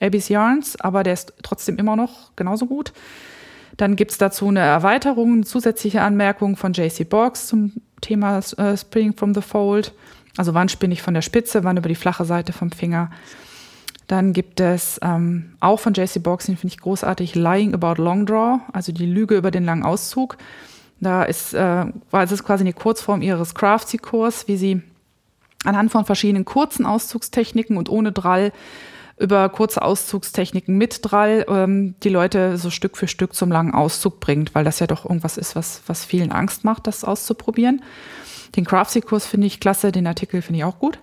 Abby's Yarns, aber der ist trotzdem immer noch genauso gut. Dann gibt es dazu eine Erweiterung, eine zusätzliche Anmerkung von JC Box zum Thema äh, Spinning from the Fold. Also wann spinne ich von der Spitze, wann über die flache Seite vom Finger. Dann gibt es ähm, auch von JC Box, den finde ich großartig, Lying About Long Draw, also die Lüge über den langen Auszug. Da ist, äh, es quasi eine Kurzform ihres Craftsy-Kurs, wie sie anhand von verschiedenen kurzen Auszugstechniken und ohne Drall über kurze Auszugstechniken mit Drall ähm, die Leute so Stück für Stück zum langen Auszug bringt, weil das ja doch irgendwas ist, was, was vielen Angst macht, das auszuprobieren. Den Craftsy-Kurs finde ich klasse, den Artikel finde ich auch gut.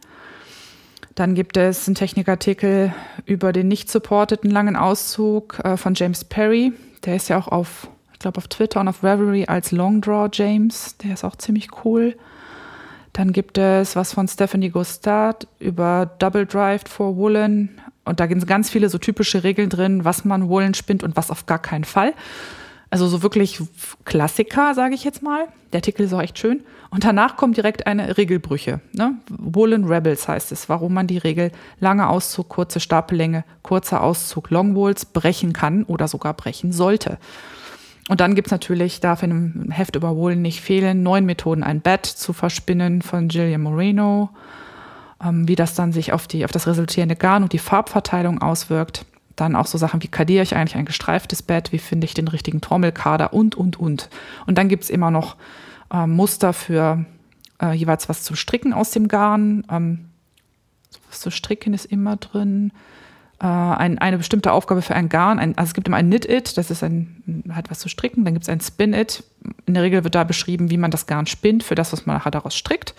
Dann gibt es einen Technikartikel über den nicht supporteten langen Auszug äh, von James Perry. Der ist ja auch auf, ich glaube, auf Twitter und auf Reverie als Long Draw James. Der ist auch ziemlich cool. Dann gibt es was von Stephanie Gostard über Double Drive for Woolen. Und da sind ganz viele so typische Regeln drin, was man Woolen spinnt und was auf gar keinen Fall. Also so wirklich Klassiker, sage ich jetzt mal. Der Artikel ist auch echt schön. Und danach kommt direkt eine Regelbrüche. Ne? Woolen Rebels heißt es, warum man die Regel lange Auszug, kurze Stapellänge, kurzer Auszug, Longwolls brechen kann oder sogar brechen sollte. Und dann gibt's natürlich, darf in einem Heft über Woolen nicht fehlen, neun Methoden, ein Bett zu verspinnen von Gillian Moreno, ähm, wie das dann sich auf, die, auf das resultierende Garn und die Farbverteilung auswirkt. Dann auch so Sachen wie kadiere ich eigentlich ein gestreiftes Bett, wie finde ich den richtigen Trommelkader und, und, und. Und dann gibt's immer noch äh, Muster für äh, jeweils was zu stricken aus dem Garn. Ähm, was zu stricken ist immer drin. Äh, ein, eine bestimmte Aufgabe für ein Garn. Ein, also es gibt immer ein Knit-It, das ist ein, halt was zu stricken. Dann gibt es ein Spin-It. In der Regel wird da beschrieben, wie man das Garn spinnt für das, was man nachher daraus strickt.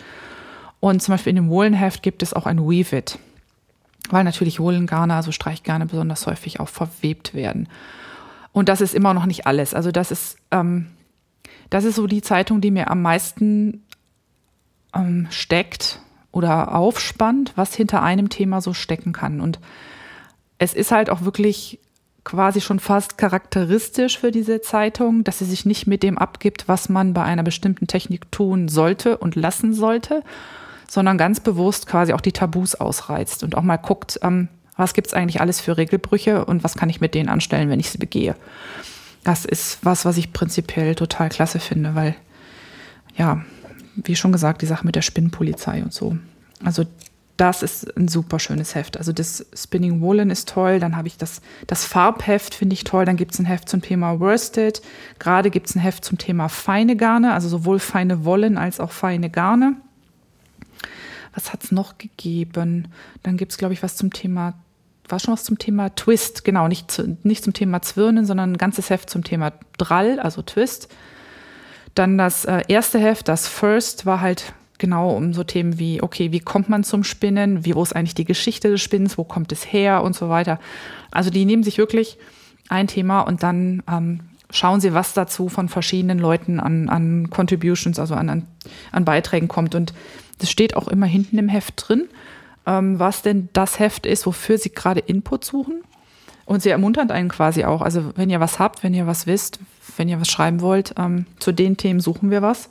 Und zum Beispiel in dem Wohlenheft gibt es auch ein Weave-It weil natürlich Wohlengarne, also Streichgarne, besonders häufig auch verwebt werden. Und das ist immer noch nicht alles. Also das ist, ähm, das ist so die Zeitung, die mir am meisten ähm, steckt oder aufspannt, was hinter einem Thema so stecken kann. Und es ist halt auch wirklich quasi schon fast charakteristisch für diese Zeitung, dass sie sich nicht mit dem abgibt, was man bei einer bestimmten Technik tun sollte und lassen sollte, sondern ganz bewusst quasi auch die Tabus ausreizt und auch mal guckt, ähm, was gibt's eigentlich alles für Regelbrüche und was kann ich mit denen anstellen, wenn ich sie begehe. Das ist was, was ich prinzipiell total klasse finde, weil, ja, wie schon gesagt, die Sache mit der Spinnenpolizei und so. Also das ist ein super schönes Heft. Also das Spinning Woolen ist toll. Dann habe ich das, das Farbheft, finde ich toll. Dann gibt es ein Heft zum Thema Worsted. Gerade gibt es ein Heft zum Thema feine Garne, also sowohl feine Wollen als auch feine Garne was hat es noch gegeben? Dann gibt es, glaube ich, was zum Thema, war schon was zum Thema Twist, genau, nicht, zu, nicht zum Thema Zwirnen, sondern ein ganzes Heft zum Thema Drall, also Twist. Dann das äh, erste Heft, das First, war halt genau um so Themen wie, okay, wie kommt man zum Spinnen? Wie, wo ist eigentlich die Geschichte des Spinnens? Wo kommt es her? Und so weiter. Also die nehmen sich wirklich ein Thema und dann ähm, schauen sie, was dazu von verschiedenen Leuten an, an Contributions, also an, an, an Beiträgen kommt. Und das steht auch immer hinten im Heft drin, ähm, was denn das Heft ist, wofür Sie gerade Input suchen. Und sie ermuntern einen quasi auch. Also wenn ihr was habt, wenn ihr was wisst, wenn ihr was schreiben wollt, ähm, zu den Themen suchen wir was.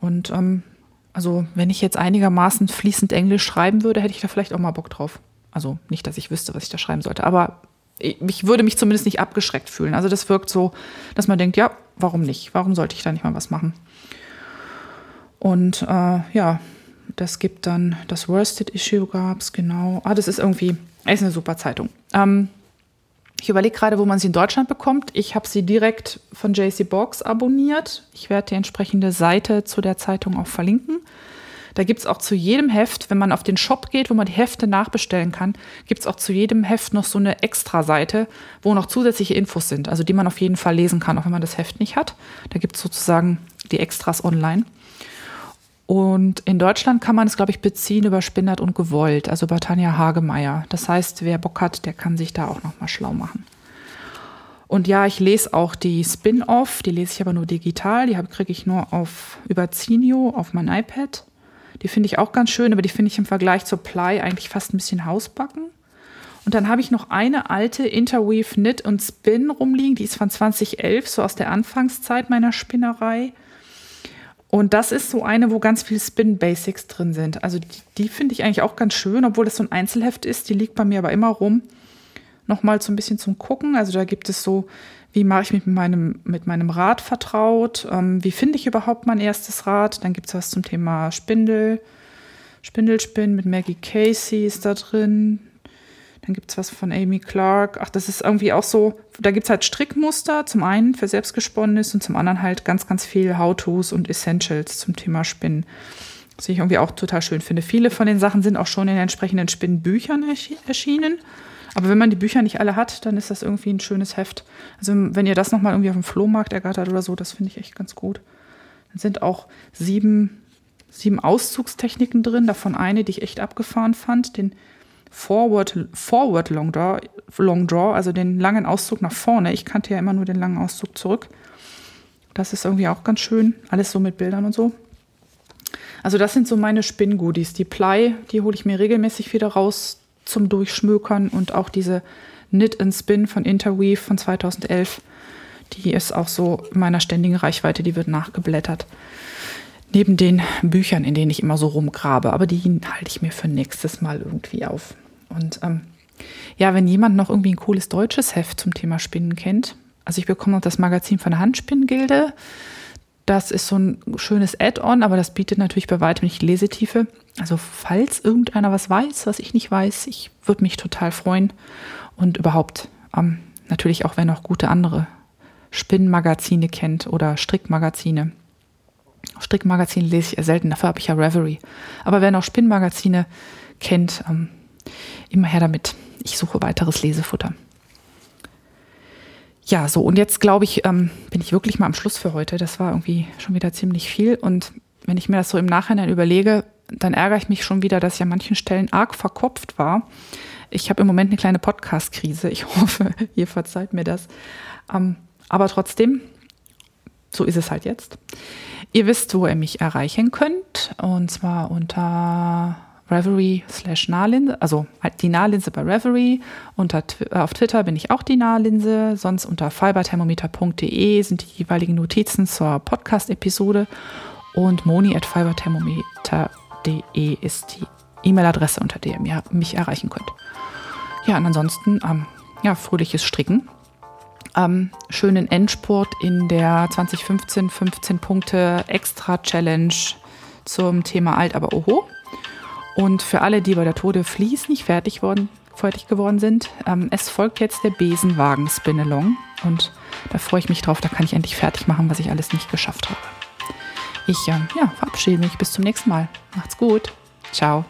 Und ähm, also wenn ich jetzt einigermaßen fließend Englisch schreiben würde, hätte ich da vielleicht auch mal Bock drauf. Also nicht, dass ich wüsste, was ich da schreiben sollte, aber ich würde mich zumindest nicht abgeschreckt fühlen. Also das wirkt so, dass man denkt, ja, warum nicht? Warum sollte ich da nicht mal was machen? Und äh, ja, das gibt dann das Worsted Issue gab es, genau. Ah, das ist irgendwie, ist eine super Zeitung. Ähm, ich überlege gerade, wo man sie in Deutschland bekommt. Ich habe sie direkt von JC Box abonniert. Ich werde die entsprechende Seite zu der Zeitung auch verlinken. Da gibt es auch zu jedem Heft, wenn man auf den Shop geht, wo man die Hefte nachbestellen kann, gibt es auch zu jedem Heft noch so eine Extra-Seite, wo noch zusätzliche Infos sind, also die man auf jeden Fall lesen kann, auch wenn man das Heft nicht hat. Da gibt es sozusagen die Extras online. Und in Deutschland kann man es, glaube ich, beziehen über Spinnert und Gewollt, also über Tanja Hagemeier. Das heißt, wer Bock hat, der kann sich da auch nochmal schlau machen. Und ja, ich lese auch die Spin-Off, die lese ich aber nur digital, die kriege ich nur auf über Zinio auf mein iPad. Die finde ich auch ganz schön, aber die finde ich im Vergleich zur Ply eigentlich fast ein bisschen hausbacken. Und dann habe ich noch eine alte Interweave Knit und Spin rumliegen, die ist von 2011, so aus der Anfangszeit meiner Spinnerei. Und das ist so eine, wo ganz viel Spin Basics drin sind. Also die, die finde ich eigentlich auch ganz schön, obwohl das so ein Einzelheft ist. Die liegt bei mir aber immer rum. Nochmal so ein bisschen zum Gucken. Also da gibt es so, wie mache ich mich mit meinem, mit meinem Rad vertraut? Ähm, wie finde ich überhaupt mein erstes Rad? Dann gibt es was zum Thema Spindel. Spindelspin mit Maggie Casey ist da drin. Dann gibt es was von Amy Clark. Ach, das ist irgendwie auch so, da gibt es halt Strickmuster, zum einen für selbstgesponnenes und zum anderen halt ganz, ganz viel How-Tos und Essentials zum Thema Spinnen. Was ich irgendwie auch total schön finde. Viele von den Sachen sind auch schon in entsprechenden Spinnenbüchern erschienen. Aber wenn man die Bücher nicht alle hat, dann ist das irgendwie ein schönes Heft. Also wenn ihr das nochmal irgendwie auf dem Flohmarkt ergattert oder so, das finde ich echt ganz gut. Dann sind auch sieben sieben Auszugstechniken drin, davon eine, die ich echt abgefahren fand, den Forward, Forward Long, Draw, Long Draw, also den langen Auszug nach vorne. Ich kannte ja immer nur den langen Auszug zurück. Das ist irgendwie auch ganz schön. Alles so mit Bildern und so. Also das sind so meine Spinngoodies. Die Ply, die hole ich mir regelmäßig wieder raus zum Durchschmökern und auch diese Knit and Spin von Interweave von 2011. Die ist auch so in meiner ständigen Reichweite, die wird nachgeblättert. Neben den Büchern, in denen ich immer so rumgrabe, aber die halte ich mir für nächstes Mal irgendwie auf. Und ähm, ja, wenn jemand noch irgendwie ein cooles deutsches Heft zum Thema Spinnen kennt, also ich bekomme noch das Magazin von der Handspinngilde. Das ist so ein schönes Add-on, aber das bietet natürlich bei weitem nicht Lesetiefe. Also falls irgendeiner was weiß, was ich nicht weiß, ich würde mich total freuen. Und überhaupt ähm, natürlich auch, wenn noch gute andere Spinnmagazine kennt oder Strickmagazine. Strickmagazine lese ich eher selten, dafür habe ich ja Reverie. Aber wer noch Spinnmagazine kennt, ähm, immer her damit. Ich suche weiteres Lesefutter. Ja, so und jetzt glaube ich, ähm, bin ich wirklich mal am Schluss für heute. Das war irgendwie schon wieder ziemlich viel. Und wenn ich mir das so im Nachhinein überlege, dann ärgere ich mich schon wieder, dass ich an manchen Stellen arg verkopft war. Ich habe im Moment eine kleine Podcast-Krise. Ich hoffe, ihr verzeiht mir das. Ähm, aber trotzdem, so ist es halt jetzt. Ihr wisst, wo ihr mich erreichen könnt. Und zwar unter Reverie slash Nahlinse, also halt die Nahlinse bei Reverie. Unter, äh, auf Twitter bin ich auch die Nahlinse. Sonst unter fiberthermometer.de sind die jeweiligen Notizen zur Podcast-Episode. Und moni at fiberthermometer.de ist die E-Mail-Adresse, unter der ihr mich erreichen könnt. Ja, und ansonsten, ähm, ja, fröhliches Stricken. Ähm, schönen Endspurt in der 2015 15 Punkte Extra Challenge zum Thema Alt, aber Oho. Und für alle, die bei der Tode Fließ nicht fertig, worden, fertig geworden sind, ähm, es folgt jetzt der Besenwagen Spinalong. Und da freue ich mich drauf, da kann ich endlich fertig machen, was ich alles nicht geschafft habe. Ich ähm, ja, verabschiede mich bis zum nächsten Mal. Macht's gut. Ciao.